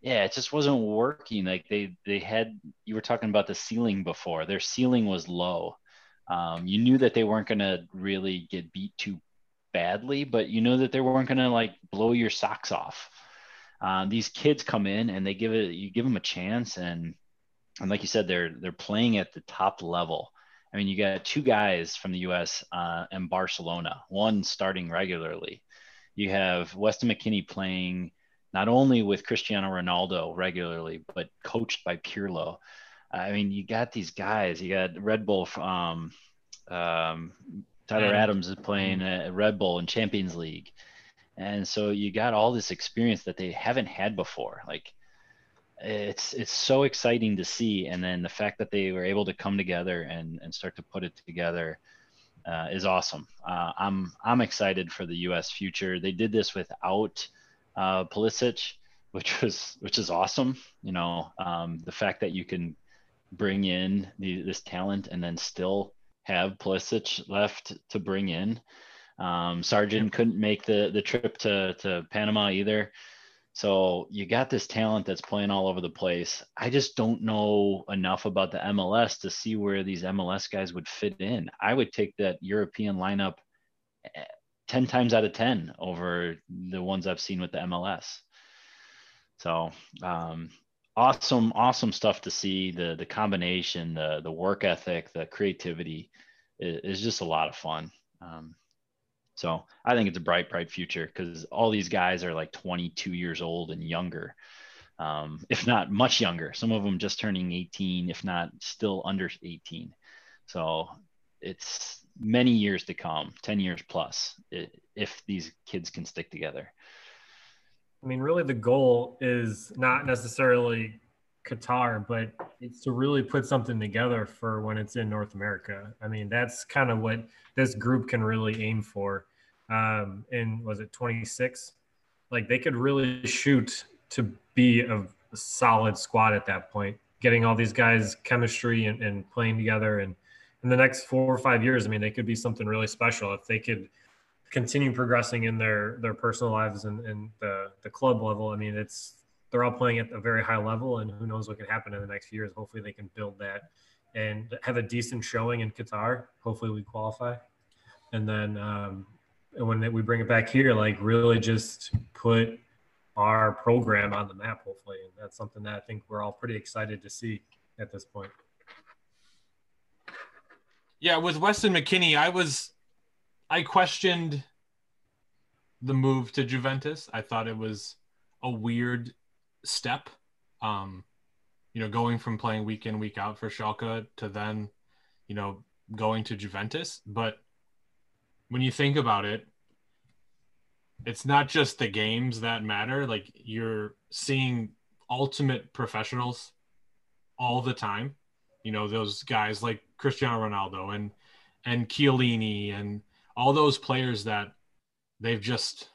Yeah, it just wasn't working. Like they they had you were talking about the ceiling before. Their ceiling was low. Um, you knew that they weren't going to really get beat too badly, but you know that they weren't going to like blow your socks off. Um, these kids come in and they give it you give them a chance and and like you said they're they're playing at the top level I mean, you got two guys from the U.S. Uh, and Barcelona, one starting regularly. You have Weston McKennie playing not only with Cristiano Ronaldo regularly, but coached by Pirlo. I mean, you got these guys. You got Red Bull. Um, um, Tyler Adams is playing at Red Bull in Champions League, and so you got all this experience that they haven't had before. Like it's it's so exciting to see. And then the fact that they were able to come together and and start to put it together uh, is awesome. Uh, i'm i'm excited for the us future. They did this without uh, Pulisic, which was which is awesome. You know um, the fact that you can bring in the, this talent and then still have Pulisic left to bring in. Um, Sargent couldn't make the the trip to to Panama either so you got this talent that's playing all over the place. I just don't know enough about the MLS to see where these MLS guys would fit in. I would take that European lineup eh, 10 times out of 10 over the ones I've seen with the MLS. So, um, awesome, awesome stuff to see. The the combination, the the work ethic, the creativity is, is just a lot of fun. Um, so I think it's a bright, bright future because all these guys are like 22 years old and younger, um, if not much younger. Some of them just turning 18, if not still under 18. So it's many years to come, 10 years plus, if these kids can stick together.
I mean, really, the goal is not necessarily Qatar, but it's to really put something together for when it's in North America. I mean, that's kind of what this group can really aim for. Um, and was it 26? Like they could really shoot to be a, solid squad at that point, getting all these guys chemistry and, and playing together. And in the next four or five years, I mean, they could be something really special if they could continue progressing in their their personal lives and, and the the club level. I mean, it's they're all playing at a very high level, and who knows what can happen in the next few years. Hopefully, they can build that and have a decent showing in Qatar. Hopefully, we qualify, and then um, when we bring it back here, like really just put our program on the map. Hopefully, and that's something that I think we're all pretty excited to see at this point.
Yeah, with Weston McKennie, I was I questioned the move to Juventus. I thought it was a weird step. Um, you know, going from playing week in, week out for Schalke to then, you know, going to Juventus. But when you think about it, it's not just the games that matter. Like you're seeing ultimate professionals all the time. You know, those guys like Cristiano Ronaldo and and Chiellini and all those players that they've just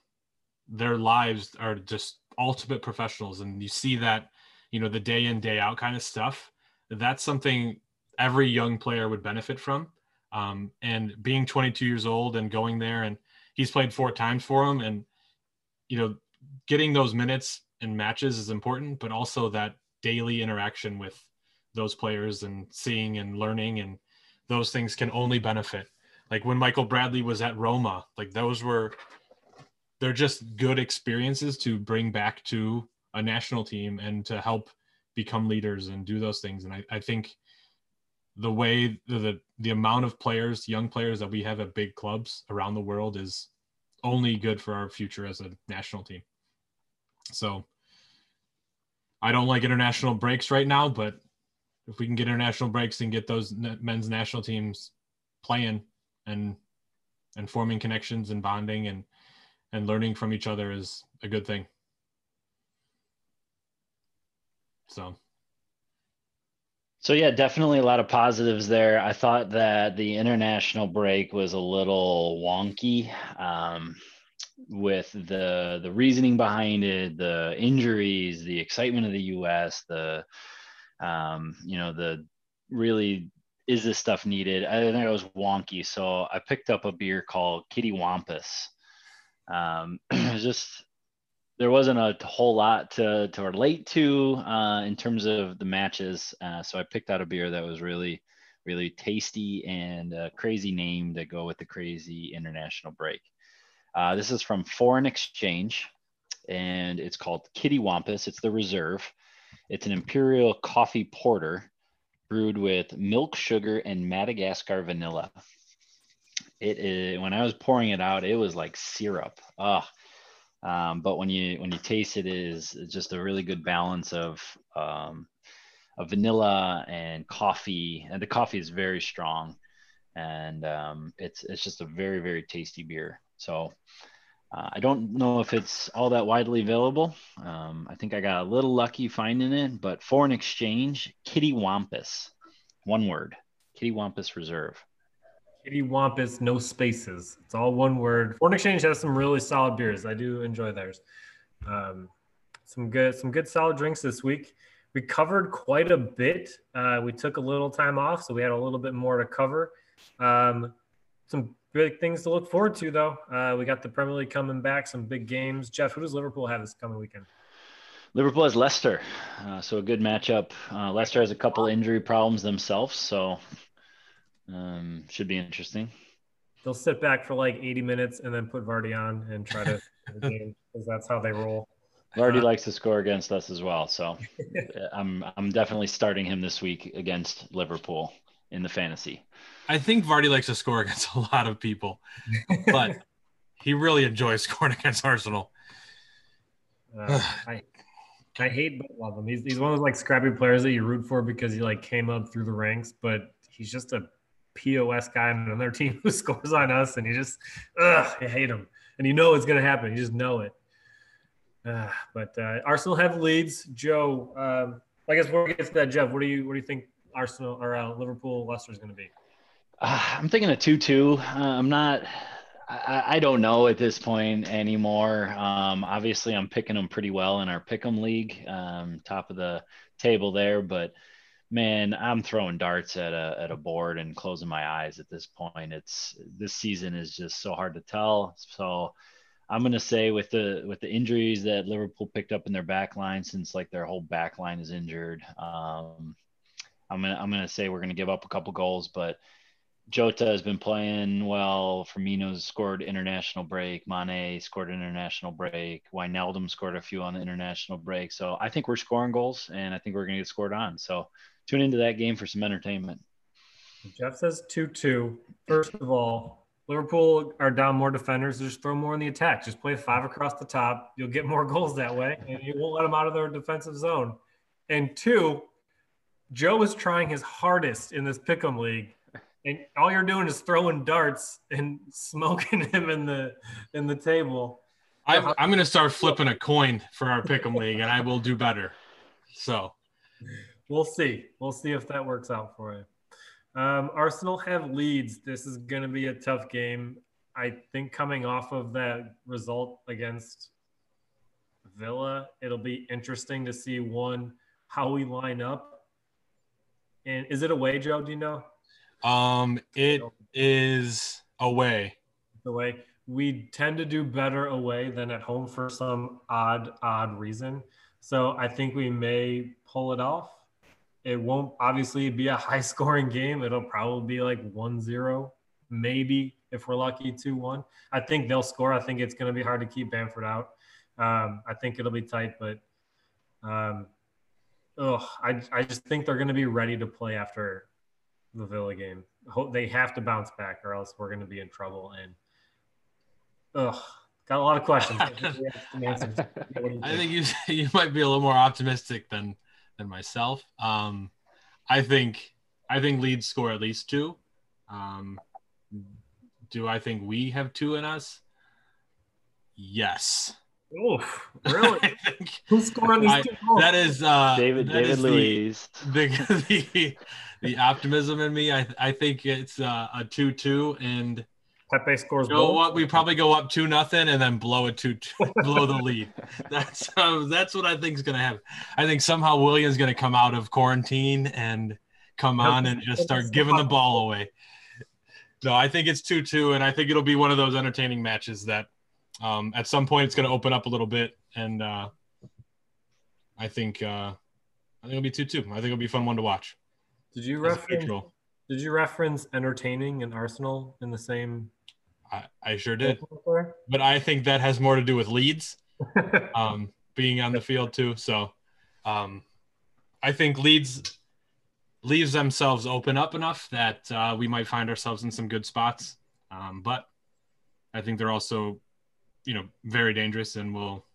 their lives are just ultimate professionals and you see that you know the day in day out kind of stuff that's something every young player would benefit from. Um, and being 22 years old and going there and he's played four times for him and you know getting those minutes and matches is important but also that daily interaction with those players and seeing and learning and those things can only benefit. Like when Michael Bradley was at Roma, like those were they're just good experiences to bring back to a national team and to help become leaders and do those things. And I, I think the way the, the the amount of players, young players that we have at big clubs around the world is only good for our future as a national team. So I don't like international breaks right now, but if we can get international breaks and get those men's national teams playing, and and forming connections and bonding and and learning from each other is a good thing so
so yeah definitely a lot of positives there i thought that the international break was a little wonky um, with the the reasoning behind it the injuries the excitement of the us the um, you know the really is this stuff needed? I think it was wonky. So I picked up a beer called Kittywampus. Um, just, there wasn't a whole lot to, to relate to uh, in terms of the matches. Uh, so I picked out a beer that was really, really tasty and a crazy name to go with the crazy international break. Uh, this is from Foreign Exchange and it's called Kittywampus. It's the reserve. It's an imperial coffee porter brewed with milk, sugar, and Madagascar vanilla. It is when I was pouring it out, it was like syrup. Ah, um, but when you when you taste it, it is just a really good balance of um, of vanilla and coffee, and the coffee is very strong, and um, it's it's just a very very tasty beer. So uh, I don't know if it's all that widely available. Um, I think I got a little lucky finding it, but foreign exchange, Kittywampus, one word, Kittywampus Reserve.
Kittywampus, no spaces. It's all one word. Foreign exchange has some really solid beers. I do enjoy theirs. Um, some good, some good solid drinks this week. We covered quite a bit. Uh, we took a little time off, so we had a little bit more to cover. Um, some big things to look forward to, though. Uh, we got the Premier League coming back, some big games. Jeff, who does Liverpool have this coming weekend?
Liverpool has Leicester, uh, so a good matchup. Uh, Leicester has a couple injury problems themselves, so um, should be interesting.
They'll sit back for like 80 minutes and then put Vardy on and try to game because that's how they roll.
Vardy uh, likes to score against us as well, so I'm I'm definitely starting him this week against Liverpool in the fantasy.
I think Vardy likes to score against a lot of people, but he really enjoys scoring against Arsenal.
Uh, I I hate but love him. He's he's one of those like scrappy players that you root for because he like came up through the ranks, but he's just a POS guy on another team who scores on us, and you just ugh, I hate him. And you know it's gonna happen. You just know it. Uh, but uh, Arsenal have Leeds. Joe, um, I guess before we get to that, Jeff, what do you what do you think Arsenal or uh, Liverpool Leicester is going to be?
Uh, I'm thinking a two-two. Uh, I'm not. I, I, don't know at this point anymore. Um, obviously, I'm picking them pretty well in our pick'em league, um, top of the table there. But man, I'm throwing darts at a at a board and closing my eyes at this point. It's this season is just so hard to tell. So I'm gonna say with the with the injuries that Liverpool picked up in their back line, since like their whole back line is injured, um, I'm gonna I'm gonna say we're gonna give up a couple goals, but Jota has been playing well. Firmino's scored international break. Mane scored international break. Wijnaldum scored a few on the international break. So I think we're scoring goals, and I think we're gonna get scored on. So tune into that game for some entertainment.
Jeff says 2 2. First of all, Liverpool are down more defenders. Just throw more in the attack. Just play five across the top. You'll get more goals that way, and you won't let them out of their defensive zone. And two, Joe is trying his hardest in this pick'em league, and all you're doing is throwing darts and smoking him in the in the table.
I'm, I'm going to start flipping a coin for our pick'em league, and I will do better. So
we'll see. We'll see if that works out for you. Um, Arsenal have Leeds. This is going to be a tough game. I think coming off of that result against Villa, it'll be interesting to see one how we line up. And is it away, Joe? Do you know?
Um, it is away.
Away. We tend to do better away than at home for some odd, odd reason. So I think we may pull it off. It won't obviously be a high scoring game. It'll probably be like 1 0, maybe if we're lucky 2 1. I think they'll score. I think it's going to be hard to keep Bamford out. Um, I think it'll be tight, but um, ugh, I, I just think they're going to be ready to play after the Villa game. They have to bounce back, or else we're going to be in trouble. And ugh, got a lot of questions.
I think you you might be a little more optimistic than than myself. Um, I think I think Leeds score at least two. Um, do I think we have two in us? Yes.
Oh, really? Who's scoring these I, two goals?
That is uh,
David that David is Luiz.
The, the, the, the optimism in me. I I think it's uh, a two two and
Pepe scores.
Go what we probably go up two nothing and then blow it to blow the lead. That's uh, that's what I think is going to happen. I think somehow Willian's going to come out of quarantine and come on and just start giving the ball away. No, I think it's two two, and I think it'll be one of those entertaining matches that um, at some point it's going to open up a little bit, and uh, I think uh, I think it'll be two two. I think it'll be a fun one to watch.
Did you reference? Did you reference entertaining and Arsenal in the same
I, I sure did. But I think that has more to do with Leeds um, being on the field too. So um, I think Leeds leaves themselves open up enough that uh, we might find ourselves in some good spots. Um, but I think they're also, you know, very dangerous and will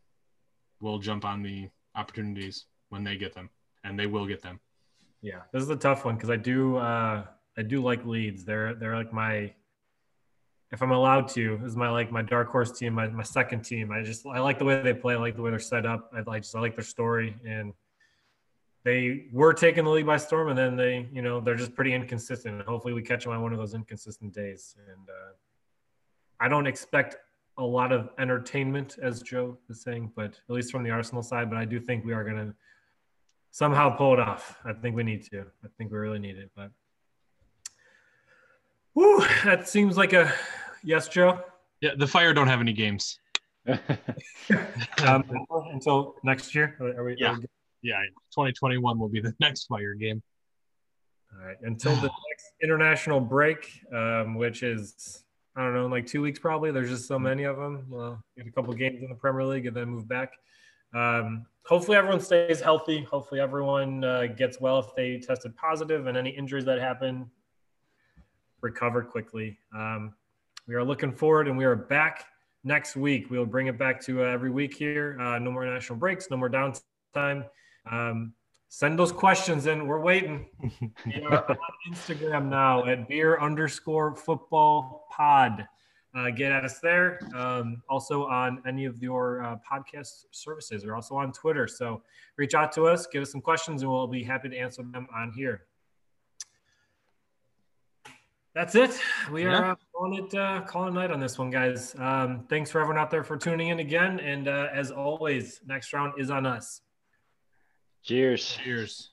will jump on the opportunities when they get them, and they will get them.
Yeah, this is a tough one because I do uh, I do like Leeds. They're they're like my if I'm allowed to, is my like my dark horse team, my, my second team. I just I like the way they play, I like the way they're set up. I like just I like their story, and they were taking the league by storm, and then they you know they're just pretty inconsistent. And hopefully, we catch them on one of those inconsistent days. And uh, I don't expect a lot of entertainment, as Joe is saying, but at least from the Arsenal side. But I do think we are going to somehow pull it off. I think we need to. I think we really need it, but. Whew, that seems like a Yes, Joe.
Yeah, the Fire don't have any games.
um, until next year. Are we,
yeah, are we yeah. 2021 will be the next Fire game.
All right. Until the next international break, um, which is I don't know, in like two weeks probably. There's just so many of them. Well, get a couple games in the Premier League and then move back. Um, hopefully, everyone stays healthy. Hopefully, everyone uh, gets well if they tested positive, and any injuries that happen recover quickly. Um, we are looking forward and we are back next week. We'll bring it back to uh, every week here. Uh, no more national breaks, no more downtime. Um, send those questions in. We're waiting. we are on Instagram now at beer underscore football pod. uh, get at us there. Um, also on any of your uh, podcast services. We're also on Twitter. So reach out to us, give us some questions, and we'll be happy to answer them on here. That's it. We
Yeah.
are uh, calling it uh, calling night on this one, guys. Um, thanks for everyone out there for tuning in again. And uh, as always, next round is on us.
Cheers.
Cheers.